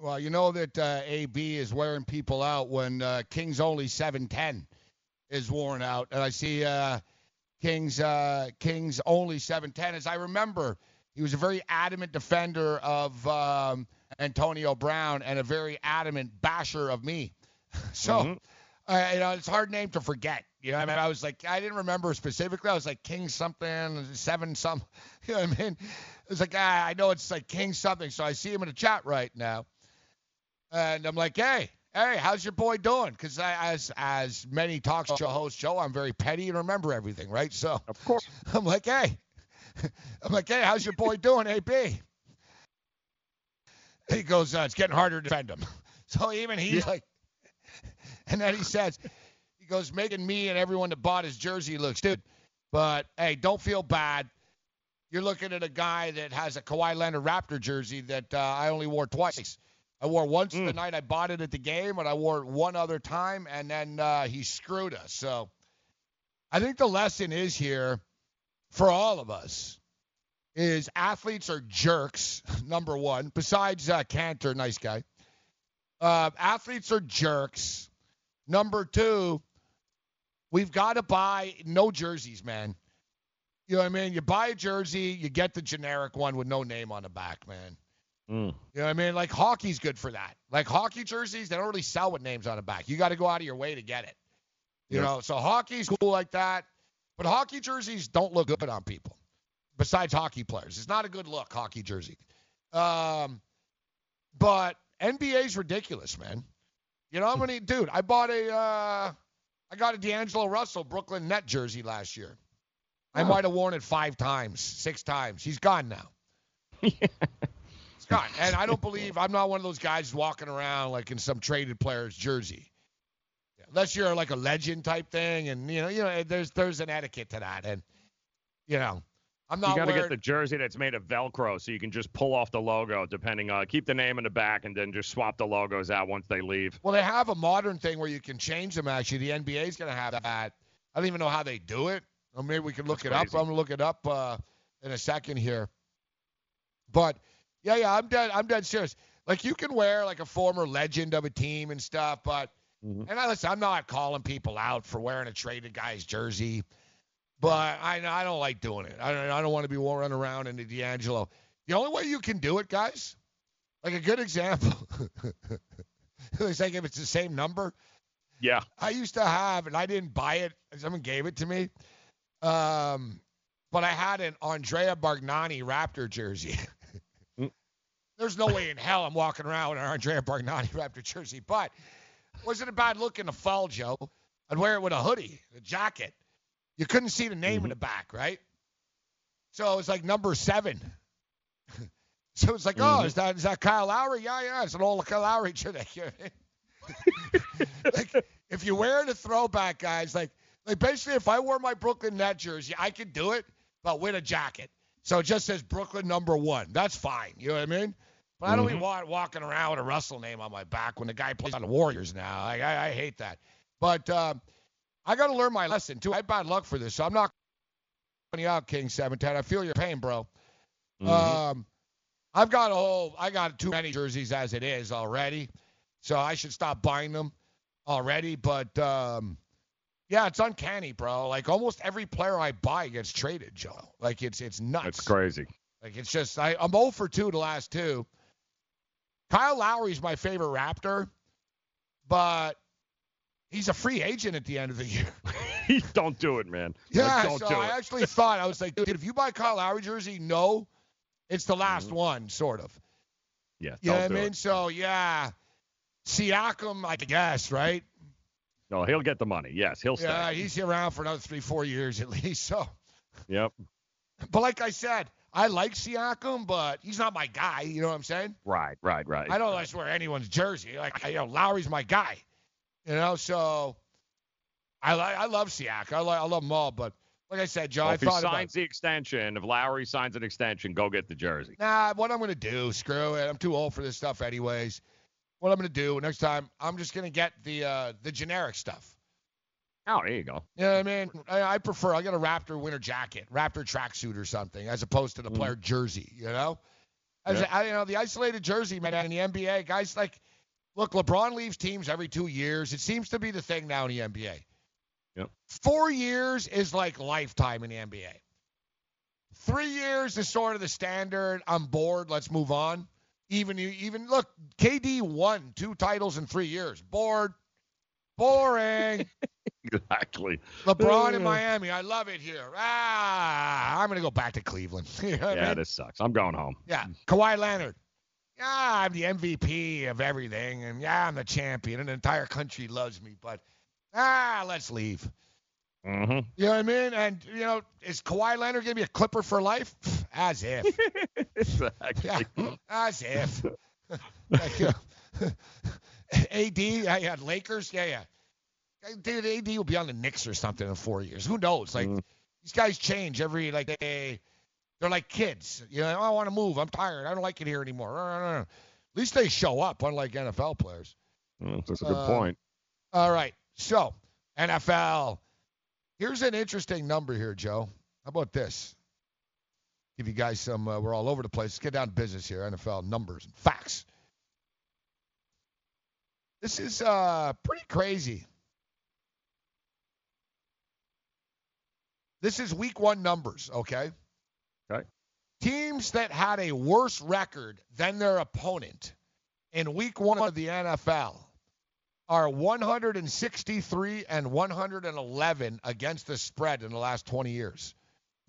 Well, you know that uh, AB is wearing people out when uh, King's only 710 is worn out, and I see uh, King's uh, King's only 710. As I remember, he was a very adamant defender of um, Antonio Brown and a very adamant basher of me. so, Mm-hmm. uh, you know, it's a hard name to forget. You know, what I mean, I was like, I didn't remember specifically. I was like King something, seven some. You know what I mean? It's like ah, I know it's like King something. So I see him in the chat right now. And I'm like, hey, hey, how's your boy doing? Because as as many talk show hosts, Joe, I'm very petty and remember everything, right? So of course, I'm like, hey, I'm like, hey, how's your boy doing, AB? He goes, uh, it's getting harder to defend him. So even he's Yeah. like, and then he says, he goes, making me and everyone that bought his jersey look stupid. But hey, don't feel bad. You're looking at a guy that has a Kawhi Leonard Raptor jersey that uh, I only wore twice. I wore once the night I bought it at the game, and I wore it one other time, and then uh, he screwed us. So I think the lesson is here for all of us is athletes are jerks, number one, besides uh, Cantor, nice guy. Uh, athletes are jerks. Number two, we've got to buy no jerseys, man. You know what I mean? You buy a jersey, you get the generic one with no name on the back, man. Mm. You know what I mean? Like hockey's good for that. Like hockey jerseys, they don't really sell with names on the back. You got to go out of your way to get it. You Yeah. know, so hockey's cool like that. But hockey jerseys don't look good on people. Besides hockey players, it's not a good look hockey jersey. Um, but NBA's ridiculous, man. You know how many, dude? I bought a, uh, I got a D'Angelo Russell Brooklyn Net jersey last year. I might have worn it five times, six times. He's gone now. He's and I don't believe I'm not one of those guys walking around like in some traded player's jersey. Unless you're like a legend type thing, and you know, you know, there's there's an etiquette to that, and you know, I'm not you got to get the jersey that's made of Velcro, so you can just pull off the logo, depending on keep the name in the back, and then just swap the logos out once they leave. Well, they have a modern thing where you can change them. Actually, the NBA's going to have that. I don't even know how they do it. Or maybe we can look That's it up. I'm going to look it up uh, in a second here. But yeah, yeah, I'm dead. I'm dead serious. Like you can wear like a former legend of a team and stuff, but Mm-hmm. and I listen. I'm not calling people out for wearing a traded guy's jersey, but I I don't like doing it. I don't I don't want to be running around in the D'Angelo. The only way you can do it, guys, like a good example. it's like if it's the same number. Yeah. I used to have, and I didn't buy it. Someone gave it to me. Um, but I had an Andrea Bargnani Raptor jersey. There's no way in hell I'm walking around with an Andrea Bargnani Raptor jersey, but wasn't a bad look in the fall, Joe. I'd wear it with a hoodie, a jacket. You couldn't see the name in mm-hmm. the back, right? So it was like number seven. so it's like, oh, mm-hmm. is that is that Kyle Lowry? Yeah, yeah, it's an old Kyle Lowry jersey. You know what I mean? like if you're wearing a throwback, guys, like like basically if I wore my Brooklyn Net jersey, I could do it, but with a jacket. So it just says Brooklyn number one. That's fine. You know what I mean? But I don't even want walking around with a Russell name on my back when the guy plays on the Warriors now. Like, I, I hate that. But um, I got to learn my lesson too. I had bad luck for this, so I'm not calling you out, King Seven Ten. I feel your pain, bro. Um, I've got a whole, I got too many jerseys as it is already, so I should stop buying them already. But um, yeah, it's uncanny, bro. Like almost every player I buy gets traded, Joe. Like it's it's nuts. That's crazy. Like it's just I, I'm 0 for two the last two. Kyle Lowry's my favorite Raptor, but he's a free agent at the end of the year. don't do it, man. Yeah, Like, don't so do I actually thought I was like, dude, if you buy Kyle Lowry jersey, no, it's the last Mm-hmm. one, sort of. yeah, You know what I mean? it. So yeah, Siakam, I guess, right? No, he'll get the money. Yes, he'll stay. Yeah, he's around for another three, four years at least. So, Yep. but like I said, I like Siakam, but he's not my guy. You know what I'm saying? Right, right, right. I don't like to wear anyone's jersey. Like you know, Lowry's my guy. You know, so I like I love Siak. I like I love them all, but like I said, John, Well, I if he signs the extension, if Lowry signs an extension, go get the jersey. nah. What I'm gonna do? Screw it. I'm too old for this stuff, anyways. What I'm gonna do next time? I'm just gonna get the uh, the generic stuff. Oh, there you go. Yeah, I mean? I, I prefer I get a Raptor winter jacket, Raptor tracksuit or something, as opposed to the mm-hmm. player jersey. You know, as Yeah. I, you know, the isolated jersey, man, in the NBA, guys like, look, LeBron leaves teams every two years. It seems to be the thing now in the NBA. Yep. Four years is like lifetime in the NBA. Three years is sort of the standard. I'm bored. Let's move on. Even you, even look, KD won two titles in three years. Bored. Boring. Exactly. LeBron in Miami. I love it here. Ah, I'm gonna go back to Cleveland. You know what I Yeah, mean? this sucks. I'm going home. Yeah. Kawhi Leonard. yeah, I'm the MVP of everything, and yeah, I'm the champion, and the entire country loves me, but ah, let's leave. Mm-hmm. You know what I mean? And you know, is Kawhi Leonard gonna be a Clipper for life? As if. exactly. Yeah, as if. Like, you know, AD, yeah, yeah, Lakers, yeah, yeah. Dude, AD will be on the Knicks or something in four years. Who knows? Like these guys change every like they they're like kids. You know, "Oh, I want to move. I'm tired. I don't like it here anymore. At least they show up, unlike NFL players. Mm, That's a good Um, point. All right. So, NFL. Here's an interesting number here, Joe. How about this? Give you guys some, uh, we're all over the place. Let's get down to business here. NFL numbers and facts. This is uh, pretty crazy. This is week one numbers, okay? Okay. Teams that had a worse record than their opponent in week one of the NFL are 163 and 111 against the spread in the last 20 years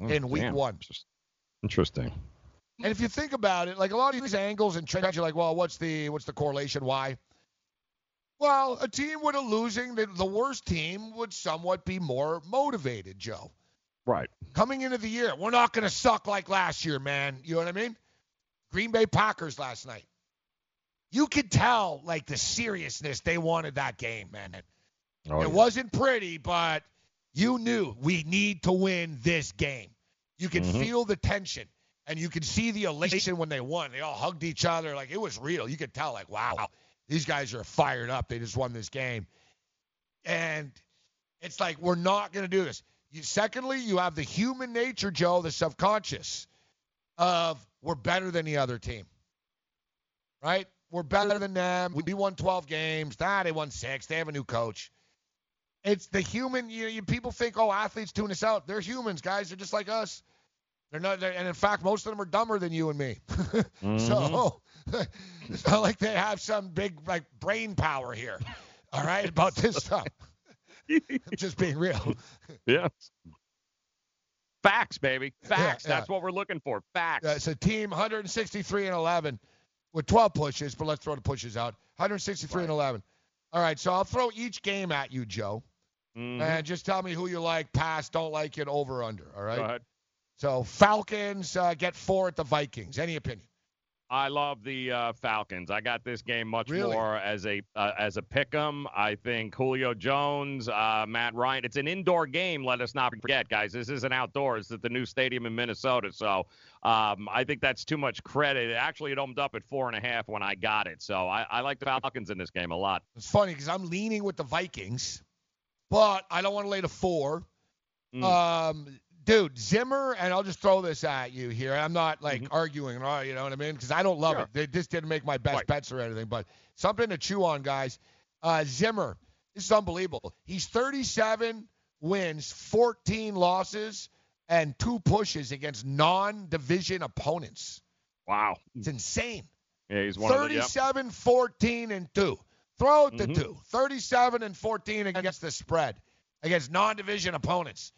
oh, in week damn. one. Interesting. And if you think about it, like a lot of these angles and trends, you're like, well, what's the what's the correlation? Why? Well, a team with a losing, the, the worst team would somewhat be more motivated, Joe. Right. Coming into the year, we're not going to suck like last year, man. You know what I mean? Green Bay Packers last night. You could tell, like, the seriousness they wanted that game, man. It, Oh, it yeah. wasn't pretty, but you knew we need to win this game. You could Mhm. feel the tension, and you could see the elation when they won. They all hugged each other. Like, it was real. You could tell, like, wow, these guys are fired up. They just won this game. And it's like, we're not going to do this. You, secondly, you have the human nature, Joe, the subconscious of we're better than the other team. Right? We're better than them. We won 12 games. Nah, they won six. They have a new coach. It's the human. You, you people think, oh, athletes tune us out. They're humans, guys. They're just like us. They're not. They're, and in fact, most of them are dumber than you and me. So mm-hmm. it's not like they have some big like brain power here. All right, about this stuff. I'm just being real. Yeah. Facts, baby. Facts. yeah. That's what we're looking for. Facts. Uh, it's a team 163 and 11 with 12 pushes, but let's throw the pushes out. 163 and 11. All right, so I'll throw each game at you, Joe, Mhm. and just tell me who you like, pass, don't like it, over, under. All right. Go ahead. So Falcons uh, get four at the Vikings. Any opinion? I love the uh, Falcons. I got this game much Really? more as a uh, as a pick'em. I think Julio Jones, uh, Matt Ryan. It's an indoor game. Let us not forget, guys. This isn't outdoors. At the new stadium in Minnesota. So um, I think that's too much credit. Actually, it opened up at four and a half when I got it. So I, I like the Falcons in this game a lot. It's funny because I'm leaning with the Vikings, but I don't want to lay the four. Mm. Um, dude, Zimmer, and I'll just throw this at you here. I'm not like arguing, uh, you know what I mean? Because I don't love Sure. it. They, this didn't make my best Right. bets or anything, but something to chew on, guys. Uh, Zimmer, this is unbelievable. He's 37 wins, 14 losses, and two pushes against non-division opponents. Wow. It's insane. Yeah, he's one of the. Yep. 37, 14, and 2. Throw out the Mhm. two. 37 and 14 against the spread, against non division opponents.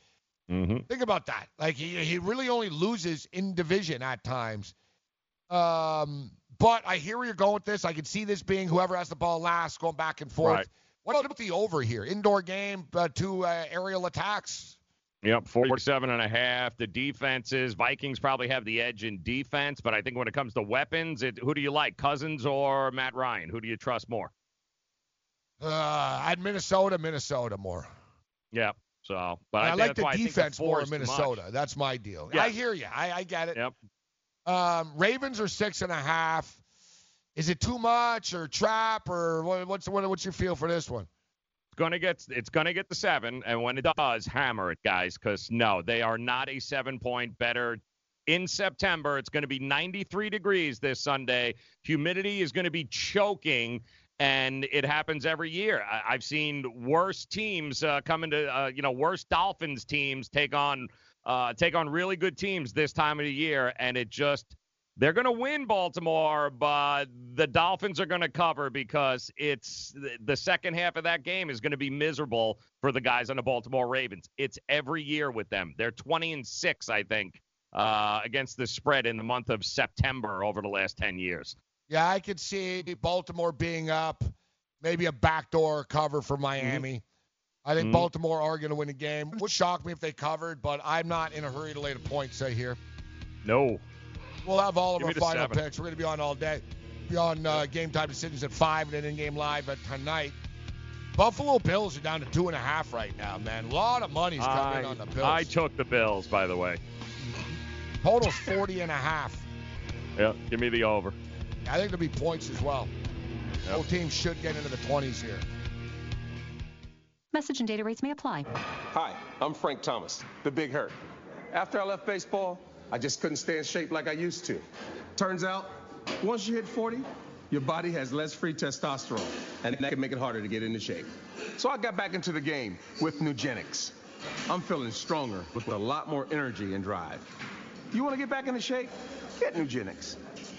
Mm-hmm. Think about that. Like, he, he really only loses in division at times. Um, but I hear where you're going with this. I can see this being whoever has the ball last, going back and forth. Right. What about the over here? Indoor game, uh, two uh, aerial attacks. Yep, 47 and a half. The defenses, Vikings probably have the edge in defense, but I think when it comes to weapons, it, who do you like, Cousins or Matt Ryan? Who do you trust more? Uh, at Minnesota, Minnesota more. Yep. So, but I, I, like the why I think defense more in too much. Minnesota. That's my deal. Yeah. I hear you. I, I get it. Yep. Um, Ravens are six and a half. Is it too much or trap or what, what's what, what's your feel for this one? It's gonna get it's gonna get the seven, and when it does, hammer it, guys, because no, they are not a seven point better. In September, it's going to be 93 degrees this Sunday. Humidity is going to be choking, and it happens every year. I, I've seen worse teams uh, come into, uh, you know, worse Dolphins teams take on uh, take on really good teams this time of the year, and it just they're going to win Baltimore, but the Dolphins are going to cover because it's the- second half of that game is going to be miserable for the guys on the Baltimore Ravens. It's every year with them. They're 20 and 6, I think, uh, against the spread in the month of September over the last 10 years. Yeah, I could see Baltimore being up, maybe a backdoor cover for Miami. I think Mhm. Baltimore are going to win the game. Would shock me if they covered, but I'm not in a hurry to lay the points right here. No. We'll have all of Give our final seven. picks. We're going to be on all day. Be on uh, game time decisions at five and then in game live at tonight. Buffalo Bills are down to two and a half right now, man. A lot of money's coming in I, on the Bills. I took the Bills, by the way. Total's 40 and a half. Yeah, give me the over. I think there'll be points as well. Yep. Both teams should get into the 20s here. Message and data rates may apply. Hi, I'm Frank Thomas, the Big Hurt. After I left baseball, I just couldn't stay in shape like I used to. Turns out, once you hit 40, your body has less free testosterone, and that can make it harder to get into shape. So I got back into the game with Nugenix. I'm feeling stronger with a lot more energy and drive. You want to get back into shape? Get Nugenix.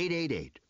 888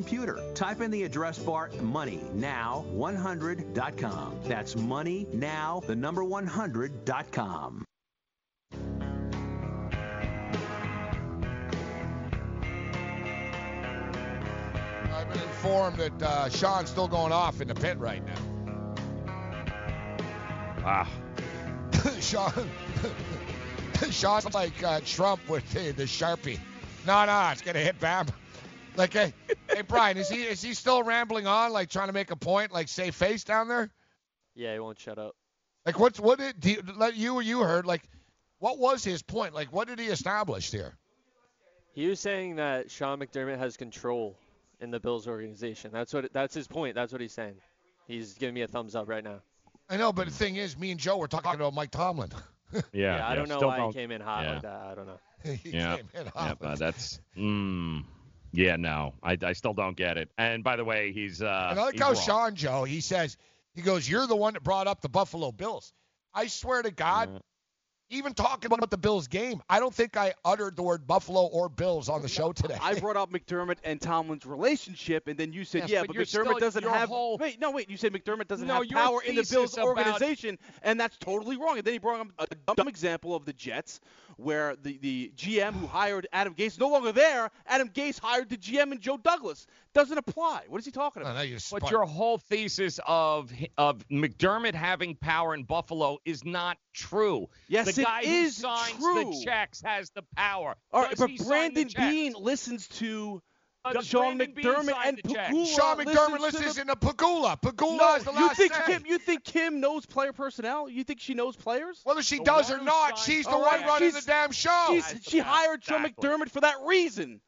Type in the address bar MoneyNow100.com. That's MoneyNow, the number 100.com. I've been informed that uh, Sean's still going off in the pit right now. Ah. Sean, Sean's like uh, Trump with the, the sharpie. No, no, it's gonna hit Bam. Like, hey, hey, Brian, is he is he still rambling on, like trying to make a point, like say face down there? Yeah, he won't shut up. Like, what's what did do you, like you you heard? Like, what was his point? Like, what did he establish here? He was saying that Sean McDermott has control in the Bills organization. That's what that's his point. That's what he's saying. He's giving me a thumbs up right now. I know, but the thing is, me and Joe were talking about Mike Tomlin. Yeah, I don't know still why don't- he came in hot yeah. like that. I don't know. he yeah, came in yeah, hot. but that's mm, yeah, no, I, I still don't get it. And by the way, he's uh, And I like how. Sean Joe, he says, he goes, You're the one that brought up the Buffalo Bills. I swear to God, even talking about the Bills game, I don't think I uttered the word Buffalo or Bills on the show today. I brought up McDermott and Tomlin's relationship, and then you said, Yes, "Yeah, but but, McDermott still- doesn't have." whole- Wait, no, wait. You said McDermott doesn't No, have your power in the Bills about- organization, and that's totally wrong. And then he brought up a dumb example of the Jets, where the, the GM who hired Adam Gase is no longer there. Adam Gase hired the GM and Joe Douglas. Doesn't apply. What is he talking about? But your whole thesis of of McDermott having power in Buffalo is not true. Yes, the it guy is who signs true. the checks has the power. All right, Does but Brandon? Beane listens to Does Sean Brandon McDermott and the? Pegula. Sean McDermott listens listens to in the Pegula. Pegula No, has the you last think say. Kim? You think Kim knows player personnel? You think she knows players? Whether she does or not, she's the All one right, running she's- the damn show. She's, she hired Joe McDermott for that reason.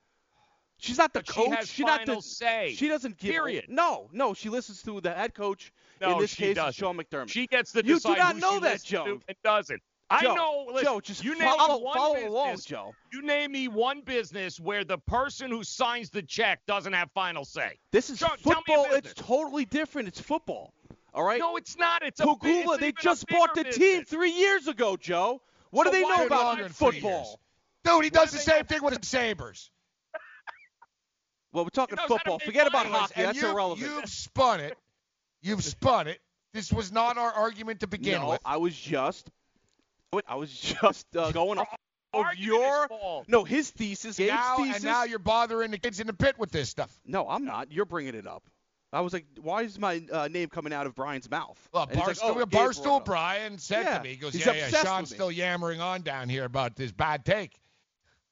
She's not the But she coach. has She's not the say, She doesn't give. period. No, no. She listens to the head coach. No, in this she case, doesn't. Sean McDermott. She gets to You do not who know that, Joe. to and doesn't. I Joe, know. Listen, Joe, just you name follow- me one follow business, along, Joe. You name me one business where the person who signs the check doesn't have final say. This is Joe, tell me a football. It's totally different. It's football. All right. No, it's not. It's a Pegula. big- they just bought the bigger team three years ago, Joe. What So do they know about longer than three football? Dude, he does the same thing with the Sabres. Well, we're talking knows how to football. Forget about hockey. That's you, irrelevant. You've spun it. You've spun it. This was not our argument to begin no, with. I was just, I was just uh, going off of your, no, his thesis, Gabe's now, thesis. and now you're bothering the kids in the pit with this stuff. no, I'm not. You're bringing it up. I was like, why is my uh, name coming out of Brian's mouth? Well, And he's like, oh, Barstool it. Brian said Yeah, to me, he goes, he's yeah, yeah, Sean's me. still yammering on down here about this bad take.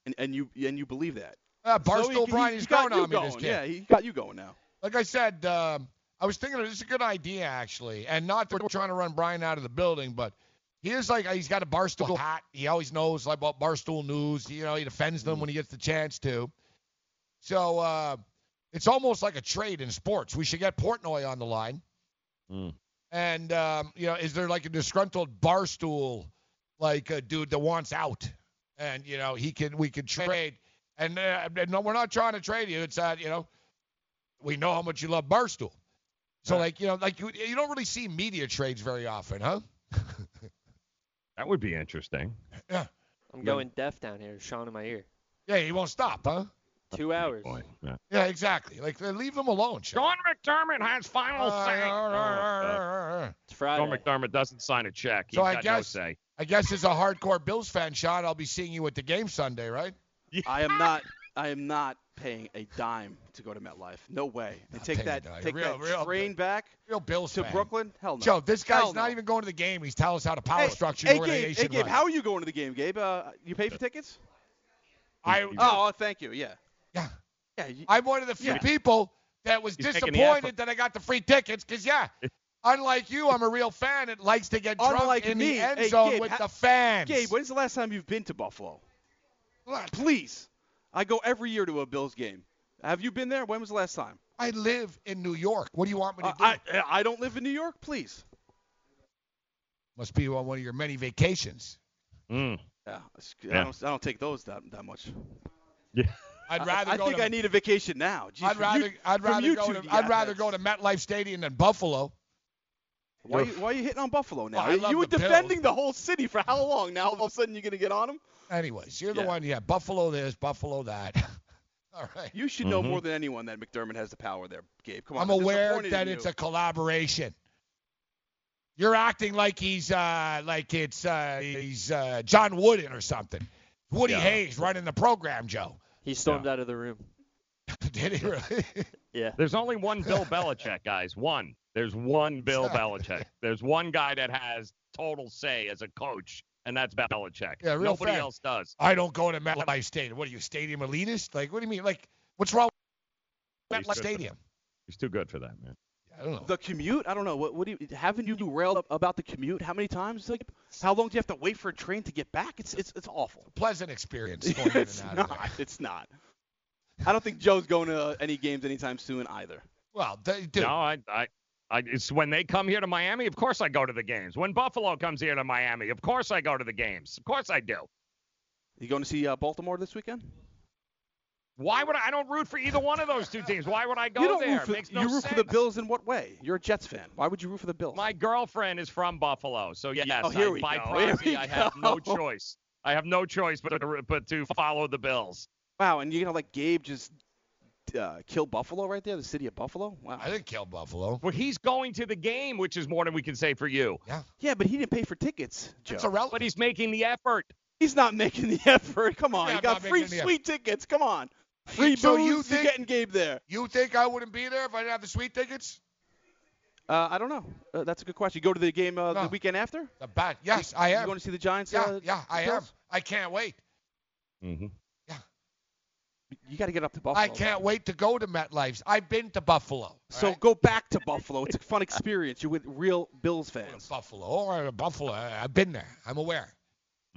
And, and you and you believe that? Uh, So Barstool he, Brian, he, he's going on me, going. this kid. Yeah, he got you going now. Like I said, um, I was thinking this is a good idea actually, and not that we're trying to run Brian out of the building, but he is like he's got a barstool hat. He always knows like about barstool news. You know, he defends them when he gets the chance to. So uh, it's almost like a trade in sports. We should get Portnoy on the line. Mm. And um, you know, is there like a disgruntled barstool like a dude that wants out, and you know he can we can trade. And uh, no, we're not trying to trade you. It's that you know we know how much you love barstool. So like you know like you you don't really see media trades very often, huh? That would be interesting. Yeah. I'm going deaf down here, Sean in my ear. Yeah, he won't stop, huh? Two hours. Boy, yeah. Yeah, exactly. Like uh, leave him alone. Sean. Sean McDermott has final say. It's Friday. Sean McDermott doesn't sign a check. He's So I got guess no say. I guess as a hardcore Bills fan, Sean, I'll be seeing you at the game Sunday, right? I am not. I am not paying a dime to go to MetLife. No way. And take that. Take Real- that real train back Real Bills to fan. Brooklyn. Hell no. Joe, this guy's Hell not no. even going to the game. He's telling us how to power Hey, structure hey, the Gabe, organization hey, Gabe, runs. how are you going to the game, Gabe? Uh, you pay for tickets? I, Oh, oh, thank you. Yeah. Yeah. Yeah. you- I'm one of the few Yeah. people that was He's disappointed that I got the free tickets because, yeah, unlike you, I'm a real fan that likes to get drunk Unlike in me, the end hey, zone Gabe, with ha- the fans. Gabe, when's the last time you've been to Buffalo? What? Please. I go every year to a Bills game. Have you been there? When was the last time? I live in New York. What do you want me to Uh, do? I I don't live in New York. Please. Must be on one of your many vacations. Mm. Yeah. it's- I don't I don't take those that that much. Yeah. I'd I- rather I, go think to I need a vacation now. Jeez, I'd rather you, I'd rather go to you I'd rather go to MetLife Stadium than Buffalo. Why, why are you hitting on Buffalo now? Well, you were the Bills. defending the whole city for how long? Now all of a sudden you're gonna get on them? Anyways, you're the Yeah. one. Yeah, Buffalo this, Buffalo that. All right. You should know Mhm. more than anyone that McDermott has the power there, Gabe. Come on. Mm-hmm. I'm aware that it's a collaboration. You're acting like he's uh like it's uh he's uh John Wooden or something. Woody Yeah. Hayes running the program, Joe. He stormed out of the room. Did he really? Yeah. There's only one Bill Belichick, guys. One. There's one Bill Belichick. There's one guy that has total say as a coach, and that's Belichick. Yeah, real Nobody fan. else does. I don't go to MetLife Stadium. What are you, stadium elitist? Like, what do you mean? Like, what's wrong with MetLife. Stadium? He's too good for that, man. I don't know. The commute? I don't know. What, what do you haven't you railed about the commute? How many times? Like, how long do you have to wait for a train to get back? It's it's it's awful. Pleasant experience going in it's and out of not. there. It's not. I don't think Joe's going to any games anytime soon either. Well, they do. No, I, I, I, it's when they come here to Miami. Of course, I go to the games. When Buffalo comes here to Miami, of course I go to the games. Of course I do. You going to see uh, Baltimore this weekend? Why would I? I don't root for either one of those two teams. Why would I go you don't there? root for, Makes no you root sense. for the Bills in what way? You're a Jets fan. Why would you root for the Bills? My girlfriend is from Buffalo, so yes, Oh, here I, we by go. Here we I have no choice. I have no choice but to, but to follow the Bills. Wow, and you're gonna let Gabe just uh, kill Buffalo right there, the city of Buffalo? Wow. I didn't kill Buffalo. Well, he's going to the game, which is more than we can say for you. Yeah. Yeah, but he didn't pay for tickets, Joe. It's irrelevant. But he's making the effort. He's not making the effort. Come on, Yeah, you I'm got not free making the sweet tickets. Come on, free So booze. you You're think- getting Gabe there. You think I wouldn't be there if I didn't have the sweet tickets? Uh, I don't know. Uh, that's a good question. You go to the game uh, No. the weekend after? The bat. Yes, You- I am. You am. going to see the Giants? Yeah, uh, yeah, I am. I can't wait. Mm-hmm. You got to get up to Buffalo. I can't wait to go to MetLife's. I've been to Buffalo. So go back to Buffalo. It's a fun experience. You're with real Bills fans. Buffalo. All right, Buffalo. I- I've been there. I'm aware.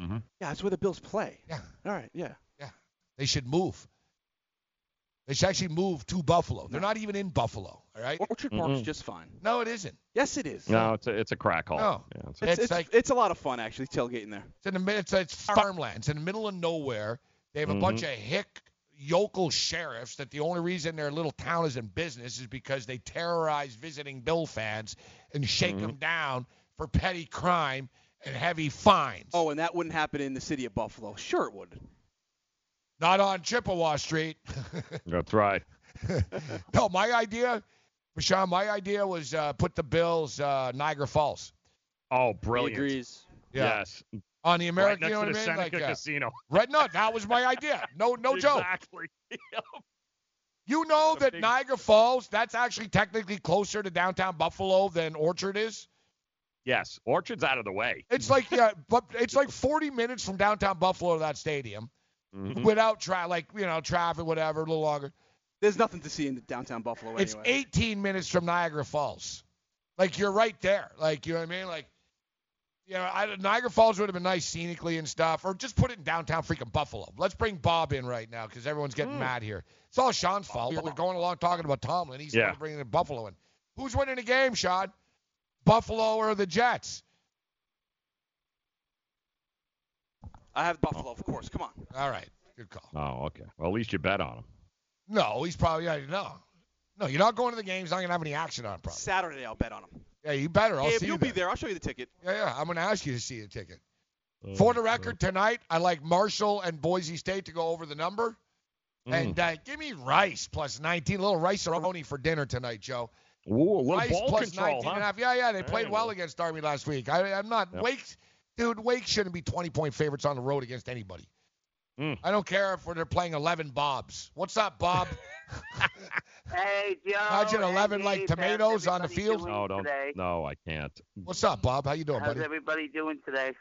Mm-hmm. Yeah, that's where the Bills play. Yeah. All right. Yeah. Yeah. They should move. They should actually move to Buffalo. They're not even in Buffalo. All right. Orchard Park's Mm-mm. just fine. No, it isn't. Yes, it is. No, it's a it's a crack hole. No. Yeah, it's It's, It's it's, like- it's a lot of fun actually tailgating there. It's in the mid. It's, it's farmland. It's in the middle of nowhere. They have a bunch Mhm. of hick yokel sheriffs that the only reason their little town is in business is because they terrorize visiting Bill fans and shake Mhm. them down for petty crime and heavy fines. Oh, and that wouldn't happen in the city of Buffalo. Sure, it would. Not on Chippewa Street. That's right. no, my idea, Rashawn, my idea was uh, put the Bills uh, Niagara Falls. Oh, He brilliant. agrees. Yeah. Yes. On the American, right next you know to what the I mean? Seneca Like, uh, Casino. right? No, that was my idea. No, no joke. Exactly. You know that Niagara Falls, that's actually technically closer to downtown Buffalo than Orchard is. yes. Orchard's out of the way. It's like yeah, but it's like 40 minutes from downtown Buffalo to that stadium Mhm. without tra- like you know traffic, whatever, a little longer. There's nothing to see in downtown Buffalo It's anyway. 18 minutes from Niagara Falls. Like you're right there. Like you know what I mean? Like you know, I, Niagara Falls would have been nice scenically and stuff, or just put it in downtown freaking Buffalo. Let's bring Bob in right now because everyone's getting Hmm. mad here. It's all Sean's fault. We're going along talking about Tomlin. He's Yeah. yeah. bringing in Buffalo in. Who's winning the game, Sean? Buffalo or the Jets? I have Buffalo, of course. Come on. All right, good call. Oh, okay. Well, at least you bet on him. No, he's probably yeah, no. No, you're not going to the game. He's not gonna have any action on it, probably. Saturday, I'll bet on them. Yeah, you better. I'll Gabe, see you'll you be there. there. I'll show you the ticket. Yeah, yeah. I'm gonna ask you to see the ticket. Oh, For the record, tonight I like Marshall and Boise State to go over the number, Mm. and uh, give me Rice plus 19. A little rice only for dinner tonight, Joe. Ooh, a little Rice ball plus control, 19 huh? and a half. Yeah, yeah. They played well against Army last week. I, I'm not Yep. Wake, dude. Wake shouldn't be 20 point favorites on the road against anybody. Mm. I don't care if they're playing 11 Bobs. What's up, Bob? Hey, Joe. Imagine and 11 like tomatoes on the field. No, don't. Today? No, I can't. What's up, Bob? How you doing, How's buddy? everybody doing today?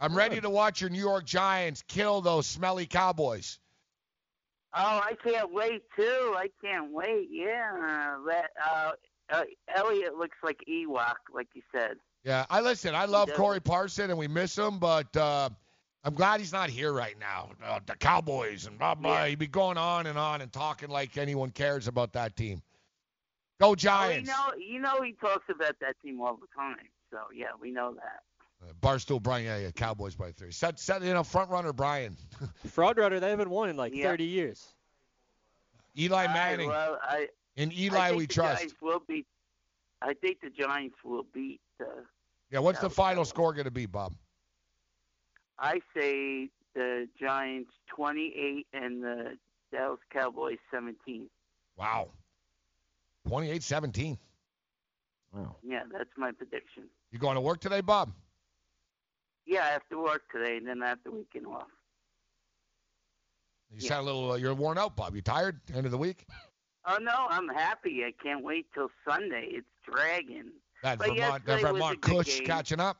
I'm ready to watch your New York Giants kill those smelly Cowboys. Oh, I can't wait too. I can't wait. Yeah, that uh, uh, Elliott looks like Ewok, like you said. Yeah, I listen. I love. Corey Parson, and we miss him, but uh, I'm glad he's not here right now. Uh, the Cowboys and blah blah. Yeah. He'd be going on and on and talking like anyone cares about that team. Go Oh, you know, you know, he talks about that team all the time. So yeah, we know that. Uh, Barstool Brian, yeah, yeah, Cowboys by three. Set, set, you know, front runner Brian. Fraud runner, they haven't won in like Yeah. 30 years. Eli All right, Manning. well, I, In I Eli, think we the trust. Giants will beat. I think the Giants will beat. Uh, Yeah, what's the final score going to be, Bob? I say the Giants 28 and the Dallas Cowboys 17. Wow. 28-17. Wow. Yeah, that's my prediction. You going to work today, Bob? Yeah, I have to work today, and then I have the weekend off. You Yeah. sound a little. Uh, you're worn out, Bob. You tired? End of the week? Oh no, I'm happy. I can't wait till Sunday. It's dragging. That But Vermont, that yesterday was a Vermont good Kush catching up.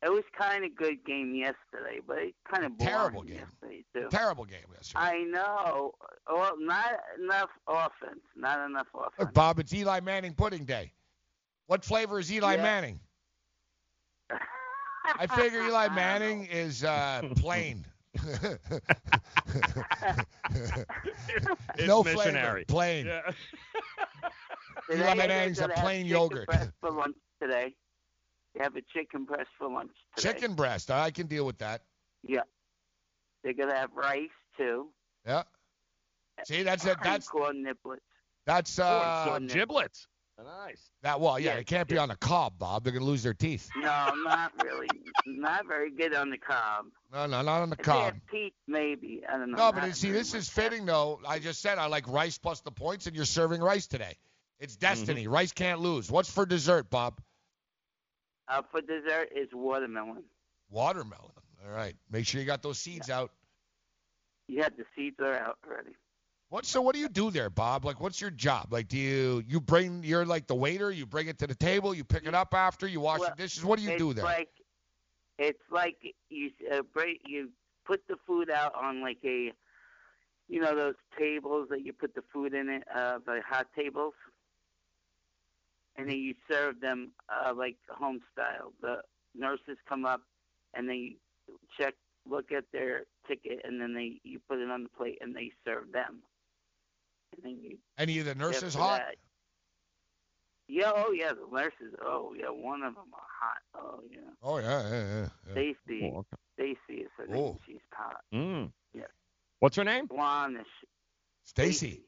It was kind of good game yesterday, but it kind of Terrible game. yesterday too. Terrible game yesterday. I know. Well, not enough offense. Not enough offense. Look, Bob, it's Eli Manning pudding day. What flavor is Eli Yeah. Manning? I figure Eli Manning is uh, plain. It's no missionary. flavor, plain. Yeah. Eli Manning's a plain yogurt. for lunch today. They have a chicken breast for lunch today. Chicken breast. I can deal with that. Yeah. They're gonna have rice too. Yeah. See, that's it. That's corn niblets. that's uh corn giblets. Nice. that. Well, yeah, Yeah, it can't be on the cob, Bob. They're gonna lose their teeth. No, not really. not very good on the cob. No, no, not on the If they cob. have Pete, maybe. I don't know. No, but Not see, this is fitting though. I just said I like rice plus the points, and you're serving rice today. It's destiny. Rice can't lose. What's for dessert, Bob? Uh, for dessert is watermelon. Watermelon. All right. Make sure you got those seeds out. Yeah, the seeds are out already. What so what do you do there, Bob? Like what's your job? Like do you you bring you're like the waiter, you bring it to the table, you pick it up after, you wash Well, the dishes. What do you do it's there? Like, it's like you uh, break, you put the food out on like a, you know, those tables that you put the food in it, uh, the hot tables, and then you serve them uh, like home style. The nurses come up and they check, look at their ticket, and then they you put it on the plate and they serve them. And then you Any of the nurses after hot? that- yeah, oh yeah, the nurses. Oh yeah, one of them are hot. Oh yeah. Oh yeah, yeah, yeah. yeah. Stacy. Oh, okay. Stacy is her name. Oh. She's hot. Mm. Yeah. What's her name? Blonde. Stacy.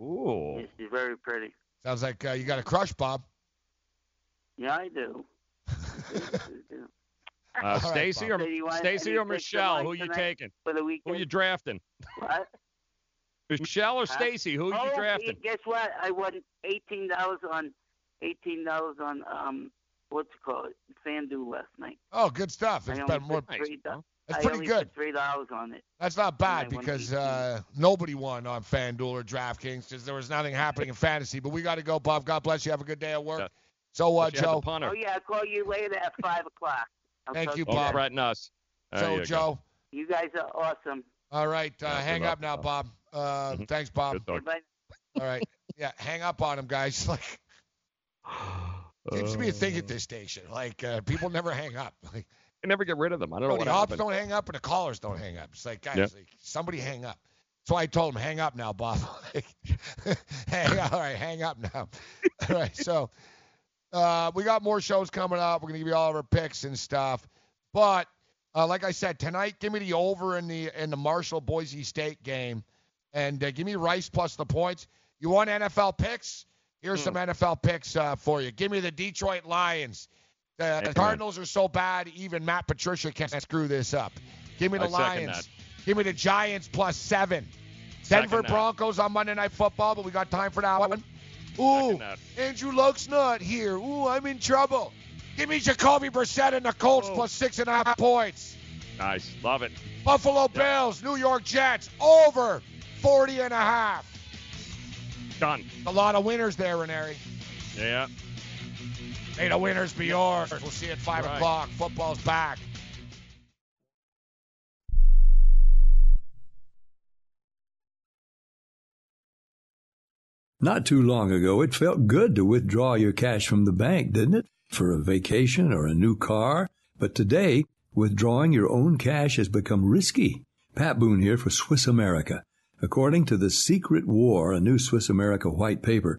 Ooh. Yeah, she's very pretty. Sounds like uh, you got a crush, Bob. Yeah, I do. Uh, Stacy Bob. or So you want Stacy or Michelle? mine Who you taking? For the Who weekend. you drafting? What? Michelle or Huh? Stacy? Who oh, you drafting? Guess what? I won eighteen dollars on eighteen dollars on um what's it called? FanDuel last night. Oh, good stuff. I It's only been more. put three do- That's I pretty only good. Put three dollars on it. That's not bad because uh, nobody won on FanDuel or DraftKings because there was nothing happening in fantasy. But we got to go, Bob. God bless you. Have a good day at work. So, uh, But you had the Joe. punter. Oh yeah, I'll call you later at five o'clock. I'll Thank you, to Don't Bob. threaten us. There So, you go. Joe. You guys are awesome. All right. Uh, hang good up now, Bob. Uh, Mhm. Thanks, Bob. Good talk. All right. Yeah, hang up on him, guys. Like, seems to be a thing Uh. at this station. Like, uh, people never hang up. Like, I never get rid of them. I don't know no, what happened. don't hang up and the callers don't hang up. It's like, guys, Yeah. like, somebody hang up. So I told him, hang up now, Bob. Like, hang, all right, hang up now. All right, so uh, we got more shows coming up. We're gonna give you all of our picks and stuff. But uh, like I said, tonight, give me the over in the in the Marshall Boise State game, and uh, give me Rice plus the points. You want NFL picks? Here's Hmm. some NFL picks uh, for you. Give me the Detroit Lions. The, the Cardinals are so bad, even Matt Patricia can't screw this up. Give me the I Lions. Give me the Giants plus seven. Second Denver that. Broncos on Monday Night Football, but we got time for that one. Ooh. Andrew Luck's not here. Ooh, I'm in trouble. Give me Jacoby Brissett and the Colts Oh. plus six and a half points. Nice. Love it. Buffalo Bills, New York Jets, over 40 and a half. Done. A lot of winners there, Ranieri. Yeah. May the winners be yours. We'll see you at 5 Right. o'clock. Football's back. Not too long ago, it felt good to withdraw your cash from the bank, didn't it? For a vacation or a new car. But today, withdrawing your own cash has become risky. Pat Boone here for Swiss America. According to The Secret War, a new Swiss America white paper,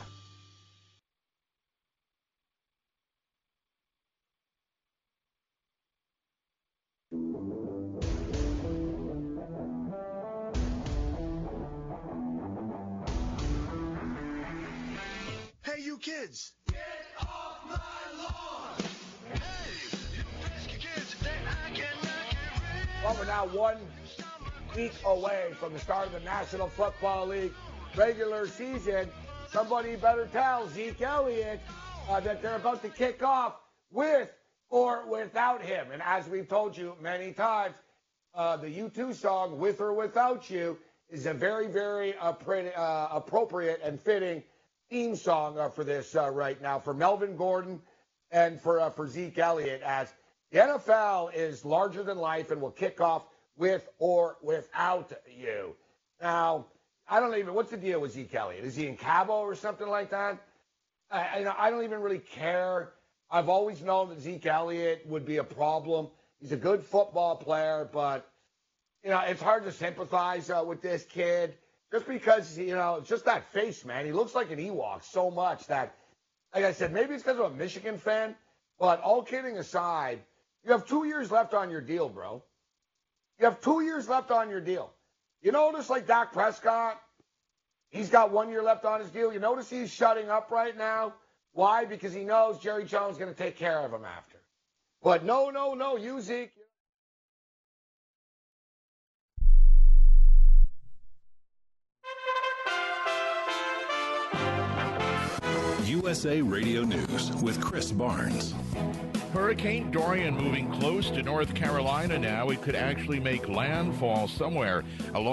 maidsailors.com. Hey, you kids! Well, we're now one week away from the start of the National Football League regular season. Somebody better tell Zeke Elliott uh, that they're about to kick off with or without him. And as we've told you many times, uh, the U2 song "With or Without You" is a very, very uh, appropriate and fitting theme song uh, for this uh, right now for Melvin Gordon and for uh, for Zeke Elliott as the NFL is larger than life and will kick off with or without you. Now, I don't even what's the deal with Zeke Elliott? Is he in Cabo or something like that? I, I, don't even really care. I've always known that Zeke Elliott would be a problem. He's a good football player, but you know it's hard to sympathize uh, with this kid just because you know it's just that face, man. He looks like an Ewok so much that, like I said, maybe it's because I'm a Michigan fan. But all kidding aside, you have two years left on your deal, bro. You have two years left on your deal. You notice, like Dak Prescott, he's got one year left on his deal. You notice he's shutting up right now. Why? Because he knows Jerry Jones is going to take care of him after. But no, no, no, you Zeke. USA Radio News with Chris Barnes. Hurricane Dorian moving close to North Carolina now. It could actually make landfall somewhere along